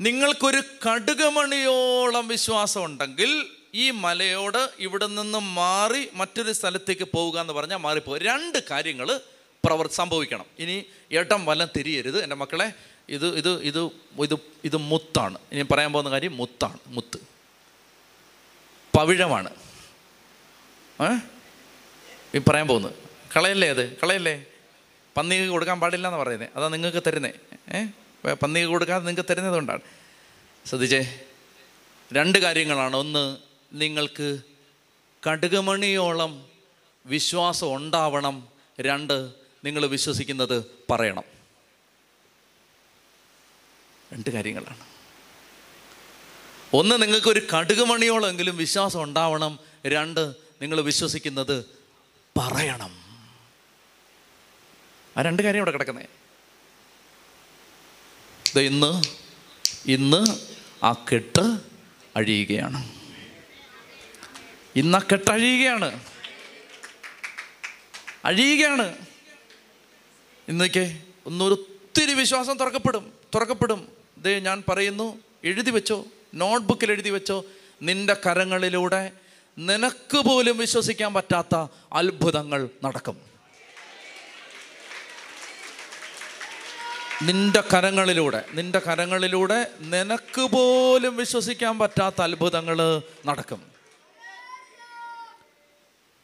നിങ്ങൾക്കൊരു കടുകമണിയോളം വിശ്വാസം ഉണ്ടെങ്കിൽ ഈ മലയോട് ഇവിടെ നിന്ന് മാറി മറ്റൊരു സ്ഥലത്തേക്ക് പോവുക എന്ന് പറഞ്ഞാൽ മാറിപ്പോകും. രണ്ട് കാര്യങ്ങൾ പ്രവർ സംഭവിക്കണം. ഇനി ഏട്ടം വല്ലം തിരിയരുത്. എന്റെ മക്കളെ ഇത് ഇത് ഇത് ഇത് ഇത് മുത്താണ്. ഇനി പറയാൻ പോകുന്ന കാര്യം മുത്താണ്. മുത്ത്. പവിഴമാണ്. ഈ പറയാൻ പോകുന്നത്. കളയല്ലേ അത്? കളയല്ലേ? പന്നിക്ക് കൊടുക്കാൻ പാടില്ല എന്ന് പറയുന്നത് അതാ നിങ്ങൾക്ക് തരുന്നേ. ഏ? പന്നിക്ക് കൊടുക്കാതെ നിങ്ങൾക്ക് തരുന്നത് കൊണ്ടാണ് ശ്രദ്ധിച്ചേ? രണ്ട് കാര്യങ്ങളാണ്. ഒന്ന് നിങ്ങൾക്ക് കടുകുമണിയോളം വിശ്വാസം ഉണ്ടാവണം. രണ്ട് നിങ്ങൾ വിശ്വസിക്കുന്നത് പറയണം. രണ്ട് കാര്യങ്ങളാണ്. ഒന്ന് നിങ്ങൾക്കൊരു കടുകുമണിയോളെങ്കിലും വിശ്വാസം ഉണ്ടാവണം. രണ്ട് നിങ്ങൾ വിശ്വസിക്കുന്നത് പറയണം. ആ രണ്ട് കാര്യം ഇവിടെ കിടക്കുന്നേ. ഇന്ന് ഇന്ന് ആ കെട്ട് അഴിയുകയാണ്. ഇന്ന് ആ കെട്ട് അഴിയുകയാണ്. അഴിയുകയാണ്. ഇന്നൊക്കെ ഒന്നൊരു ഒത്തിരി വിശ്വാസം തുറക്കപ്പെടും തുറക്കപ്പെടും. ദേ ഞാൻ പറയുന്നു എഴുതി വെച്ചോ നോട്ട്ബുക്കിൽ എഴുതി വെച്ചോ നിന്റെ കരങ്ങളിലൂടെ നിനക്ക് പോലും വിശ്വസിക്കാൻ പറ്റാത്ത അത്ഭുതങ്ങൾ നടക്കും. നിന്റെ കരങ്ങളിലൂടെ നിന്റെ കരങ്ങളിലൂടെ നിനക്ക് പോലും വിശ്വസിക്കാൻ പറ്റാത്ത അത്ഭുതങ്ങൾ നടക്കും.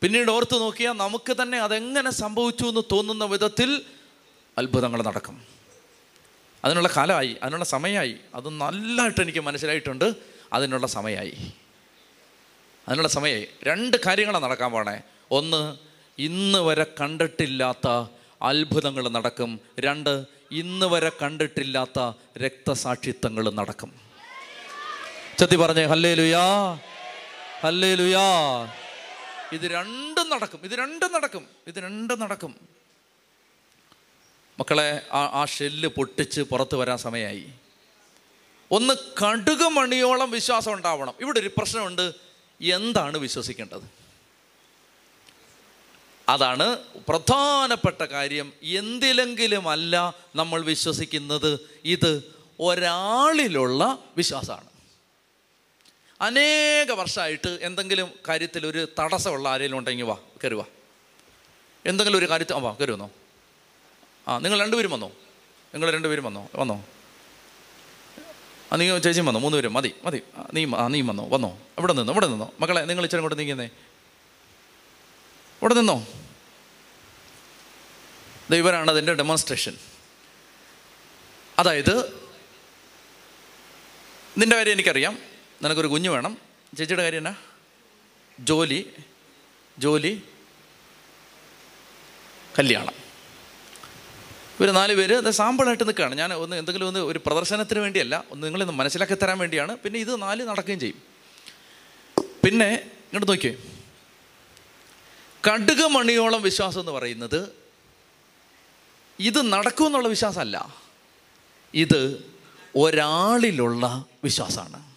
പിന്നീട് ഓർത്തു നോക്കിയാൽ നമുക്ക് തന്നെ അതെങ്ങനെ സംഭവിച്ചു എന്ന് തോന്നുന്ന വിധത്തിൽ അത്ഭുതങ്ങൾ നടക്കും. അതിനുള്ള കാലമായി അതിനുള്ള സമയമായി. അത് നല്ലതായിട്ട് എനിക്ക് മനസ്സിലായിട്ടുണ്ട്. അതിനുള്ള സമയമായി. അതിനുള്ള സമയമായി. രണ്ട് കാര്യങ്ങളാണ് നടക്കാൻ പോണേ. ഒന്ന് ഇന്ന് വരെ കണ്ടിട്ടില്ലാത്ത അത്ഭുതങ്ങൾ നടക്കും. രണ്ട് ഇന്ന് വരെ കണ്ടിട്ടില്ലാത്ത രക്തസാക്ഷിത്വങ്ങൾ നടക്കും. ചത്തി പറഞ്ഞേ ഹല്ലേ ലുയാ ഹല്ലേ ലുയാ ഇത് രണ്ടും നടക്കും ഇത് രണ്ടും നടക്കും ഇത് രണ്ടും നടക്കും. മക്കളെ ആ ആ ഷെല്ല് പൊട്ടിച്ച് പുറത്ത് വരാൻ സമയമായി ഒന്ന് കടുക് മണിയോളം വിശ്വാസം ഉണ്ടാവണം. ഇവിടെ ഒരു പ്രശ്നമുണ്ട്. എന്താണ് വിശ്വസിക്കേണ്ടത്? അതാണ് പ്രധാനപ്പെട്ട കാര്യം. എന്തിലെങ്കിലും അല്ല നമ്മൾ വിശ്വസിക്കുന്നത്. ഇത് ഒരാളിലുള്ള വിശ്വാസമാണ്. അനേക വർഷമായിട്ട് എന്തെങ്കിലും കാര്യത്തിൽ ഒരു തടസ്സമുള്ള ആരെങ്കിലും ഉണ്ടെങ്കിൽ വാ കരുവ എന്തെങ്കിലും ഒരു കാര്യത്തിൽ വാ കയറി ആ നിങ്ങൾ രണ്ടുപേരും വന്നോ? നിങ്ങൾ രണ്ടുപേരും വന്നോ? വന്നോ? ആ നീ ചേച്ചിയും വന്നോ? മൂന്ന് പേരും മതി. മതി നീ ആ നീ വന്നോ? വന്നോ? ഇവിടെ നിന്നോ? ഇവിടെ നിന്നോ? മക്കളെ നിങ്ങൾ ഇച്ചിരി കൂടെ നീങ്ങുന്നേ. ഇവിടെ നിന്നോ? ദൈവരാണ് അതിന്റെ ഡെമോൺസ്ട്രേഷൻ അതായത് നിന്റെ കാര്യം എനിക്കറിയാം. നിനക്കൊരു കുഞ്ഞ് വേണം. ചേച്ചിയുടെ കാര്യം എന്നാ? ജോലി ജോലി കല്യാണം. ഇവർ നാല് പേര് അത് സാമ്പിളായിട്ട് നിൽക്കുകയാണ്. ഞാൻ ഒന്ന് എന്തെങ്കിലും ഒന്ന് ഒരു പ്രദർശനത്തിന് വേണ്ടിയല്ല ഒന്ന് നിങ്ങളിന്ന് മനസ്സിലാക്കി തരാൻ വേണ്ടിയാണ്. പിന്നെ ഇത് നാല് നടക്കുകയും ചെയ്യും. പിന്നെ ഇങ്ങോട്ട് നോക്കിയേ. കടുക് മണിയോളം വിശ്വാസം എന്ന് പറയുന്നത് ഇത് നടക്കുമെന്നുള്ള വിശ്വാസമല്ല. ഇത് ഒരാളിലുള്ള വിശ്വാസമാണ്.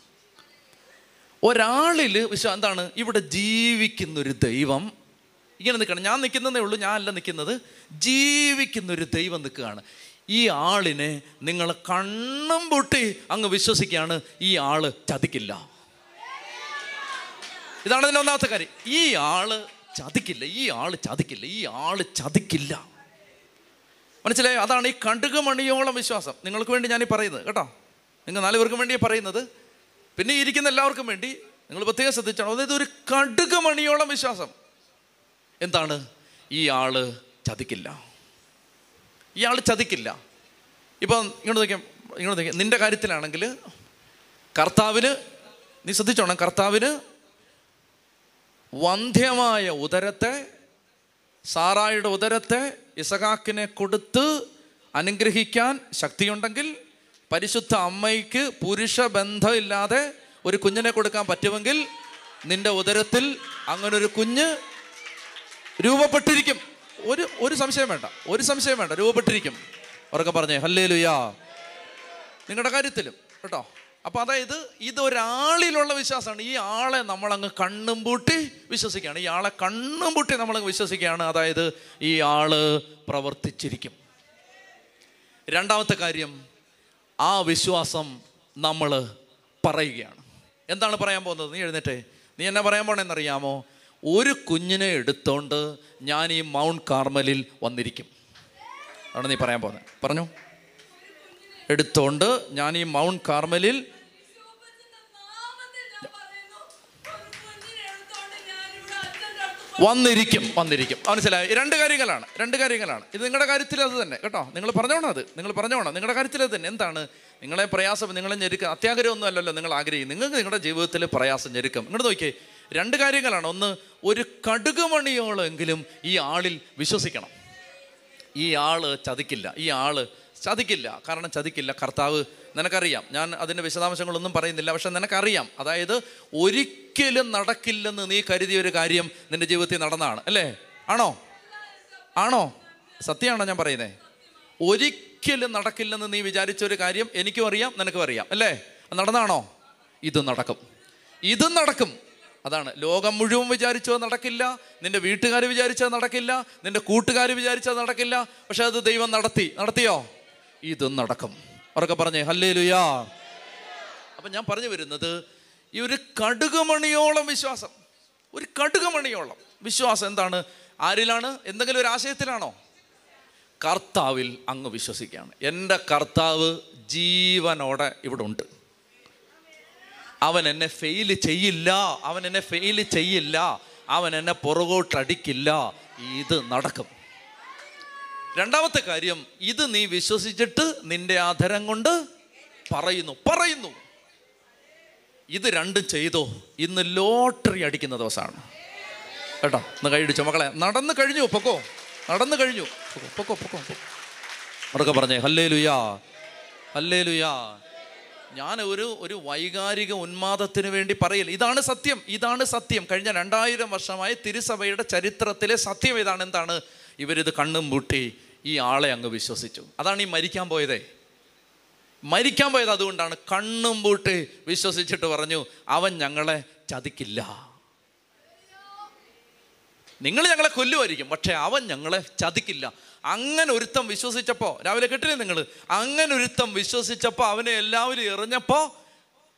ഒരാളിൽ വിശ്വാ എന്താണ്? ഇവിടെ ജീവിക്കുന്നൊരു ദൈവം ഇങ്ങനെ നിൽക്കണം. ഞാൻ നിൽക്കുന്നതേ ഉള്ളൂ ഞാൻ അല്ല നിൽക്കുന്നത്. ജീവിക്കുന്നൊരു ദൈവം നിൽക്കുകയാണ്. ഈ ആളിനെ നിങ്ങൾ കണ്ണും പൊട്ടി അങ്ങ് വിശ്വസിക്കുകയാണ് ഈ ആൾ ചതിക്കില്ല. ഇതാണ് അതിന്റെ ഒന്നാമത്തെ കാര്യം. ഈ ആൾ ചതിക്കില്ല. ഈ ആൾ ചതിക്കില്ല. ഈ ആൾ ചതിക്കില്ല. മനസ്സിലായോ? അതാണ് ഈ കണ്ടുക മണിയോളം വിശ്വാസം. നിങ്ങൾക്ക് വേണ്ടി ഞാനീ പറയുന്നത് കേട്ടോ? നിങ്ങൾ നാല് പേർക്കും വേണ്ടി പറയുന്നത്. പിന്നെ ഇരിക്കുന്ന എല്ലാവർക്കും വേണ്ടി നിങ്ങൾ പ്രത്യേകം ശ്രദ്ധിച്ചാണ്. അതായത് ഒരു കടുക മണിയോളം വിശ്വാസം. എന്താണ്? ഈ ആൾ ചതിക്കില്ല. ഈ ആൾ ചതിക്കില്ല. ഇപ്പം ഇങ്ങോട്ട് നോക്കിയാൽ ഇങ്ങോട്ട് നോക്കിയാൽ നിന്റെ കാര്യത്തിലാണെങ്കിൽ കർത്താവിന് നീ ശ്രദ്ധിച്ചോണം കർത്താവിന് വന്ധ്യമായ ഉദരത്തെ സാറായുടെ ഉദരത്തെ ഇസഹാക്കിനെ കൊടുത്ത് അനുഗ്രഹിക്കാൻ ശക്തിയുണ്ടെങ്കിൽ പരിശുദ്ധ അമ്മയ്ക്ക് പുരുഷ ബന്ധമില്ലാതെ ഒരു കുഞ്ഞിനെ കൊടുക്കാൻ പറ്റുമെങ്കിൽ നിന്റെ ഉദരത്തിൽ അങ്ങനൊരു കുഞ്ഞ് രൂപപ്പെട്ടിരിക്കും. ഒരു ഒരു സംശയം വേണ്ട ഒരു സംശയം വേണ്ട രൂപപ്പെട്ടിരിക്കും. ഉറക്കെ പറഞ്ഞേ ഹല്ലേ ലുയാ നിങ്ങളുടെ കാര്യത്തിലും കേട്ടോ? അപ്പോൾ അതായത് ഇതൊരാളിലുള്ള വിശ്വാസമാണ്. ഈ ആളെ നമ്മളങ്ങ് കണ്ണും പൂട്ടി വിശ്വസിക്കുകയാണ്. ഈ ആളെ കണ്ണും പൂട്ടി നമ്മളങ്ങ് വിശ്വസിക്കുകയാണ്. അതായത് ഈ ആൾ പ്രവർത്തിച്ചിരിക്കും. രണ്ടാമത്തെ കാര്യം ആ വിശ്വാസം നമ്മൾ പറയുകയാണ്. എന്താണ് പറയാൻ പോകുന്നത്? നീ എഴുന്നേറ്റേ. നീ എന്നെ പറയാൻ പോണെന്നറിയാമോ? ഒരു കുഞ്ഞിനെ എടുത്തോണ്ട് ഞാൻ ഈ മൗണ്ട് കാർമലിൽ വന്നിരിക്കും. ആണ് നീ പറയാൻ പോകുന്നത്. പറഞ്ഞു? എടുത്തോണ്ട് ഞാൻ ഈ മൗണ്ട് കാർമലിൽ വന്നിരിക്കും. വന്നിരിക്കും. മനസ്സിലായി? രണ്ട് കാര്യങ്ങളാണ്. രണ്ട് കാര്യങ്ങളാണ്. ഇത് നിങ്ങളുടെ കാര്യത്തിൽ അത് തന്നെ. കേട്ടോ? നിങ്ങൾ പറഞ്ഞോണം അത്. നിങ്ങൾ പറഞ്ഞോണം. നിങ്ങളുടെ കാര്യത്തിൽ അത് തന്നെ. എന്താണ്? നിങ്ങളെ പ്രയാസം നിങ്ങളെ ഞെരുക്കം അത്യാഗ്രഹമൊന്നും അല്ലല്ലോ നിങ്ങൾ ആഗ്രഹിക്കും നിങ്ങൾക്ക് നിങ്ങളുടെ ജീവിതത്തിൽ പ്രയാസം ഞെരുക്കം. ഇങ്ങോട്ട് നോക്കിയേ. രണ്ട് കാര്യങ്ങളാണ്. ഒന്ന് ഒരു കടുകുമണിയോളെങ്കിലും ഈ ആളിൽ വിശ്വസിക്കണം. ഈ ആൾ ചതിക്കില്ല. ഈ ആൾ ചതിക്കില്ല. കാരണം ചതിക്കില്ല. കർത്താവ് നിനക്കറിയാം. ഞാൻ അതിന്റെ വിശദാംശങ്ങളൊന്നും പറയുന്നില്ല. പക്ഷെ നിനക്കറിയാം. അതായത് ഒരിക്കലും നടക്കില്ലെന്ന് നീ കരുതിയ ഒരു കാര്യം നിന്റെ ജീവിതത്തിൽ നടന്നതാണ് അല്ലേ? ആണോ? ആണോ? സത്യമാണോ ഞാൻ പറയുന്നത് ഒരിക്കലും നടക്കില്ലെന്ന് നീ വിചാരിച്ച ഒരു കാര്യം എനിക്കും അറിയാം നിനക്കും അറിയാം അല്ലേ? നടന്നാണോ? ഇത് നടക്കും. ഇതും നടക്കും. അതാണ്. ലോകം മുഴുവൻ വിചാരിച്ചത് നടക്കില്ല. നിന്റെ വീട്ടുകാർ വിചാരിച്ചത് നടക്കില്ല. നിന്റെ കൂട്ടുകാർ വിചാരിച്ചത് നടക്കില്ല. പക്ഷെ അത് ദൈവം നടത്തി. നടത്തിയോ? ഇതും നടക്കും. അവരൊക്കെ പറഞ്ഞേ ഹല്ലേ ലുയാ അപ്പം ഞാൻ പറഞ്ഞു വരുന്നത് ഈ ഒരു കടുകുമണിയോളം വിശ്വാസം. ഒരു കടുകുമണിയോളം വിശ്വാസം എന്താണ്? ആരിലാണ്? എന്തെങ്കിലും ഒരു ആശയത്തിലാണോ? കർത്താവിൽ അങ്ങ് വിശ്വസിക്കുകയാണ്. എന്റെ കർത്താവ് ജീവനോടെ ഇവിടെ ഉണ്ട്. അവൻ എന്നെ ഫെയിൽ ചെയ്യില്ല. അവൻ എന്നെ ഫെയിൽ ചെയ്യില്ല. അവൻ എന്നെ പുറകോട്ടടിക്കില്ല. ഇത് നടക്കും. രണ്ടാമത്തെ കാര്യം ഇത് നീ വിശ്വസിച്ചിട്ട് നിന്റെ ആധരം കൊണ്ട് പറയുന്നു. പറയുന്നു. ഇത് രണ്ടും ചെയ്തോ. ഇന്ന് ലോട്ടറി അടിക്കുന്ന ദിവസമാണ്. കേട്ടോ? ഒന്ന് കൈയടിച്ചോ മക്കളെ നടന്നു കഴിഞ്ഞു. പൊക്കോ? നടന്നു കഴിഞ്ഞു. പൊക്കോ പൊക്കോ പൊക്കോ പൊക്കോ. അതൊക്കെ പറഞ്ഞേ ഹല്ലേ ലുയാ ഹല്ലേ ലുയാ ഞാൻ ഒരു ഒരു വൈകാരിക ഉന്മാദത്തിന് വേണ്ടി പറയില്ല ഇതാണ് സത്യം ഇതാണ് സത്യം. കഴിഞ്ഞ രണ്ടായിരം വർഷമായി തിരുസഭയുടെ ചരിത്രത്തിലെ സത്യം ഇതാണ്. എന്താണ്? ഇവരിത് കണ്ണും പൂട്ടി ഈ ആളെ അങ്ങ് വിശ്വസിച്ചു. അതാണ് ഈ മരിക്കാൻ പോയതേ. മരിക്കാൻ പോയത് അതുകൊണ്ടാണ് കണ്ണും പൂട്ട് വിശ്വസിച്ചിട്ട് പറഞ്ഞു അവൻ ഞങ്ങളെ ചതിക്കില്ല. നിങ്ങൾ ഞങ്ങളെ കൊല്ലുമായിരിക്കും പക്ഷേ അവൻ ഞങ്ങളെ ചതിക്കില്ല. അങ്ങനെ ഒരുത്തം വിശ്വസിച്ചപ്പോൾ രാവിലെ കേട്ടില്ലേ നിങ്ങൾ? അങ്ങനെ ഒരുത്തം വിശ്വസിച്ചപ്പോൾ അവനെ എല്ലാവരും എറിഞ്ഞപ്പോൾ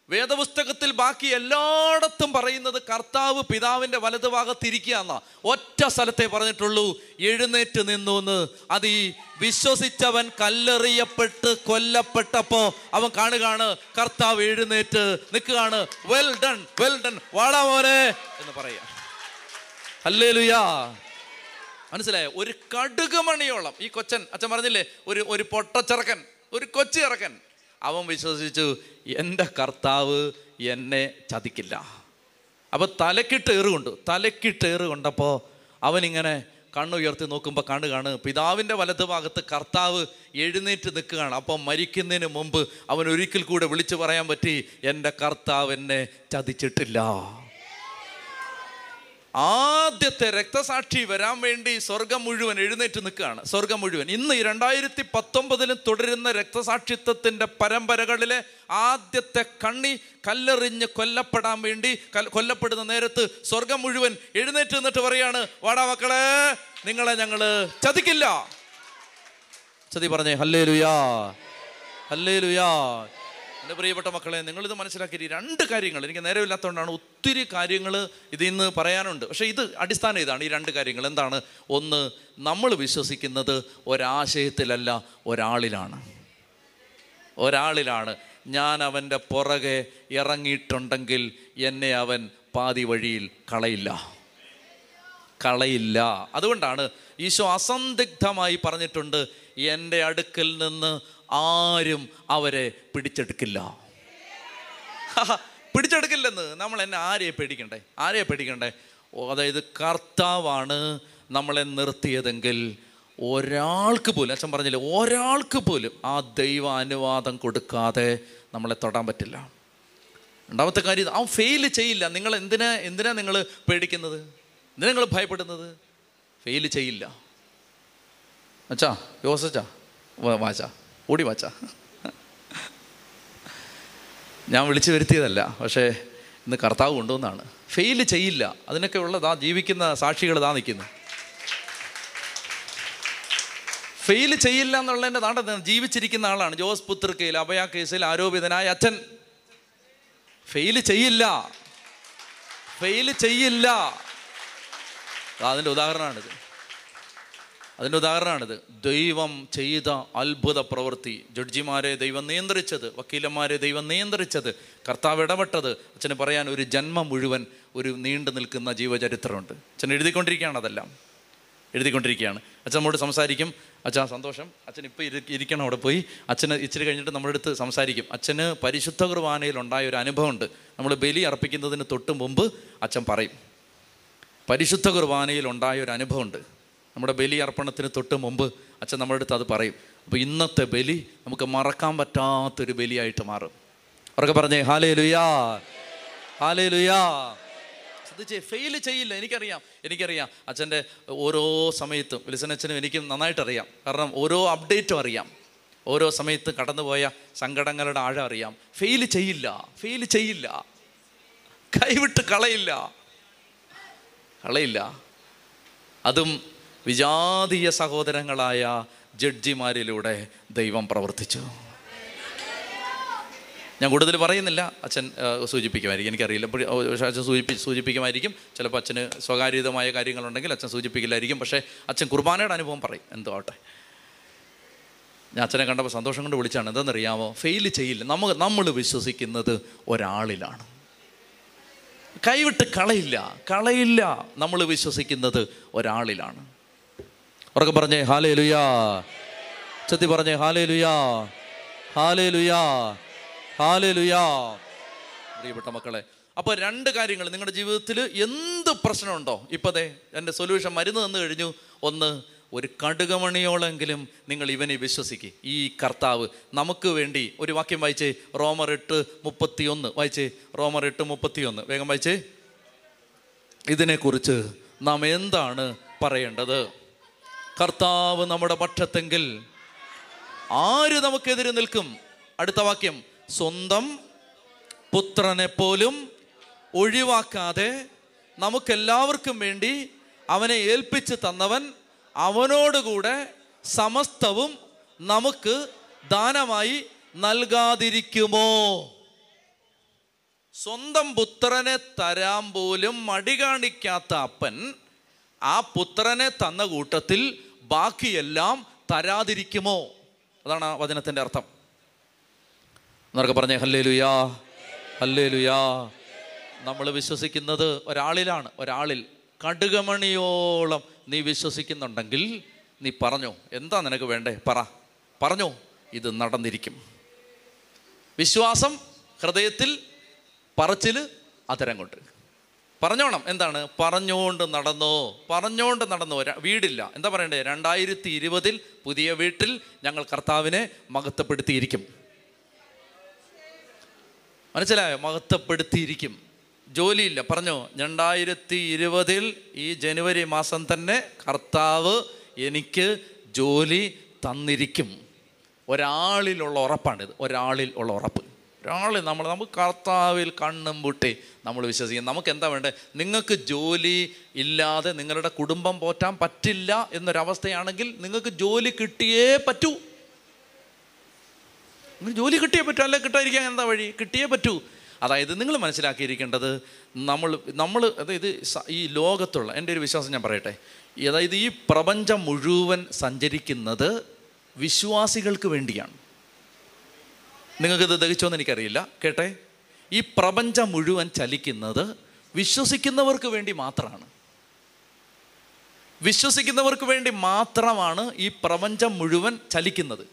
വേദപുസ്തകത്തിൽ ബാക്കി എല്ലായിടത്തും പറയുന്നത് കർത്താവ് പിതാവിന്റെ വലതുഭാഗത്തിരിക്കുക എന്നാ ഒറ്റ സ്ഥലത്തെ പറഞ്ഞിട്ടുള്ളൂ എഴുന്നേറ്റ് നിന്നു എന്ന് അത് ഈ വിശ്വസിച്ചവൻ കല്ലെറിയപ്പെട്ട് കൊല്ലപ്പെട്ടപ്പോൾ അവൻ കാണുകയാണ് കർത്താവ് എഴുന്നേറ്റ് നിൽക്കുകയാണ്. വെൽ ഡൺ വെൽ ഡൺ വാടാ മോനെ എന്ന് പറയാ അല്ലേ ലുയാ മനസ്സിലായോ? ഒരു കടുകുമണിയോളം ഈ കൊച്ചൻ അച്ഛൻ പറഞ്ഞില്ലേ? ഒരു ഒരു പൊട്ടച്ചിറക്കൻ ഒരു കൊച്ചു അവൻ വിശ്വസിച്ചു എന്റെ കർത്താവ് എന്നെ ചതിക്കില്ല. അപ്പോൾ തലക്കിട്ട് ഏറുകൊണ്ട് തലക്കിട്ട് ഏറ് അവൻ അവനിങ്ങനെ കണ്ണുയർത്തി നോക്കുമ്പോൾ കണ്ണു കാണ്. പിതാവിന്റെ വലതുഭാഗത്ത് കർത്താവ് എഴുന്നേറ്റ് നിൽക്കുകയാണ്. അപ്പം മരിക്കുന്നതിന് മുമ്പ് അവൻ ഒരിക്കൽ കൂടെ വിളിച്ചു പറയാൻ പറ്റി എന്റെ കർത്താവ് എന്നെ ചതിച്ചിട്ടില്ല. ആദ്യത്തെ രക്തസാക്ഷി വരാൻ വേണ്ടി സ്വർഗം മുഴുവൻ എഴുന്നേറ്റ് നിൽക്കുകയാണ്. സ്വർഗം മുഴുവൻ. ഇന്ന് ഈ രണ്ടായിരത്തി പത്തൊമ്പതിലും തുടരുന്ന രക്തസാക്ഷിത്വത്തിന്റെ പരമ്പരകളിലെ ആദ്യത്തെ കണ്ണി കല്ലെറിഞ്ഞ് കൊല്ലപ്പെടാൻ വേണ്ടി കൊല്ലപ്പെടുന്ന നേരത്ത് സ്വർഗം മുഴുവൻ എഴുന്നേറ്റ് നിന്നിട്ട് പറയാണ് വാടാ മക്കളെ നിങ്ങളെ ഞങ്ങൾ ചതിക്കില്ല. ചതി പറഞ്ഞേ ഹല്ലേ ലുയാ ഹല്ലേ ലുയാ എന്റെ പ്രിയപ്പെട്ട മക്കളെ നിങ്ങളിത് മനസ്സിലാക്കി രണ്ട് കാര്യങ്ങൾ എനിക്ക് നേരമില്ലാത്തതുകൊണ്ടാണ് ഒത്തിരി കാര്യങ്ങൾ ഇതിൽ നിന്ന് പറയാനുണ്ട്. പക്ഷേ ഇത് അടിസ്ഥാനം ഇതാണ്. ഈ രണ്ട് കാര്യങ്ങൾ എന്താണ്? ഒന്ന് നമ്മൾ വിശ്വസിക്കുന്നത് ഒരാശയത്തിലല്ല ഒരാളിലാണ്. ഒരാളിലാണ്. ഞാൻ അവന്റെ പുറകെ ഇറങ്ങിയിട്ടുണ്ടെങ്കിൽ എന്നെ അവൻ പാതി വഴിയിൽ കളയില്ല. കളയില്ല. അതുകൊണ്ടാണ് ഈശോ അസന്ദിഗ്ധമായി പറഞ്ഞിട്ടുണ്ട് എന്റെ അടുക്കൽ നിന്ന് ആരും അവരെ പിടിച്ചെടുക്കില്ല. പിടിച്ചെടുക്കില്ലെന്ന് നമ്മൾ എന്നെ ആരെയെ പേടിക്കണ്ടേ? ആരെയെ പേടിക്കണ്ടേ? അതായത് കർത്താവാണ് നമ്മളെ നിർത്തിയതെങ്കിൽ ഒരാൾക്ക് പോലും അച്ഛൻ പറഞ്ഞില്ലേ ഒരാൾക്ക് പോലും ആ ദൈവ അനുവാദം കൊടുക്കാതെ നമ്മളെ തൊടാൻ പറ്റില്ല. രണ്ടാമത്തെ കാര്യം അവൻ ഫെയിൽ ചെയ്യില്ല. നിങ്ങൾ എന്തിനാ എന്തിനാ നിങ്ങൾ പേടിക്കുന്നത്? എന്തിനാ നിങ്ങൾ ഭയപ്പെടുന്നത്? ഫെയിൽ ചെയ്യില്ല. അച്ഛാ യോസച്ചാ വാച്ചാ ഓടി മച്ച ഞാൻ വിളിച്ചു വരുത്തിയതല്ല പക്ഷേ ഇന്ന് കർത്താവ് കൊണ്ടുവന്നാണ്. ഫെയിൽ ചെയ്യില്ല. അതിനൊക്കെ ഉള്ളതാ ജീവിക്കുന്ന സാക്ഷികൾ ഇതാ നിൽക്കുന്നു. ഫെയിൽ ചെയ്യില്ല എന്നുള്ളതിന്റെ നാട്ടെ ജീവിച്ചിരിക്കുന്ന ആളാണ്. ജോസ് പുത്രക്കയിൽ അഭയ കേസിൽ ആരോപിതനായ അച്ഛൻ. ഫെയിൽ ചെയ്യില്ല. ഫെയിൽ ചെയ്യില്ല. അതിന്റെ ഉദാഹരണമാണിത്. അതിന്റെ ഉദാഹരണമാണിത്. ദൈവം ചെയ്ത അത്ഭുത പ്രവൃത്തി. ജഡ്ജിമാരെ ദൈവം നിയന്ത്രിച്ചത് വക്കീലന്മാരെ ദൈവം നിയന്ത്രിച്ചത് കർത്താവ് ഇടപെട്ടത്. അച്ഛന് പറയാൻ ഒരു ജന്മം മുഴുവൻ ഒരു നീണ്ടു നിൽക്കുന്ന ജീവചരിത്രമുണ്ട്. അച്ഛൻ എഴുതിക്കൊണ്ടിരിക്കുകയാണ് അതെല്ലാം. എഴുതിക്കൊണ്ടിരിക്കുകയാണ്. അച്ഛൻ നമ്മോട് സംസാരിക്കും. അച്ഛാ സന്തോഷം. അച്ഛൻ ഇപ്പോൾ ഇരി ഇരിക്കണം അവിടെ പോയി. അച്ഛന് ഇച്ചിരി കഴിഞ്ഞിട്ട് നമ്മുടെ അടുത്ത് സംസാരിക്കും. അച്ഛന് പരിശുദ്ധ കുർബാനയിൽ ഉണ്ടായ ഒരു അനുഭവമുണ്ട്. നമ്മൾ ബലി അർപ്പിക്കുന്നതിന് തൊട്ട് മുമ്പ് അച്ഛൻ പറയും. പരിശുദ്ധ കുർബാനയിൽ ഉണ്ടായ ഒരു അനുഭവമുണ്ട്. നമ്മുടെ ബലി അർപ്പണത്തിന് തൊട്ട് മുമ്പ് അച്ഛൻ നമ്മുടെ അടുത്ത് അത് പറയും. അപ്പോൾ ഇന്നത്തെ ബലി നമുക്ക് മറക്കാൻ പറ്റാത്തൊരു ബലിയായിട്ട് മാറും. അവരൊക്കെ പറഞ്ഞേ ഹാലേ ലുയാ ഹാലേ ലുയാ ഫെയിൽ ചെയ്യില്ല എനിക്കറിയാം എനിക്കറിയാം. അച്ഛന്റെ ഓരോ സമയത്തും വിൽസനച്ഛനും എനിക്കും നന്നായിട്ടറിയാം കാരണം ഓരോ അപ്ഡേറ്റും അറിയാം. ഓരോ സമയത്തും കടന്നുപോയ സങ്കടങ്ങളുടെ ആഴം അറിയാം. ഫെയിൽ ചെയ്യില്ല ഫെയിൽ ചെയ്യില്ല. കൈവിട്ട് കളയില്ല. കളയില്ല. അതും വിജാതീയ സഹോദരങ്ങളായ ജഡ്ജിമാരിലൂടെ ദൈവം പ്രവർത്തിച്ചു. ഞാൻ കൂടുതൽ പറയുന്നില്ല. അച്ഛൻ സൂചിപ്പിക്കുമായിരിക്കും. എനിക്കറിയില്ല. അച്ഛൻ സൂചിപ്പി സൂചിപ്പിക്കുമായിരിക്കും. ചിലപ്പോൾ അച്ഛന് സ്വകാര്യതമായ കാര്യങ്ങളുണ്ടെങ്കിൽ അച്ഛൻ സൂചിപ്പിക്കില്ലായിരിക്കും. പക്ഷേ അച്ഛൻ കുർബാനയുടെ അനുഭവം പറയും. എന്തോ ആട്ടെ ഞാൻ അച്ഛനെ കണ്ടപ്പോൾ സന്തോഷം കൊണ്ട് വിളിച്ചാണ്. എന്താണെന്നറിയാമോ? ഫെയിൽ ചെയ്യില്ല. നമ്മൾ നമ്മൾ വിശ്വസിക്കുന്നത് ഒരാളിലാണ്. കൈവിട്ട് കളയില്ല. കളയില്ല. നമ്മൾ വിശ്വസിക്കുന്നത് ഒരാളിലാണ്. ഉറക്കെ പറഞ്ഞേ ഹാലേ ലുയാ ചത്തി പറഞ്ഞേ ഹാലേ ലുയാ ഹാലേ ലുയാ ഹാലേ ലുയാ പ്രിയപ്പെട്ട മക്കളെ അപ്പോൾ രണ്ട് കാര്യങ്ങൾ. നിങ്ങളുടെ ജീവിതത്തിൽ എന്ത് പ്രശ്നമുണ്ടോ? ഇപ്പതേ എന്റെ സൊല്യൂഷൻ മരുന്ന് തന്നു കഴിഞ്ഞു. ഒന്ന് ഒരു കടുകമണിയോളെങ്കിലും നിങ്ങൾ ഇവനെ വിശ്വസിക്കുക ഈ കർത്താവ് നമുക്ക് വേണ്ടി ഒരു വാക്യം വായിച്ചേ. റോമർ എട്ട് മുപ്പത്തിയൊന്ന്. വായിച്ചേ. റോമർ എട്ട് മുപ്പത്തിയൊന്ന്. വേഗം വായിച്ചേ. ഇതിനെക്കുറിച്ച് നാം എന്താണ് പറയേണ്ടത്? കർത്താവ് നമ്മുടെ പക്ഷത്തെങ്കിൽ ആര് നമുക്കെതിരെ നിൽക്കും? അടുത്ത വാക്യം. സ്വന്തം പുത്രനെ പോലും ഒഴിവാക്കാതെ നമുക്കെല്ലാവർക്കും വേണ്ടി അവനെ ഏൽപ്പിച്ച് തന്നവൻ അവനോടുകൂടെ സമസ്തവും നമുക്ക് ദാനമായി നൽകാതിരിക്കുമോ? സ്വന്തം പുത്രനെ തരാൻ പോലും മടി കാണിക്കാത്ത അപ്പൻ ആ പുത്രനെ തന്ന കൂട്ടത്തിൽ ബാക്കിയെല്ലാം തരാതിരിക്കുമോ? അതാണ് ആ വചനത്തിന്റെ അർത്ഥം. എന്നൊക്കെ പറഞ്ഞേ ഹല്ലേ ലുയാ ഹല്ലേ ലുയാ നമ്മൾ വിശ്വസിക്കുന്നത് ഒരാളിലാണ് ഒരാളിൽ. കടുകമണിയോളം നീ വിശ്വസിക്കുന്നുണ്ടെങ്കിൽ നീ പറഞ്ഞോ എന്താ നിനക്ക് വേണ്ടേ? പറ പറഞ്ഞോ ഇത് നടന്നിരിക്കും. വിശ്വാസം ഹൃദയത്തിൽ പറച്ചിൽ അതരം കൊണ്ട് പറഞ്ഞോണം. എന്താണ്? പറഞ്ഞുകൊണ്ട് നടന്നോ? പറഞ്ഞുകൊണ്ട് നടന്നോ. വീടില്ല. എന്താ പറയണ്ടേ? രണ്ടായിരത്തി ഇരുപതിൽ പുതിയ വീട്ടിൽ ഞങ്ങൾ കർത്താവിനെ മഹത്വപ്പെടുത്തിയിരിക്കും. മനസ്സിലായോ? മഹത്വപ്പെടുത്തിയിരിക്കും. ജോലിയില്ല. പറഞ്ഞോ? രണ്ടായിരത്തി ഇരുപതിൽ ഈ ജനുവരി മാസം തന്നെ കർത്താവ് എനിക്ക് ജോലി തന്നിരിക്കും. ഒരാളിലുള്ള ഉറപ്പാണിത്. ഒരാളിൽ ഉള്ള ഉറപ്പ്. ഒരാളിൽ നമ്മൾ നമുക്ക് കർത്താവിൽ കണ്ണും പൂട്ടി നമ്മൾ വിശ്വസിക്കും നമുക്ക് എന്താ വേണ്ടത്? നിങ്ങൾക്ക് ജോലി ഇല്ലാതെ നിങ്ങളുടെ കുടുംബം പോറ്റാൻ പറ്റില്ല എന്നൊരവസ്ഥയാണെങ്കിൽ നിങ്ങൾക്ക് ജോലി കിട്ടിയേ പറ്റൂ. ജോലി കിട്ടിയേ പറ്റൂ അല്ലെ? കിട്ടാതിരിക്കാൻ എന്താ വഴി? കിട്ടിയേ പറ്റൂ. അതായത് നിങ്ങൾ മനസ്സിലാക്കിയിരിക്കേണ്ടത് നമ്മൾ നമ്മൾ അതായത് ഈ ലോകത്തുള്ള എന്റെ ഒരു വിശ്വാസം ഞാൻ പറയട്ടെ. അതായത് ഈ പ്രപഞ്ചം മുഴുവൻ സഞ്ചരിക്കുന്നത് വിശ്വാസികൾക്ക് വേണ്ടിയാണ്. നിങ്ങൾക്കിത് ദഹിച്ചോന്ന് എനിക്കറിയില്ല. കേട്ടെ? ഈ പ്രപഞ്ചം മുഴുവൻ ചലിക്കുന്നത് വിശ്വസിക്കുന്നവർക്ക് വേണ്ടി മാത്രമാണ്. വിശ്വസിക്കുന്നവർക്ക് വേണ്ടി മാത്രമാണ് ഈ പ്രപഞ്ചം മുഴുവൻ ചലിക്കുന്നത്.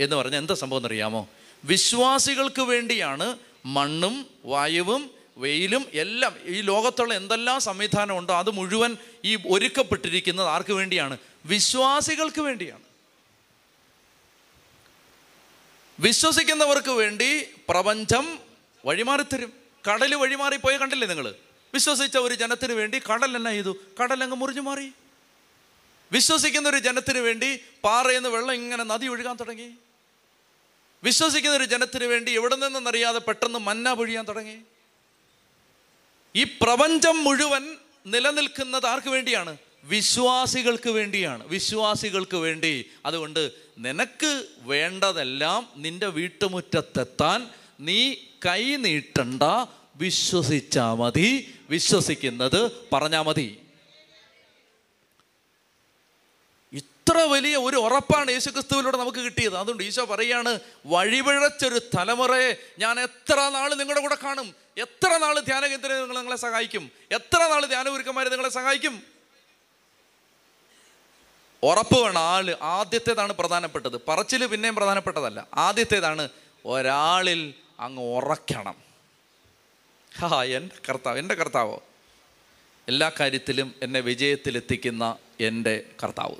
എന്ന് പറഞ്ഞാൽ എന്താ സംഭവം എന്നറിയാമോ? വിശ്വാസികൾക്ക് വേണ്ടിയാണ് മണ്ണും വായുവും വെയിലും എല്ലാം ഈ ലോകത്തുള്ള എന്തെല്ലാം സംവിധാനമുണ്ടോ അത് മുഴുവൻ ഈ ഒരുക്കപ്പെട്ടിരിക്കുന്നത് ആർക്ക് വേണ്ടിയാണ്? വിശ്വാസികൾക്ക് വേണ്ടിയാണ്. വിശ്വസിക്കുന്നവർക്ക് വേണ്ടി പ്രപഞ്ചം വഴിമാറിത്തരും കടൽ വഴിമാറിപ്പോയ കണ്ടില്ലേ നിങ്ങൾ വിശ്വസിച്ച ഒരു ജനത്തിന് വേണ്ടി കടൽ എന്നാ ചെയ്തു? കടൽ അങ്ങ് മുറിഞ്ഞു മാറി. വിശ്വസിക്കുന്ന ഒരു ജനത്തിന് വേണ്ടി പാറയെന്ന് വെള്ളം ഇങ്ങനെ നദി ഒഴുകാൻ തുടങ്ങി. വിശ്വസിക്കുന്ന ഒരു ജനത്തിന് വേണ്ടി എവിടെ നിന്നെന്നറിയാതെ പെട്ടെന്ന് മന്ന പൊഴിയാൻ തുടങ്ങി. ഈ പ്രപഞ്ചം മുഴുവൻ നിലനിൽക്കുന്നത് ആർക്ക് വേണ്ടിയാണ്? വിശ്വാസികൾക്ക് വേണ്ടിയാണ്. വിശ്വാസികൾക്ക് വേണ്ടി. അതുകൊണ്ട് നിനക്ക് വേണ്ടതെല്ലാം നിന്റെ വീട്ടുമുറ്റത്തെത്താൻ നീ കൈ നീട്ടണ്ട. വിശ്വസിച്ചാ മതി. വിശ്വസിക്കുന്നത് പറഞ്ഞാ മതി. ഇത്ര വലിയ ഒരു ഉറപ്പാണ് യേശു ക്രിസ്തുവിലൂടെ നമുക്ക് കിട്ടിയത്. അതുകൊണ്ട് ഈശോ പറയാണ് വഴിപിഴച്ചൊരു തലമുറയെ ഞാൻ എത്ര നാൾ നിങ്ങളുടെ കൂടെ കാണും? എത്ര നാൾ ധ്യാന കേന്ദ്രം നിങ്ങളെ സഹായിക്കും? എത്ര നാൾ ധ്യാനഗുരുക്കന്മാരെ നിങ്ങളെ സഹായിക്കും? ഉറപ്പ് വേണം ആൾ ആദ്യത്തേതാണ് പ്രധാനപ്പെട്ടത്. പറച്ചിൽ പിന്നെയും പ്രധാനപ്പെട്ടതല്ല. ആദ്യത്തേതാണ് ഒരാളിൽ അങ്ങ് ഉറക്കണം ഹാ എന്റെ കർത്താവ് എന്റെ കർത്താവോ? എല്ലാ കാര്യത്തിലും എന്നെ വിജയത്തിലെത്തിക്കുന്ന എന്റെ കർത്താവ്.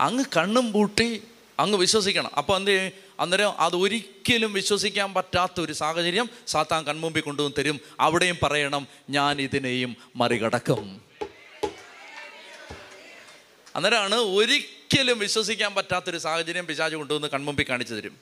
അങ്ങ് കണ്ണും പൂട്ടി അങ്ങ് വിശ്വസിക്കണം. അപ്പോൾ എന്ത്? അന്നേരം അത് ഒരിക്കലും വിശ്വസിക്കാൻ പറ്റാത്ത ഒരു സാഹചര്യം സാത്താൻ കൺമുമ്പിൽ കൊണ്ടുവന്ന് തരും. അവിടെയും പറയണം ഞാൻ ഇതിനെയും മറികടക്കും. അന്നേരമാണ് ഒരിക്കലും വിശ്വസിക്കാൻ പറ്റാത്തൊരു സാഹചര്യം പിശാജ് കൊണ്ടുവന്ന് കൺമുമ്പിൽ കാണിച്ചു തരും.